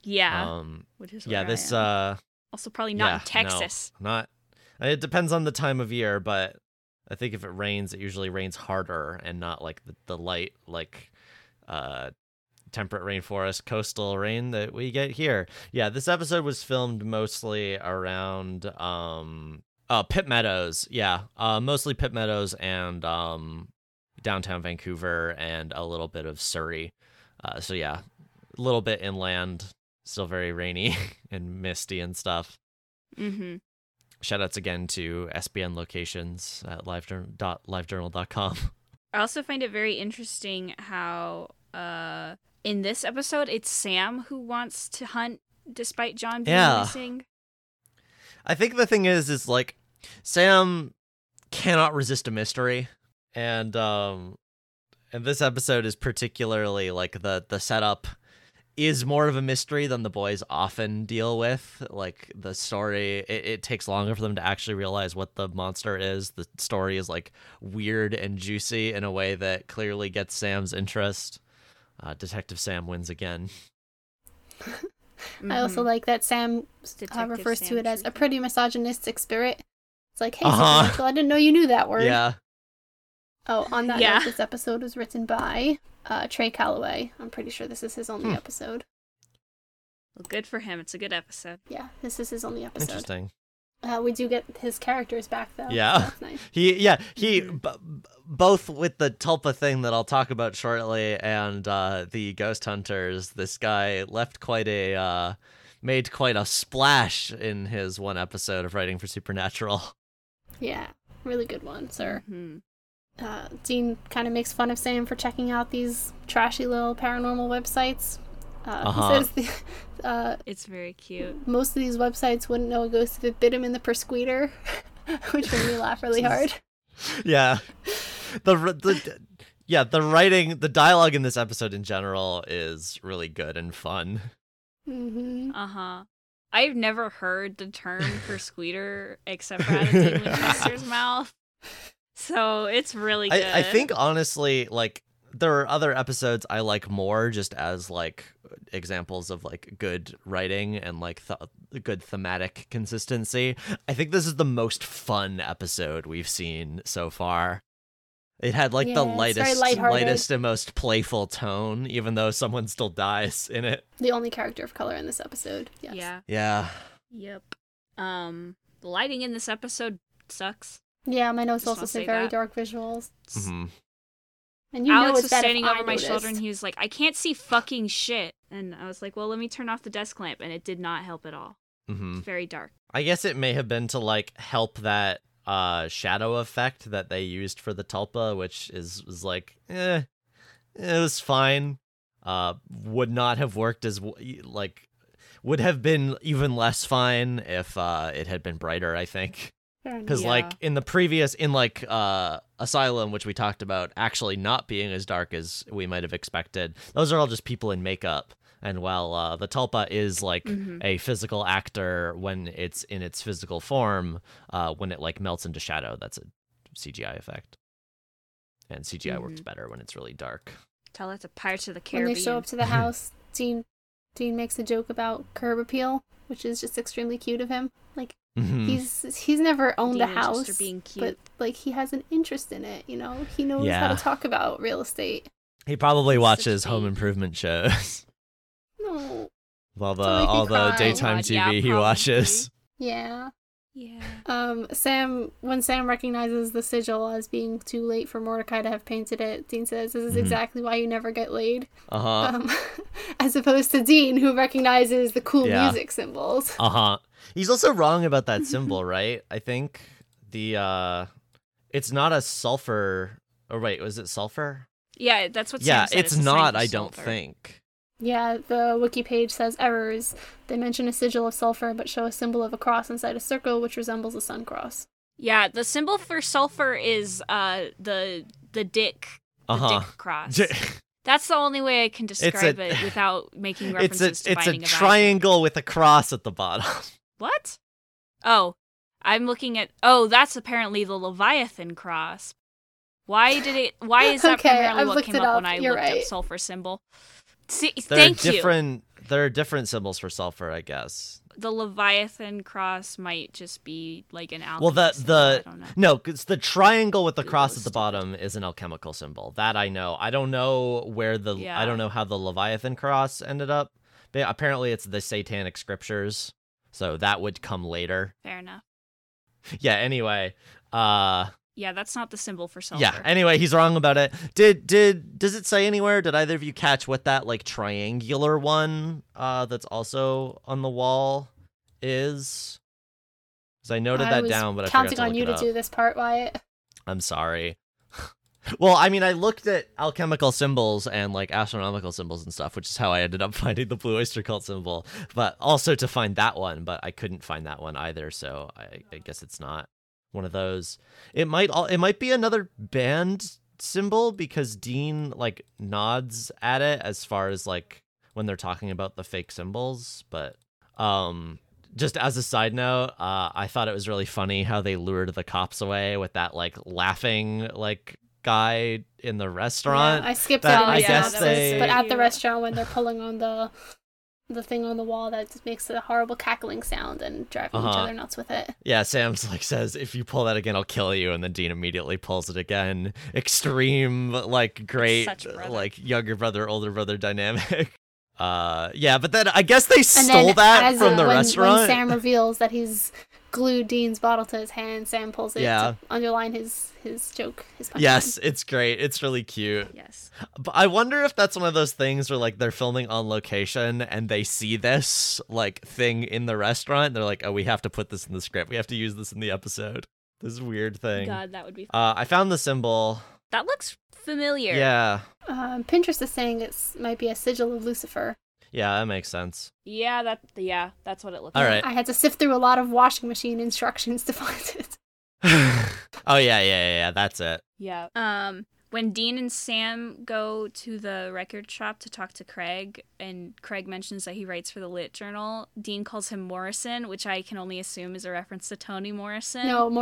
Yeah. Um. which is Yeah. This. Uh. also probably not yeah, in Texas. No, not. It depends on the time of year, but I think if it rains, it usually rains harder and not like the, the light like uh temperate rainforest coastal rain that we get here. Yeah, this episode was filmed mostly around um uh Pitt Meadows. Yeah. Uh mostly Pitt Meadows and um downtown Vancouver and a little bit of Surrey. Uh so yeah, a little bit inland, still very rainy (laughs) and misty and stuff. Mm-hmm. Shoutouts again to SPN locations at livejournal.livejournal.com. I also find it very interesting how uh in this episode it's Sam who wants to hunt despite John being Yeah. missing. I think the thing is, is like Sam cannot resist a mystery, and um, and this episode is particularly like the the setup is more of a mystery than the boys often deal with. Like the story, it, it takes longer for them to actually realize what the monster is. The story is like weird and juicy in a way that clearly gets Sam's interest. Uh, Detective Sam wins again. I also Mhm. like that Sam uh, refers Sam to it as a pretty misogynistic spirit. It's like, hey, Uh-huh. Supernatural, I didn't know you knew that word. Yeah. Oh, on that Yeah. note, this episode was written by uh, Trey Callaway. I'm pretty sure this is his only Hmm. episode. Well, good for him. It's a good episode. Yeah, this is his only episode. Interesting. Uh, we do get his characters back though. Yeah. that's nice. (laughs) He yeah he Mhm. b- b- both with the Tulpa thing that I'll talk about shortly and uh, the Ghost Hunters. This guy left quite a uh, made quite a splash in his one episode of writing for Supernatural. (laughs) Yeah, really good one, sir. Mhm. Uh, Dean kind of makes fun of Sam for checking out these trashy little paranormal websites. Uh, Uh-huh. He says the, (laughs) uh, It's very cute. most of these websites wouldn't know a ghost if it bit him in the persqueter, (laughs) which made me laugh really hard. (laughs) yeah, the the yeah the writing the dialogue in this episode in general is really good and fun. hmm Uh huh. I've never heard the term for squeater except for out of Dean Winchester's mouth. So it's really good. I, I think honestly, like there are other episodes I like more just as like examples of like good writing and like th- good thematic consistency. I think this is the most fun episode we've seen so far. It had like Yeah, the lightest lightest and most playful tone even though someone still dies in it. The only character of color in this episode. Yes. Yeah. Yeah. Yep. Um, the lighting in this episode sucks. Yeah, my notes also wanna say say very that. dark visuals. Mhm. And you know Alex it's was standing over I my shoulder and he was like, "I can't see fucking shit," and I was like, "Well, let me turn off the desk lamp," and it did not help at all. Mhm. It's very dark. I guess it may have been to like help that uh shadow effect that they used for the tulpa, which is was like eh, it was fine. Uh, would not have worked as like would have been even less fine if uh it had been brighter. I think because Yeah. like in the previous in like uh asylum which we talked about actually not being as dark as we might have expected those are all just people in makeup and while uh the tulpa is like Mhm. a physical actor when it's in its physical form uh when it like melts into shadow that's a cgi effect and cgi works Mhm. better when it's really dark Tell that to Pirates of the Caribbean. when they show up to the (laughs) house, Dean Dean makes a joke about curb appeal, which is just extremely cute of him. Like Mhm. he's he's never owned Dean a house, being cute. but like he has an interest in it. You know, he knows how to talk about real estate. he probably Such watches home improvement shows (laughs) No, all the Don't make me all the cry. daytime God, tv yeah, he watches yeah. yeah. Um, Sam, when Sam recognizes the sigil as being too late for Mordecai to have painted it, Dean says, "This is Mhm. exactly why you never get laid." uh-huh Um, (laughs) as opposed to Dean, who recognizes the cool Yeah. music symbols. Uh huh. He's also wrong about that symbol, (laughs) right? I think the uh, it's not a sulfur. Or wait, was it sulfur? Yeah, that's what. yeah, Sam said. it's a not. I don't sulfur. think. Yeah, the wiki page says errors. They mention a sigil of sulfur, but show a symbol of a cross inside a circle, which resembles a sun cross. Yeah, the symbol for sulfur is uh the the dick the Uh huh. dick cross. (laughs) That's the only way I can describe a- it without making (laughs) it's references a to it's a Binding of Isaac. triangle with a cross at the bottom. What? Oh, I'm looking at. Oh, that's apparently the Leviathan cross. Why did it? Why is that Okay, primarily I've what came up, up. when I You're looked up sulfur symbol? See, There thank are you. different. There are different symbols for sulfur, I guess. The Leviathan cross might just be like an alchemy Well, the symbol, the I don't know. no, because the triangle with the Google cross at the bottom is an alchemical symbol. That I know. I don't know where the yeah. I don't know how the Leviathan cross ended up. But apparently, it's the Satanic scriptures, so that would come later. Fair enough. Yeah. Anyway, uh, Yeah, that's not the symbol for sulfur. yeah. Anyway, he's wrong about it. Did did does it say anywhere? Did either of you catch what that like triangular one uh that's also on the wall is? Because I noted I that down, but I counting forgot to on you to up. do this part, Wyatt. I'm sorry. Well, I mean, I looked at alchemical symbols and like astronomical symbols and stuff, which is how I ended up (laughs) finding the Blue Oyster Cult symbol, but also to find that one, but I couldn't find that one either, so I, I guess it's not one of those. It might all it might be another band symbol because Dean like nods at it as far as like when they're talking about the fake symbols, but um just as a side note, uh, I thought it was really funny how they lured the cops away with that like laughing like guy in the restaurant. Yeah, I skipped that I the guess synopsis, they- but at the restaurant when they're pulling on the the thing on the wall that just makes a horrible cackling sound and driving each Uh-huh. other nuts with it. yeah, Sam's like says, "If you pull that again, I'll kill you." And then Dean immediately pulls it again. Extreme, like great, like younger brother, older brother dynamic. (laughs) Uh, yeah, but then I guess they stole then that from uh, the when, restaurant. when Sam reveals that he's glued Dean's bottle to his hand, Sam pulls it Yeah. to underline his his joke. His punchline. yes, it's great. It's really cute. Yes. But I wonder if that's one of those things where like they're filming on location and they see this like thing in the restaurant. And they're like, oh, we have to put this in the script. We have to use this in the episode. This weird thing. God, that would be. Uh, I found the symbol. That looks familiar. Yeah, Um, Pinterest is saying it might be a sigil of Lucifer. Yeah, that makes sense. Yeah, that. Yeah, that's what it looks All like. right. I had to sift through a lot of washing machine instructions to (laughs) find it. (laughs) oh yeah, yeah, yeah, yeah. That's it. Yeah. Um, when Dean and Sam go to the record shop to talk to Craig, and Craig mentions that he writes for the Lit Journal, Dean calls him Morrison, which I can only assume is a reference to Toni Morrison. No, And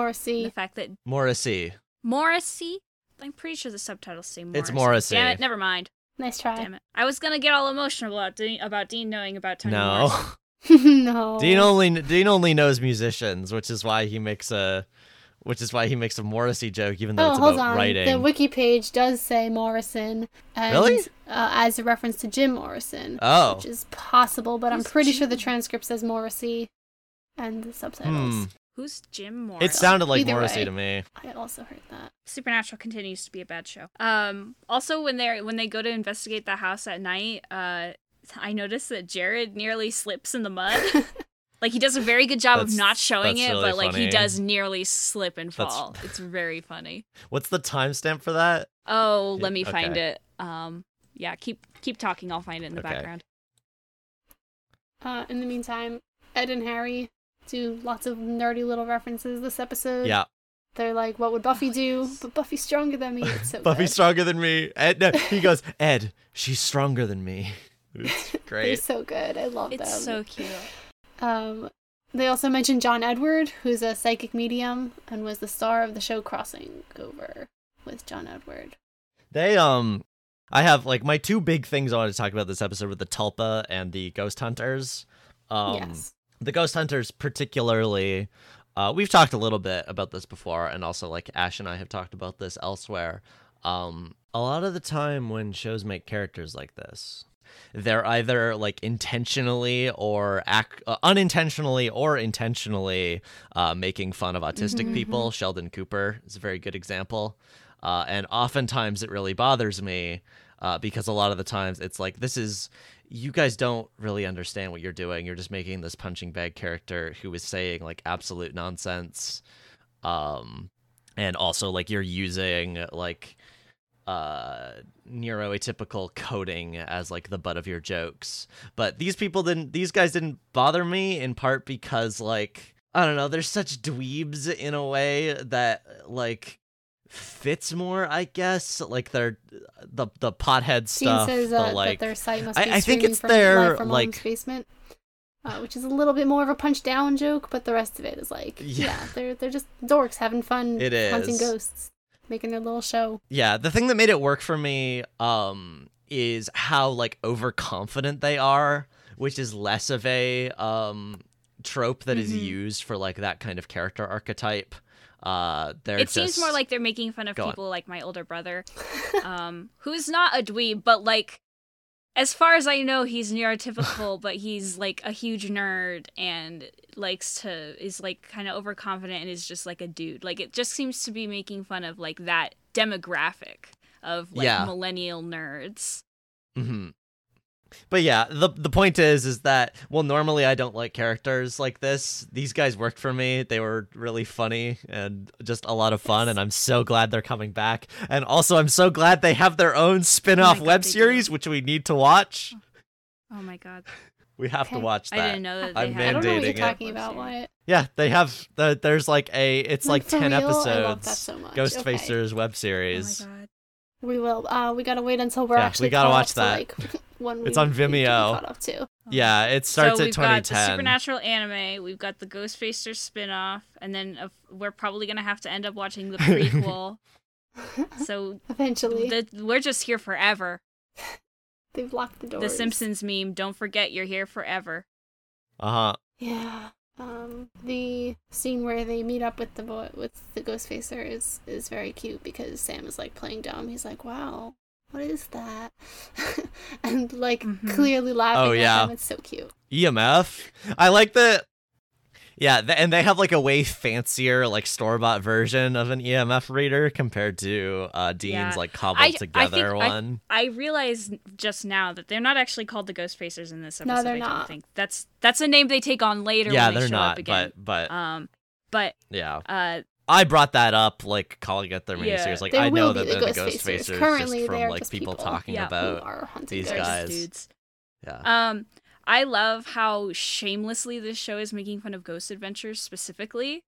The fact that Morrissey. Morrissey. I'm pretty sure the subtitles say Morrissey. It's Morrissey. Damn it, never mind. Nice try. Damn it. I was gonna get all emotional about Dean, about Dean knowing about Toni no. (laughs) (laughs) No. Dean only Dean only knows musicians, which is why he makes a which is why he makes a Morrissey joke, even though Oh, it's hold about on. writing. The wiki page does say Morrison, and, Really? Uh, as a reference to Jim Morrison, oh, which is possible, but I'm Who's pretty sure the transcript says Morrissey, and the subtitles. hmm. Who's Jim Morrison? It sounded like Either Morrissey way. to me. I also heard that. Supernatural continues to be a bad show. Um, also, when they when they go to investigate the house at night, uh, I noticed that Jared nearly slips in the mud. (laughs) like he does a very good job of not showing it, really but like he does nearly slip and That's- fall. (laughs) It's very funny. What's the timestamp for that? Oh, Yeah, let me find it. Um, yeah, keep keep talking. I'll find it in the Okay. background. Uh, in the meantime, Ed and Harry do lots of nerdy little references this episode. Yeah, They're like, "What would Buffy do?" But Buffy's stronger than me. It's so (laughs) Buffy's good. stronger than me. Ed, no, he (laughs) goes, Ed, she's stronger than me. (laughs) It's They're great. so good. I love them. It's so cute. Um, they also mentioned John Edward, who's a psychic medium and was the star of the show Crossing Over with John Edward. They um I have like my two big things I wanted to talk about this episode with the Tulpa and the Ghost Hunters. Um yes. The Ghost Hunters particularly uh we've talked a little bit about this before and also like Ash and I have talked about this elsewhere. Um a lot of the time when shows make characters like this, they're either like intentionally or ac- uh, unintentionally or intentionally uh, making fun of autistic Mhm, people. Sheldon Cooper is a very good example. Uh, and oftentimes it really bothers me uh, because a lot of the times it's like, this is, you guys don't really understand what you're doing. You're just making this punching bag character who is saying like absolute nonsense. Um, and also like you're using like uh neuroatypical coding as like the butt of your jokes but these people didn't these guys didn't bother me in part because like i don't know they're such dweebs in a way that like fits more i guess like they're the the pothead Gene stuff says the uh, like that their site must I- be I think it's from their, from like- Mom's basement, uh, which is a little bit more of a punch down joke, but the rest of it is like, Yeah. yeah, they're they're just dorks having fun (laughs) It hunting is. ghosts, making their little show. Yeah, the thing that made it work for me um is how like overconfident they are, which is less of a um trope that is Mhm. used for like that kind of character archetype. Uh they're It seems more like they're making fun of Go on. people like my older brother, um, (laughs) who's not a dweeb, but like, as far as I know, he's neurotypical, (laughs) but he's like a huge nerd and likes to is like kind of overconfident and is just like a dude. Like it just seems to be making fun of like that demographic of like Yeah. millennial nerds. Mhm. But yeah, the the point is is that well normally I don't like characters like this. These guys worked for me. They were really funny and just a lot of fun and I'm so glad they're coming back. And also I'm so glad they have their own oh spin-off God, web they do. series which we need to watch. Oh my god, (laughs) We have to watch that. I didn't know that they I'm had. I don't know what you're mandating it. talking about. series. Wyatt. Yeah, they have the, there's like a it's like For 10 real? episodes. I love that so much. Ghost Okay. Facers web series. Oh my god. We will. Uh, we gotta wait until we're Yeah, we gotta caught watch up to, that. like, (laughs) when It's we on need to be Vimeo. Caught up to. yeah, it starts so at we've got the supernatural anime we've got the ghost facer spin-off and then uh, we're probably gonna have to end up watching the prequel (laughs) so Eventually, the, we're just here forever they've locked the doors. the simpsons meme don't forget you're here forever Uh-huh. Yeah. Um, the scene where they meet up with the boy with the ghost facer is is very cute because Sam is like playing dumb. He's like, "Wow, what is that?" (laughs) and like Mhm. clearly laughing. Oh, at yeah. it's so cute. EMF. I like that. Yeah, th- and they have like a way fancier, like store bought version of an EMF reader compared to uh, Dean's Yeah. like cobbled I- I together I- one. i realize just now that they're not actually called the ghost facers in this episode. No, episode they're i don't think that's that's a name they take on later yeah, when they they're show not, up again but but um but yeah, uh I brought that up, like calling it their Yeah. miniseries. Like There I know that the they're the Ghost Ghost Facers. Facers Currently, just they from like just people, people. talking Yeah. Who about. are hunting these they're ghosts. just guys. dudes Yeah. Um, I love how shamelessly this show is making fun of Ghost Adventures specifically.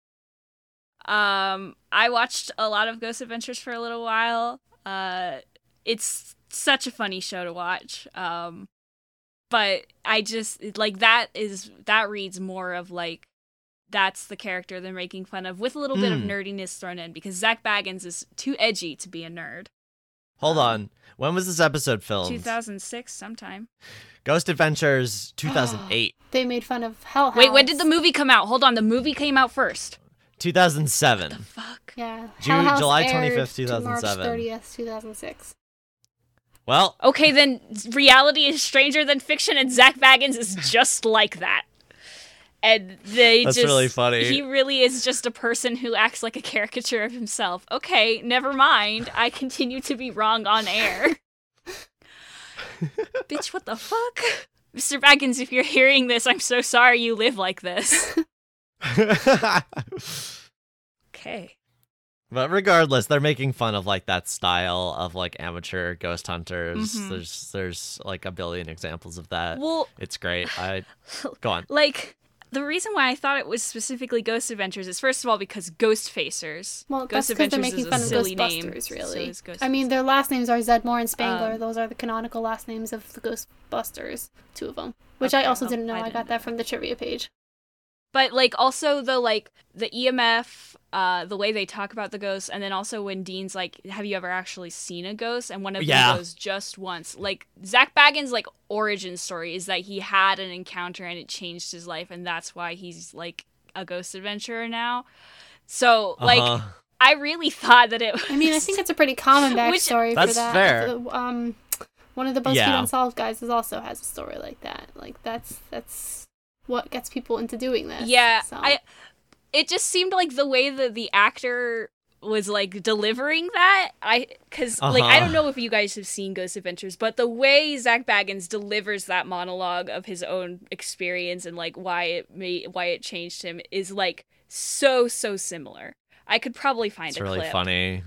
Um, I watched a lot of Ghost Adventures for a little while. Uh, it's such a funny show to watch. Um, but I just like that is that reads more of like that's the character they're making fun of with a little bit of Hmm. nerdiness thrown in because Zak Bagans is too edgy to be a nerd. Hold um, on. When was this episode filmed? 2006 sometime. Ghost Adventures 2008. (gasps) They made fun of Hell House. Wait, when did the movie come out? Hold on, the movie came out first. 2007. Fuck. Yeah. Ju- Hell House July aired 25th, to 2007. March 30th, 2006. Well, Okay, then reality is stranger than fiction, and Zak Bagans is just like that. And they That's just really funny. He really is just a person who acts like a caricature of himself. Okay, never mind. I continue to be wrong on air. (laughs) Bitch, what the fuck? Mr. Bagans, if you're hearing this, I'm so sorry you live like this. (laughs) Okay. but regardless, they're making fun of like that style of like amateur ghost hunters. Mhm. There's there's like a billion examples of that. Well, It's great. I (sighs) go on. like the reason why I thought it was specifically Ghost Adventures is first of all because Ghost Facers. Well, Ghost that's because they're making is a fun of silly name, Ghostbusters, so really. I mean, their last names are Zedmore and Spangler. Um, Those are the canonical last names of the Ghostbusters, two of them. Which I also well, didn't know. I I, got know that from the trivia page. But like also the like the EMF, uh, the way they talk about the ghosts, and then also when Dean's like, "Have you ever actually seen a ghost?" and one of Yeah. them goes just once. Like Zak Bagans' like origin story is that he had an encounter and it changed his life, and that's why he's like a ghost adventurer now. So like, Uh-huh. I really thought that it. Was, I mean, I think it's a pretty common (laughs) Which- backstory That's for that. fair. Um, one of the BuzzFeed Yeah. Unsolved guys is also has a story like that. Like that's that's what gets people into doing this. Yeah, so. I. It just seemed like the way that the actor was like delivering that. I because like I Uh-huh. don't know if you guys have seen Ghost Adventures, but the way Zak Bagans delivers that monologue of his own experience and like why it made why it changed him is like so so similar. I could probably find It's a really clip. funny.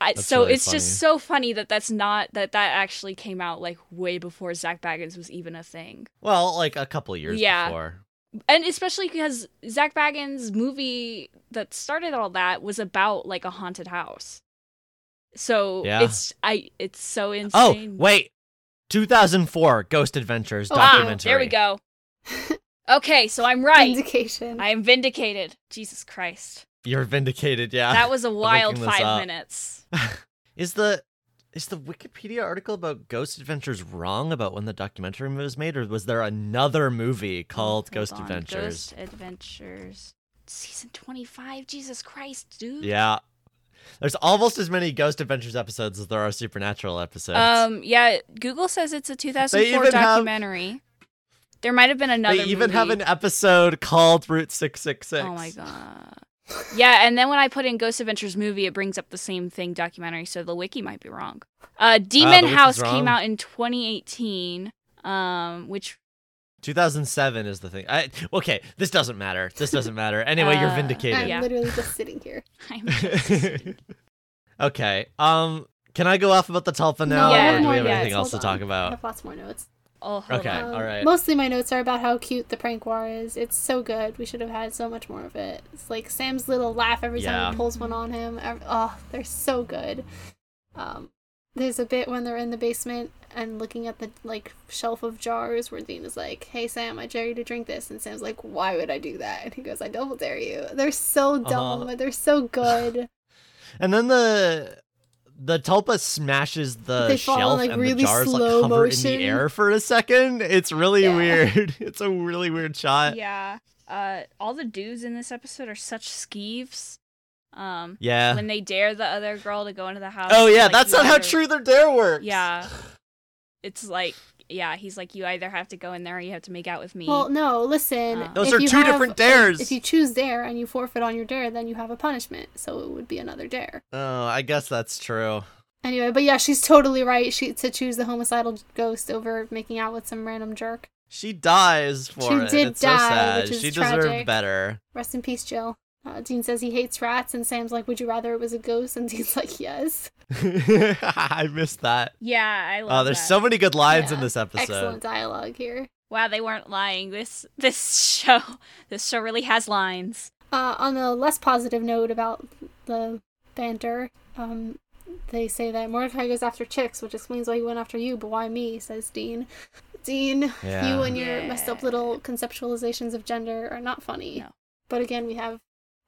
I, so really it's just so funny that that's not that that actually came out like way before Zak Bagans was even a thing. Well, like a couple years Yeah. before. and especially because Zak Bagans' movie that started all that was about like a haunted house. So Yeah. it's I it's so insane. Oh, wait. 2004 Ghost Adventures Oh, ah, documentary. there we go. Okay, so I'm right. Indication. I am vindicated. Jesus Christ, You're vindicated, yeah. that was a (laughs) wild five up. minutes. (laughs) Is the is the Wikipedia article about Ghost Adventures wrong about when the documentary was made, or was there another movie called Hold Ghost on, Adventures? Ghost Adventures, season twenty-five. Jesus Christ, dude. Yeah. There's almost as many Ghost Adventures episodes as there are Supernatural episodes. Um. Yeah. Google says it's a 2004 even have- documentary. There might have been another. they even have an episode called Route 666. Oh my god. Yeah, and then when I put in Ghost Adventures movie, it brings up the same thing documentary, so the wiki might be wrong. Uh Demon wiki's House wrong. came out in 2018, um which 2007 is the thing. I, okay, this doesn't matter. This doesn't matter. Anyway, you're Uh, vindicated. I'm yeah. literally just sitting here. (laughs) I'm (laughs) okay. Um, can I go off about the Tulpa now, No, Yeah. or do we have notes. anything else to Hold talk about? I have lots more notes. Oh, hold Okay. on. all right. Mostly my notes are about how cute the prank war is. It's so good. We should have had so much more of it. It's like Sam's little laugh every Yeah. time he pulls one on him. Oh, they're so good. Um, there's a bit when they're in the basement and looking at the like shelf of jars where Dean is like, "Hey Sam, I dare you to drink this," and Sam's like, "Why would I do that?" And he goes, "I double dare you." They're so dumb, Uh-huh. but they're so good. (laughs) And then the the tulpa smashes the They fall in, shelf like, and really the jars like slow hover in motion. the air for a second. It's really Yeah. weird. (laughs) It's a really weird shot. Yeah. Uh all the dudes in this episode are such skeeves. Um Yeah. when they dare the other girl to go into the house. oh yeah, like, that's not how either- true their dare works. Yeah. It's like yeah, he's like you either have to go in there or you have to make out with me. Well, no, listen. Uh, Those are two have- different dares. If you choose dare and you forfeit on your dare, then you have a punishment. So it would be another dare. Oh, I guess that's true. Anyway, but yeah, she's totally right. She to choose the homicidal ghost over making out with some random jerk. She dies for She it. did it's so die, sad. which is she deserved better. Rest in peace, Jill. Uh, Dean says he hates rats, and Sam's like, "Would you rather it was a ghost?" And Dean's like, "Yes." (laughs) I missed that. yeah, I love. Oh, love there's that. so many good lines in this episode. Excellent dialogue here. Wow, they weren't lying. This this show (laughs) this show really has lines. Uh, on a less positive note about the banter, um, they say that Mordecai goes after chicks, which explains why he went after you, but why me? Says Dean. Dean, Yeah. you and your messed up little conceptualizations of gender are not funny. No. But again, we have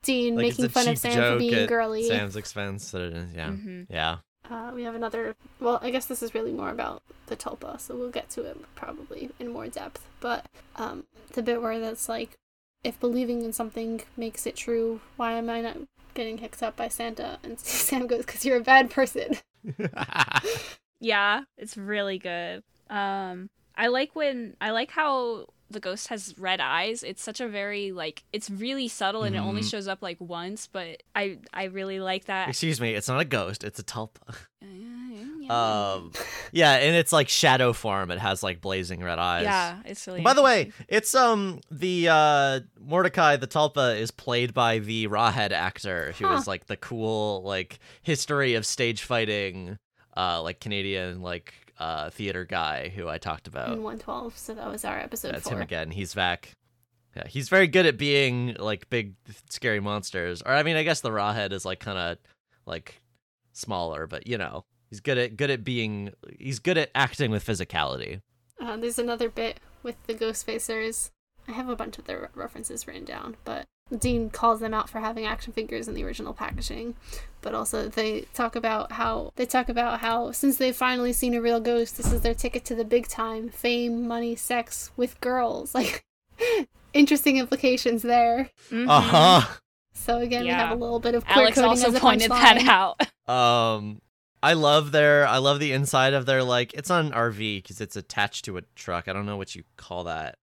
Dean Like, making fun of Sam for being at girly. Sam's expense. that it is- Yeah, Mhm. yeah. Uh, we have another. Well, I guess this is really more about the tulpa, so we'll get to it probably in more depth. But um, the bit where that's like, if believing in something makes it true, why am I not getting hooked up by Santa? And (laughs) Sam goes, "Cause you're a bad person." (laughs) (laughs) Yeah, it's really good. Um, I like when I like how the ghost has red eyes. It's such a very like it's really subtle and it only Mhm. shows up like once, but I I really like that. Excuse me, it's not a ghost, it's a tulpa. (laughs) Um, yeah, and it's like shadow form. It has like blazing red eyes. yeah, it's really. By the way, it's um the uh Mordecai the Tulpa is played by the Rawhead actor who Huh. like the cool like history of stage fighting uh like Canadian like uh theater guy who I talked about. in 112. So that was our episode That's four. him again. He's back. Yeah, he's very good at being like big scary monsters. Or I mean, I guess the Rawhead is like kind of like smaller, but you know, he's good at good at being he's good at acting with physicality. Uh, there's another bit with the ghost facers. I have a bunch of their references written down, but Dean calls them out for having action figures in the original packaging. But also they talk about how they talk about how since they've finally seen a real ghost, this is their ticket to the big time, fame, money, sex with girls. (laughs) Like interesting implications there. Mhm. Uh-huh. So again, we have a little bit of queer Alex coding also as a pointed that punchline. out. (laughs) Um, I love their I love the inside of their like it's not an RV because it's attached to a truck. I don't know what you call that.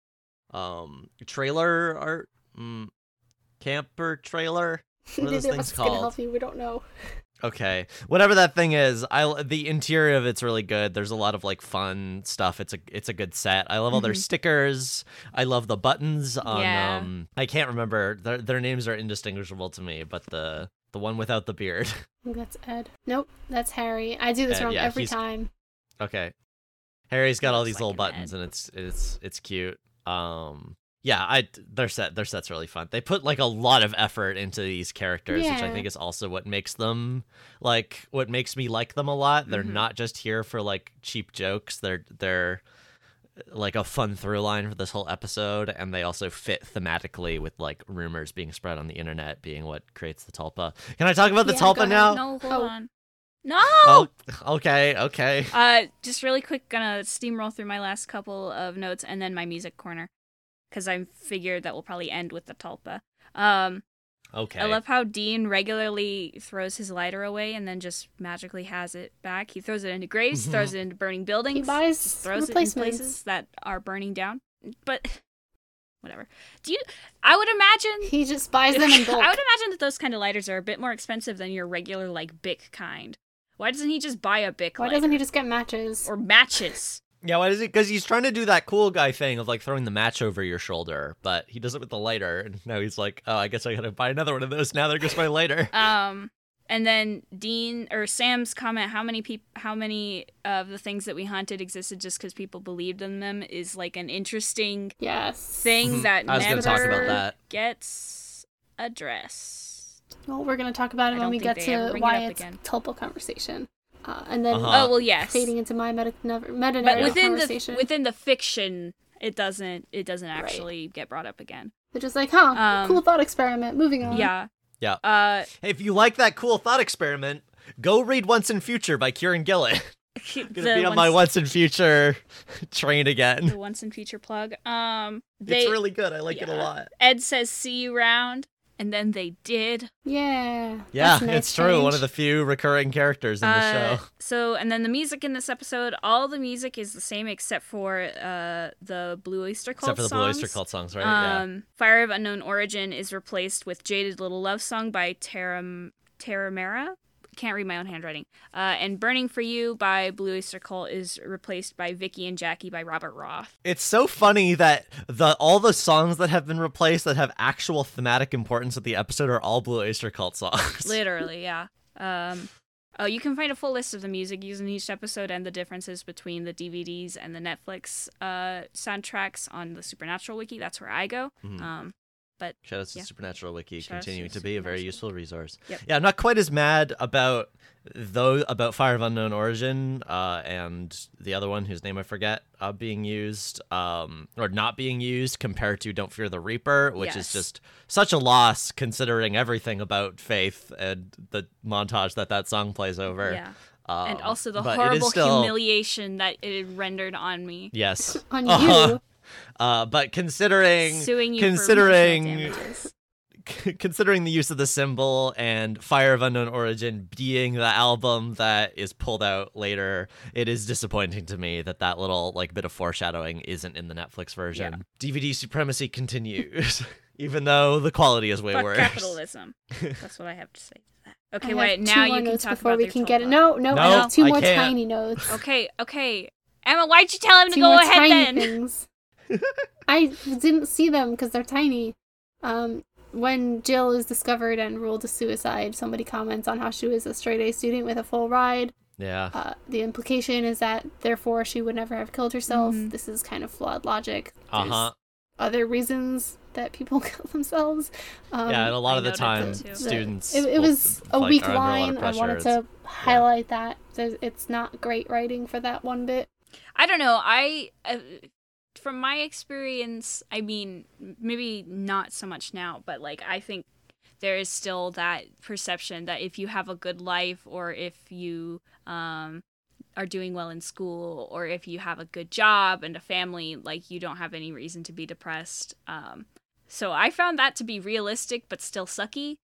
Um, trailer art, mm, camper trailer. (laughs) What are those things us is called? help you. We don't know. Okay, whatever that thing is, I the interior of it's really good. There's a lot of like fun stuff. It's a it's a good set. I love all their Mhm. stickers. I love the buttons on. Yeah. Um, I can't remember their their names are indistinguishable to me, but the the one without the beard. (laughs) That's Ed. Nope, that's Harry. I do this Ed, wrong yeah, every time. Okay. Harry's got all these like little an buttons Ed. and it's it's it's cute. Um yeah, I their set their set's really fun. They put like a lot of effort into these characters, which I think is also what makes them like what makes me like them a lot. They're Mhm. not just here for like cheap jokes. They're they're like a fun through line for this whole episode and they also fit thematically with like rumors being spread on the internet being what creates the tulpa. Can I talk about the Yeah, tulpa now? No, hold Oh. on. No. Oh, okay, okay. Uh, just really quick, gonna steamroll through my last couple of notes and then my music corner, because I figured that will probably end with the tulpa. Um, Okay. I love how Dean regularly throws his lighter away and then just magically has it back. He throws it into graves, Mhm. throws it into burning buildings, He buys throws it in places that are burning down. But (laughs) whatever. Do you? I would imagine. He just buys them in (laughs) bulk. I would imagine that those kind of lighters are a bit more expensive than your regular like Bic kind. Why doesn't he just buy a Bic Why lighter? doesn't he just get matches? or matches? Yeah, why does he? Because he's trying to do that cool guy thing of like throwing the match over your shoulder, but he does it with the lighter, and now he's like, oh, I guess I gotta buy another one of those. Now there goes my lighter. (laughs) Um, and then Dean or Sam's comment: how many people, how many of the things that we hunted existed just because people believed in them is like an interesting yes. thing that Mm-hmm. I was never gonna talk about that. gets addressed. Well, we're gonna talk about it when we get to bring it up Wyatt's again. Tulpa conversation, uh, and then Uh-huh. oh well, yes, fading into my meta meta but within the conversation. within the fiction, it doesn't it doesn't actually get brought up again. They're just like, huh, Um, cool thought experiment. Moving on. Yeah. Yeah. Uh, Hey, if you like that cool thought experiment, go read Once in Future by Kieron Gillen. (laughs) Gonna be on my once, Once in Future (laughs) train again the once in future plug. Um, they it's really good. I like it a lot. Ed says see you round, and then they did. Yeah. Yeah, nice it's true. One of the few recurring characters in the Uh, show. So, and then the music in this episode, all the music is the same except for uh, the Blue Oyster Cult songs. Except for the Blue songs. Oyster Cult songs, right? yeah. Um, Fire of Unknown Origin is replaced with Jaded Little Love Song by Tara Taramera. Can't read my own handwriting. Uh, and Burning for You by Blue Oyster Cult is replaced by Vicky and Jackie by Robert Roth. It's so funny that the all the songs that have been replaced that have actual thematic importance with the episode are all Blue Oyster Cult songs. (laughs) Literally, yeah. Um, oh, you can find a full list of the music used in each episode and the differences between the DVDs and the Netflix uh, soundtracks on the Supernatural wiki. That's where I go. Mhm. Um, But Shout out to Yeah. Supernatural Wiki, Shout out to continuing to be a very useful resource. Yep. Yeah, I'm not quite as mad about though about Fire of Unknown Origin uh, and the other one whose name I forget uh, being used um, or not being used compared to Don't Fear the Reaper, which Yes. is just such a loss considering everything about Faith and the montage that that song plays over. yeah. Um, and also the but it is horrible still- humiliation that it rendered on me. Yes. (laughs) On Uh-huh. you. Uh, but considering Suing you considering emotional (laughs) considering the use of the symbol and Fire of Unknown Origin being the album that is pulled out later, it is disappointing to me that that little like bit of foreshadowing isn't in the Netflix version. DVD supremacy continues, (laughs) even though the quality is way Fuck worse. capitalism. That's what I have to say to that. (laughs) I Okay, wait. Now you can notes talk before about we their can get it. tulpa. No, no, I No, have two I more can't. tiny notes. Okay, okay. Emma, why'd you tell him to go more ahead tiny then? things. I didn't see them because they're tiny. Um, when Jill is discovered and ruled a suicide, somebody comments on how she was a straight A student with a full ride. Yeah. Uh, the implication is that therefore she would never have killed herself. Mhm. This is kind of flawed logic. Uh huh. Other reasons that people (laughs) kill themselves. Um, yeah, and a lot I of the time, that too. students. it, it will, was a like, weak are a lot line. I wanted pressure. to highlight that. It's not great writing for that one bit. I don't know. I, uh, from my experience, I mean, maybe not so much now, but like I think there is still that perception that if you have a good life or if you um are doing well in school or if you have a good job and a family, like you don't have any reason to be depressed. Um, so I found that to be realistic but still sucky.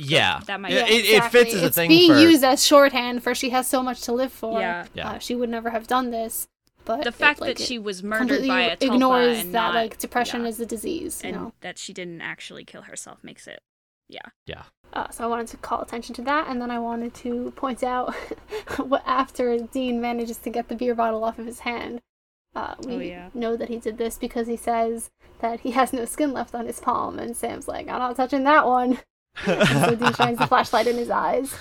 Yeah. That might Yeah, be- it, it fits as a it's thing being for. used as shorthand for she has so much to live for. Yeah. Yeah. Uh, she would never have done this. But The it, fact like, that she was murdered completely by a tulpa ignores and that not, like depression yeah, is a disease. You and know. that she didn't actually kill herself makes it yeah yeah Uh, so I wanted to call attention to that, and then I wanted to point out (laughs) what after Dean manages to get the beer bottle off of his hand. Uh, we Oh, yeah. know that he did this because he says that he has no skin left on his palm, and Sam's like, "I'm not touching that one." so Dean shines the (laughs) flashlight in his eyes.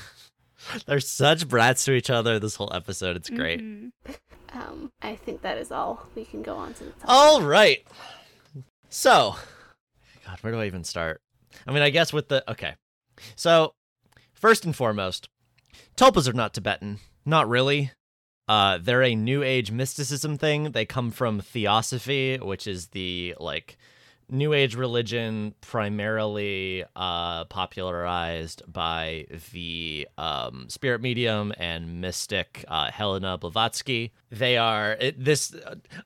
They're such brats to each other this whole episode. It's great. Mhm. Um, I think that is all. We can go on to the top. All right. So, God, where do I even start? I mean, I guess with the okay. So, first and foremost, tulpas are not Tibetan. Not really. Uh, they're a New Age mysticism thing. They come from Theosophy, which is the like New Age religion primarily uh, popularized by the um, spirit medium and mystic uh, Helena Blavatsky. They are it, this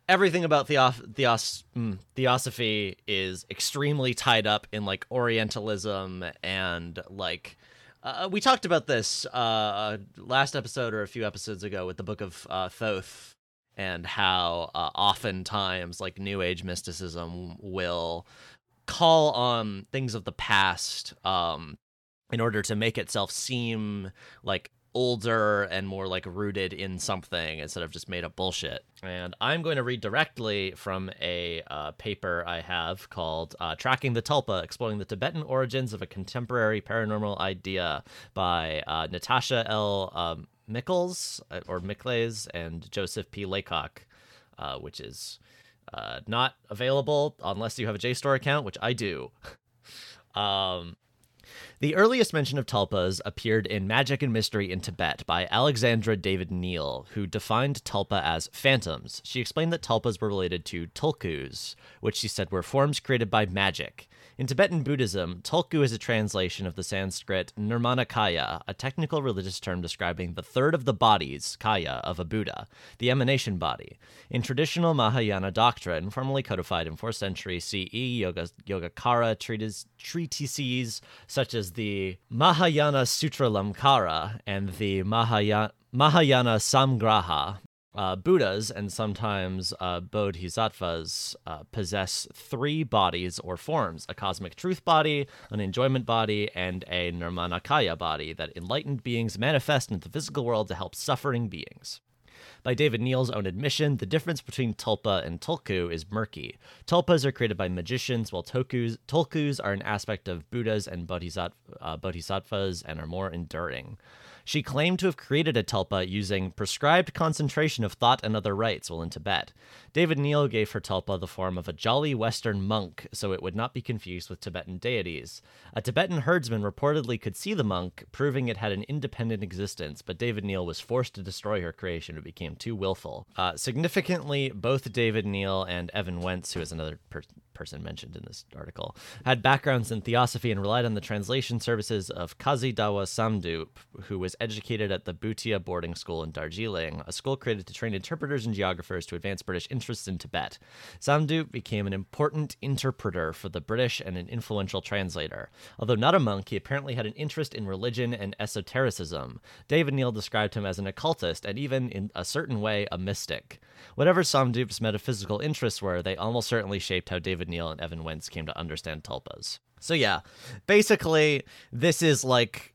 everything about theo- theos- mm, Theosophy is extremely tied up in like Orientalism and like uh, we talked about this uh, last episode or a few episodes ago with the book of uh, Thoth and how uh, oftentimes like New Age mysticism will call on things of the past um, in order to make itself seem like older and more like rooted in something instead of just made up bullshit. And I'm going to read directly from a uh, paper I have called uh, Tracking the Tulpa Exploring the Tibetan Origins of a Contemporary Paranormal Idea by uh, Natasha L. Um, Mikles uh, or Mikles and Joseph P. Laycock, uh, which is uh, not available unless you have a JSTOR account, which I do. (laughs) um, the earliest mention of tulpas appeared in Magic and Mystery in Tibet by Alexandra David Néel, who defined tulpa as phantoms. She explained that tulpas were related to tulkus, which she said were forms created by magic. In Tibetan Buddhism, tulku is a translation of the Sanskrit nirmanakaya, a technical religious term describing the third of the bodies, kaya, of a Buddha, the emanation body. In traditional Mahayana doctrine, formally codified in 4th century CE, Yoga, Yogacara treatise, treatises such as the Mahayana Sutra Lamkara and the Mahayana, Mahayana Samgraha uh, Buddhas and sometimes uh, bodhisattvas uh, possess three bodies or forms a cosmic truth body, an enjoyment body, and a nirmanakaya body that enlightened beings manifest in the physical world to help suffering beings. By David Néel's own admission, the difference between tulpa and tulku is murky. Tulpas are created by magicians, while tokus, tulkus are an aspect of Buddhas and bodhisat- uh, bodhisattvas and are more enduring. She claimed to have created a tulpa using prescribed concentration of thought and other rites while in Tibet. David Néel gave her tulpa the form of a jolly Western monk so it would not be confused with Tibetan deities. A Tibetan herdsman reportedly could see the monk, proving it had an independent existence, but David Néel was forced to destroy her creation. It became too willful. Uh, significantly, both David Néel and Evan Wentz, who is another per- person mentioned in this article, had backgrounds in theosophy and relied on the translation services of Kazi Dawa Samdup, who was educated at the Bhutia boarding school in Darjeeling, a school created to train interpreters and geographers to advance British interests in Tibet. Samdu became an important interpreter for the British and an influential translator. Although not a monk, he apparently had an interest in religion and esotericism. David Néel described him as an occultist and even, in a certain way, a mystic. Whatever Samdup's metaphysical interests were, they almost certainly shaped how David Néel and Evan Wentz came to understand tulpas. So yeah, basically this is like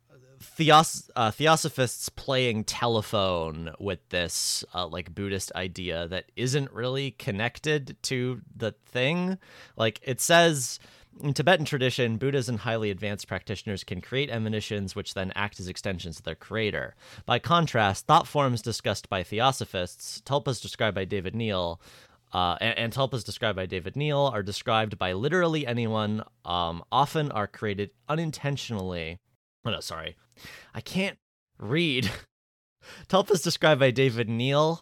theos- uh, theosophists playing telephone with this uh, like Buddhist idea that isn't really connected to the thing. Like it says in Tibetan tradition, Buddhas and highly advanced practitioners can create emanations which then act as extensions of their creator. By contrast, thought forms discussed by theosophists, tulpas described by David Néel, uh, and, and tulpas described by David Néel are described by literally anyone, um, often are created unintentionally. Oh, no, sorry. I can't read. (laughs) tulpas described by David Néel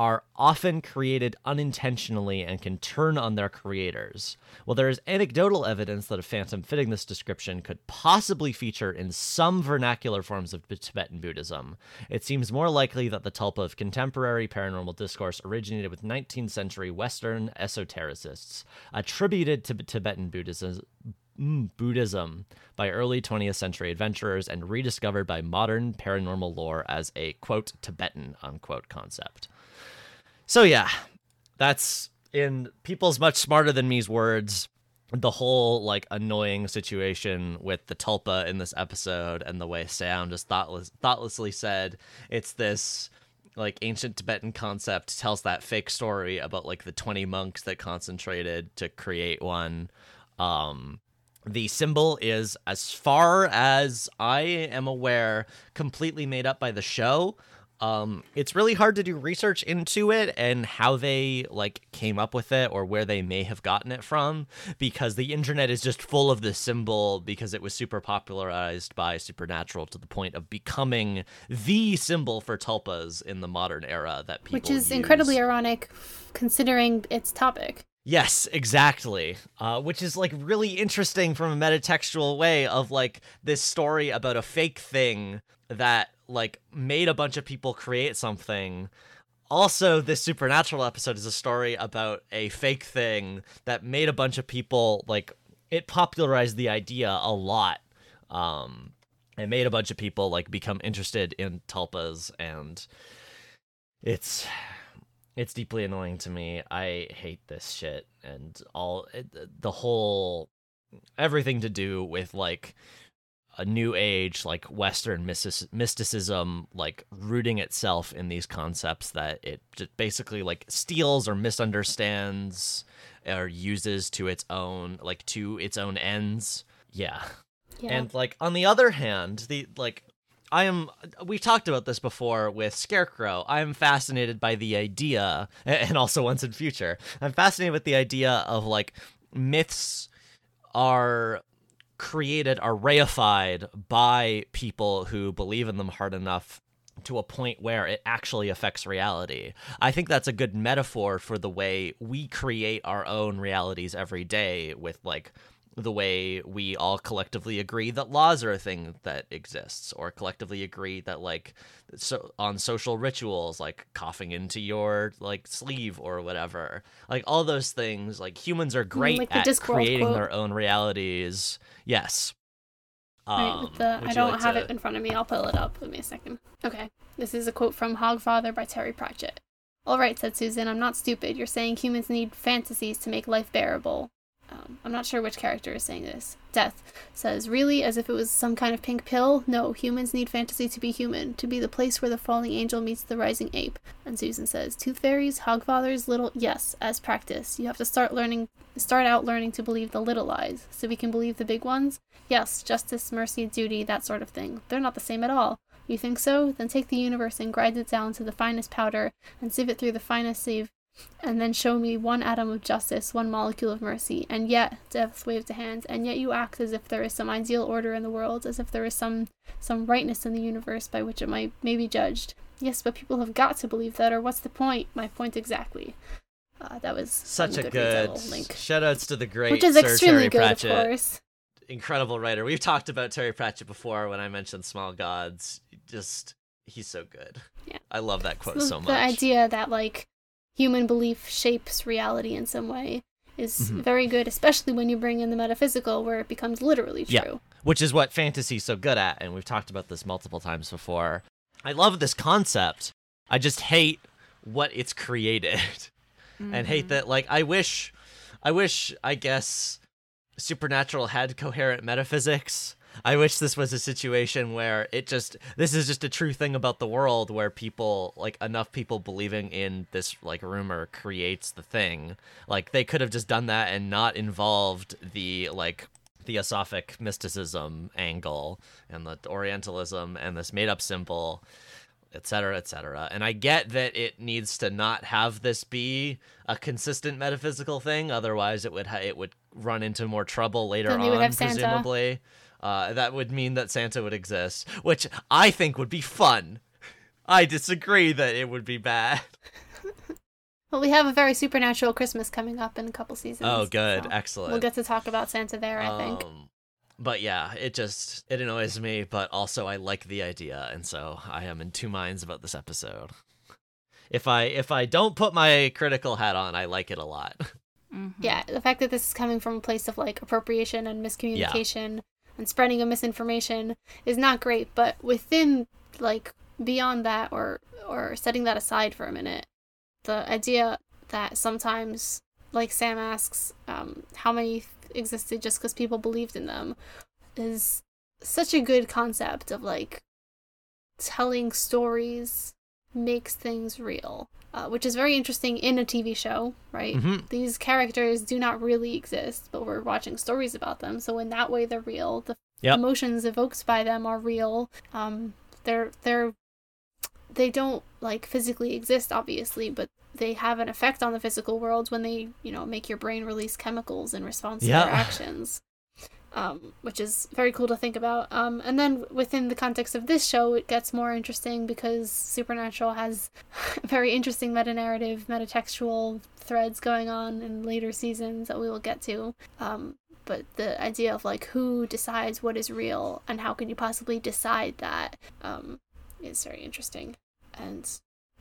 are often created unintentionally and can turn on their creators. While there is anecdotal evidence that a phantom fitting this description could possibly feature in some vernacular forms of Tibetan Buddhism, it seems more likely that the tulpa of contemporary paranormal discourse originated with 19th century Western esotericists, attributed to Tibetan Buddhism. Buddhism by early 20th century adventurers and rediscovered by modern paranormal lore as a quote Tibetan unquote concept. So yeah, that's in people's much smarter than me's words. The whole like annoying situation with the tulpa in this episode and the way Sam just thoughtless, thoughtlessly said it's this like ancient Tibetan concept tells that fake story about like the 20 monks that concentrated to create one. Um, the symbol is, as far as I am aware, completely made up by the show. Um, it's really hard to do research into it and how they like came up with it or where they may have gotten it from because the internet is just full of this symbol because it was super popularized by Supernatural to the point of becoming the symbol for tulpas in the modern era that people Which is use. incredibly ironic considering its topic. Yes, exactly. Uh, which is like really interesting from a metatextual way of like this story about a fake thing that like made a bunch of people create something. Also, this supernatural episode is a story about a fake thing that made a bunch of people like it popularized the idea a lot. Um, it made a bunch of people like become interested in tulpas and it's it's deeply annoying to me. I hate this shit and all it, the whole everything to do with like a new age like western mysticism like rooting itself in these concepts that it just basically like steals or misunderstands or uses to its own like to its own ends yeah. Yeah. and like on the other hand the like I am. We've talked about this before with Scarecrow. I am fascinated by the idea, and also once in future, I'm fascinated with the idea of like myths are created, are reified by people who believe in them hard enough to a point where it actually affects reality. I think that's a good metaphor for the way we create our own realities every day with like the way we all collectively agree that laws are a thing that exists or collectively agree that like so on social rituals like coughing into your like sleeve or whatever like all those things like humans are great like at Discworld creating quote. their own realities yes Right, Um, the, I don't like have to- it in front of me. I'll pull it up. Give me a second. Okay. This is a quote from Hogfather by Terry Pratchett. All right, said Susan. I'm not stupid. You're saying humans need fantasies to make life bearable. Um, I'm not sure which character is saying this. Death says, Really? As if it was some kind of pink pill? No, humans need fantasy to be human, to be the place where the falling angel meets the rising ape. And Susan says, Tooth fairies, hogfathers, little. Yes, as practice. You have to start learning, start out learning to believe the little lies, so we can believe the big ones. Yes, justice, mercy, duty, that sort of thing. They're not the same at all. You think so? Then take the universe and grind it down to the finest powder and sieve it through the finest sieve, and then show me one atom of justice, one molecule of mercy. And yet, Death waved a hand, and yet you act as if there is some ideal order in the world, as if there is some some rightness in the universe by which it might may be judged. Yes, but people have got to believe that, or what's the point? My point exactly. Uh, that was Such a good little link. shoutouts to the great which is Sir extremely Terry good, Pratchett. of course. Incredible writer. We've talked about Terry Pratchett before when I mentioned Small Gods. Just he's so good. Yeah. I love that quote the, so much. the idea that like human belief shapes reality in some way is Mhm. very good, especially when you bring in the metaphysical, where it becomes literally true. Yeah. which is what fantasy's so good at and we've talked about this multiple times before i love this concept i just hate what it's created (laughs) and hate that like i wish i wish i guess supernatural had coherent metaphysics i wish this was a situation where it just this is just a true thing about the world where people like enough people believing in this like rumor creates the thing. Like they could have just done that and not involved the like theosophic mysticism angle and the orientalism and this made up symbol etc etc and i get that it needs to not have this be a consistent metaphysical thing otherwise it would ha- it would run into more trouble later Then they would on presumably Santa. Presumably uh, that would mean that santa would exist which i think would be fun i disagree that it would be bad (laughs) Well, we have a very supernatural Christmas coming up in a couple seasons. oh good so excellent We'll get to talk about Santa there, I think. Um, but yeah, it just it annoys me, but also I like the idea, and so I am in two minds about this episode. If I if I don't put my critical hat on, I like it a lot. (laughs) Mhm. Yeah, the fact that this is coming from a place of like appropriation and miscommunication and spreading of misinformation is not great, but within like beyond that or or setting that aside for a minute, the idea that sometimes like Sam asks, um, how many existed just because people believed in them is such a good concept of like telling stories makes things real, uh, which is very interesting in a TV show, right? Mhm. These characters do not really exist, but we're watching stories about them. So in that way, they're real. The Yep. emotions evoked by them are real. Um, they're they're they don't like physically exist, obviously, but they have an effect on the physical world when they you know make your brain release chemicals in response to their (laughs) actions um, which is very cool to think about. Um, and then within the context of this show, it gets more interesting because Supernatural has (laughs) very interesting meta narrative, meta textual threads going on in later seasons that we will get to. Um, but the idea of like who decides what is real and how can you possibly decide that um, is very interesting. And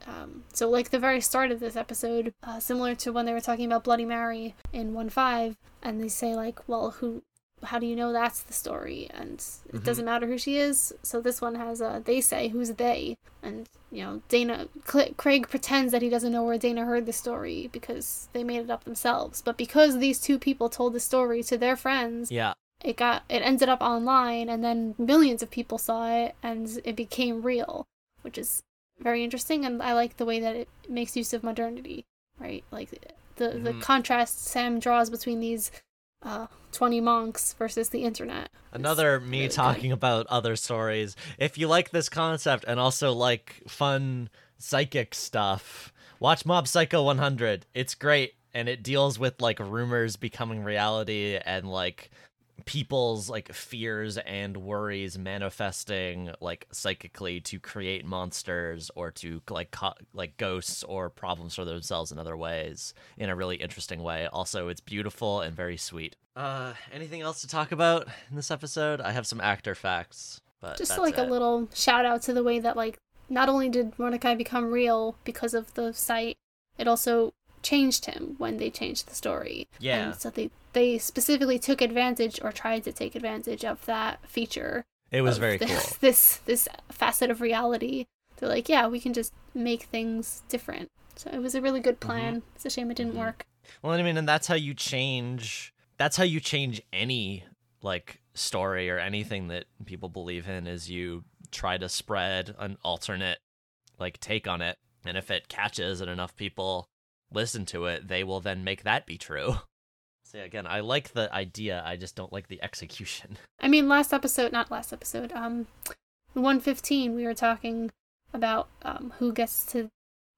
um, so, like the very start of this episode, uh, similar to when they were talking about Bloody Mary in one five, and they say like, well, who how do you know that's the story and it Mhm. doesn't matter who she is so this one has a they say who's they and you know dana Cl- craig pretends that he doesn't know where dana heard the story because they made it up themselves but because these two people told the story to their friends Yeah. it got it ended up online and then millions of people saw it and it became real which is very interesting and i like the way that it makes use of modernity right like the the Mhm. contrast sam draws between these uh 20 monks versus the internet It's Another me really good. talking about other stories. If you like this concept and also like fun psychic stuff, watch Mob Psycho 100. It's great and it deals with like rumors becoming reality and like people's like fears and worries manifesting like psychically to create monsters or to like co- like ghosts or problems for themselves in other ways in a really interesting way. Also, it's beautiful and very sweet. Uh, anything else to talk about in this episode? I have some actor facts, but just like it. a little shout out to the way that like not only did Mordecai become real because of the site, it also changed him when they changed the story. Yeah. And so they they specifically took advantage or tried to take advantage of that feature. It was very this, cool. (laughs) This this facet of reality. They're like, yeah, we can just make things different. So it was a really good plan. It's a shame it didn't Mhm. work. Well, I mean, and that's how you change. That's how you change any like story or anything that people believe in. Is you try to spread an alternate like take on it, and if it catches and enough people listen to it, they will then make that be true. (laughs) So yeah, again, I like the idea. I just don't like the execution. (laughs) I mean, last episode, not last episode, um, 115 we were talking about um, who gets to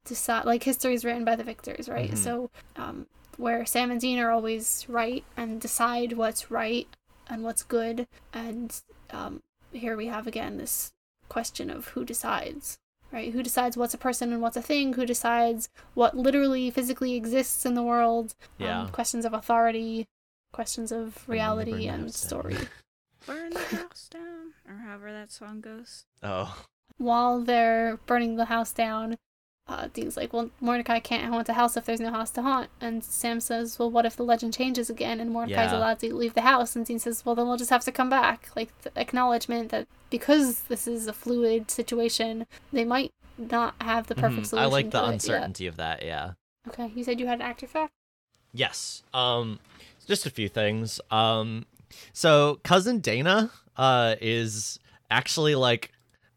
decide like history is written by the victors right Mhm. so um, where sam and dean are always right and decide what's right and what's good and um, here we have again this question of who decides right who decides what's a person and what's a thing who decides what literally physically exists in the world Yeah. um, questions of authority questions of then they burn reality the and house story (laughs) Burn the house down, or however that song goes. Oh. while they're burning the house down, uh, Dean's like, "Well, Mordecai can't haunt a house if there's no house to haunt." And Sam says, "Well, what if the legend changes again and Mordecai's Yeah. allowed to leave the house?" And Dean says, "Well, then we'll just have to come back." Like the acknowledgement that because this is a fluid situation, they might not have the perfect Mhm. solution. I like the uncertainty of that, yeah. Okay, you said you had an actor fact. Yes. Um just a few things. Um so cousin Dana uh is actually like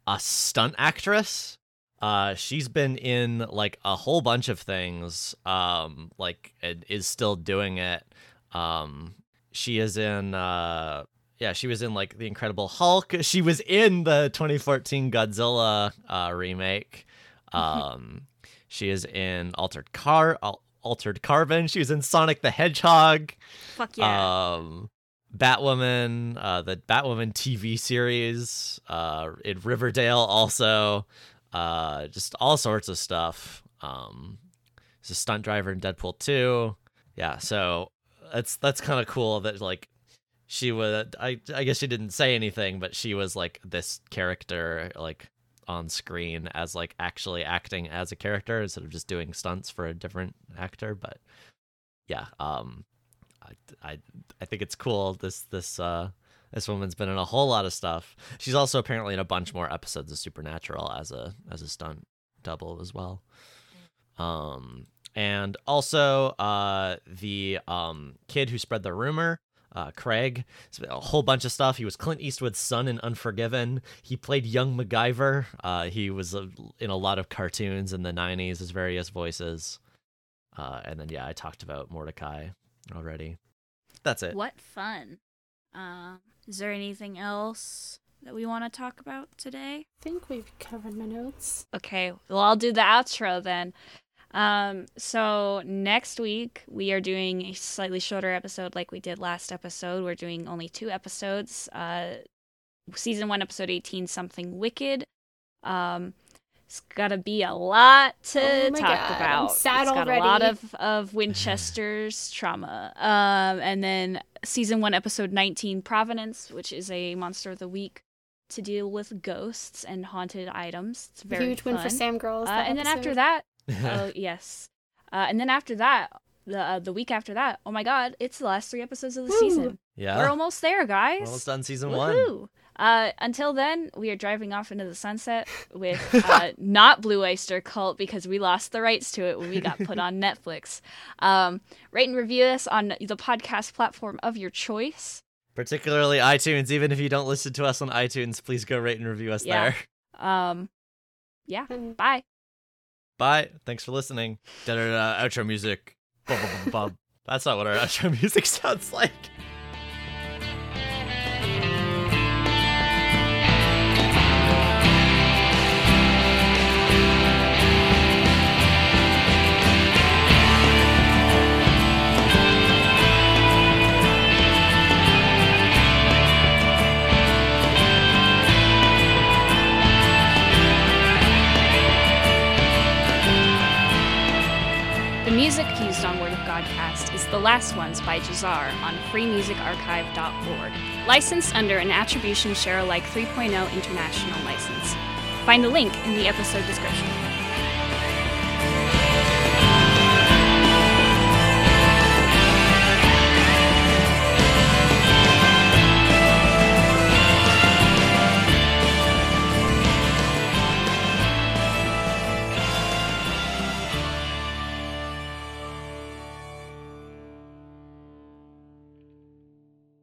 a stunt actress. Uh she's been in like a whole bunch of things um like and is still doing it. Um she is in uh yeah, she was in like The Incredible Hulk. She was in the 2014 Godzilla uh remake. Um she is in Altered Car Al- Altered Carbon. She was in Sonic the Hedgehog. Fuck yeah. Um, Batwoman, uh, the Batwoman TV series, uh, in Riverdale also, uh, just all sorts of stuff. Um, she's a stunt driver in Deadpool 2. Yeah, so that's that's kind of cool that like she was. I I guess she didn't say anything, but she was like this character like on screen as like actually acting as a character instead of just doing stunts for a different actor. But yeah, um, I, I I think it's cool. This this uh this woman's been in a whole lot of stuff. She's also apparently in a bunch more episodes of Supernatural as a as a stunt double as well. Um and also uh the um kid who spread the rumor uh, Craig, a whole bunch of stuff. He was Clint Eastwood's son in Unforgiven. He played young MacGyver. Uh, he was uh, in a lot of cartoons in the '90s as various voices. Uh, and then yeah, I talked about Mordecai already. That's it. what fun. Um, is there anything else that we want to talk about today? I think we've covered my notes. Okay, well, I'll do the outro then. Um, so next week we are doing a slightly shorter episode like we did last episode. We're doing only two episodes. Uh, season one, episode 18, Something Wicked. Um, it's gotta be a lot to Oh talk God, I'm about. sad it's got a lot of, of Winchester's trauma. Um, and then season one, episode 19, Providence, which is a monster of the week to deal with ghosts and haunted items. It's very Huge win for. Sam Girls. Uh, that and then after that, (laughs) oh yes, uh, and then after that, the uh, the week after that, oh my God, it's the last three episodes of the Woo. season. yeah, We're almost there, guys. We're almost done season one. Uh, until then, we are driving off into the sunset with uh, (laughs) not Blue Oyster Cult because we lost the rights to it when we got put on Netflix. Um, rate and review us on the podcast platform of your choice. Particularly iTunes. Even if you don't listen to us on iTunes, please go rate and review us Yeah. there. Um, yeah. Bye. Bye. Thanks for listening. Da da da. Outro music. That's not what our (laughs) outro music sounds like. The Last Ones by Jahzzar on freemusicarchive.org, licensed under an Attribution Share Alike 3.0 international license. Find a link in the episode description.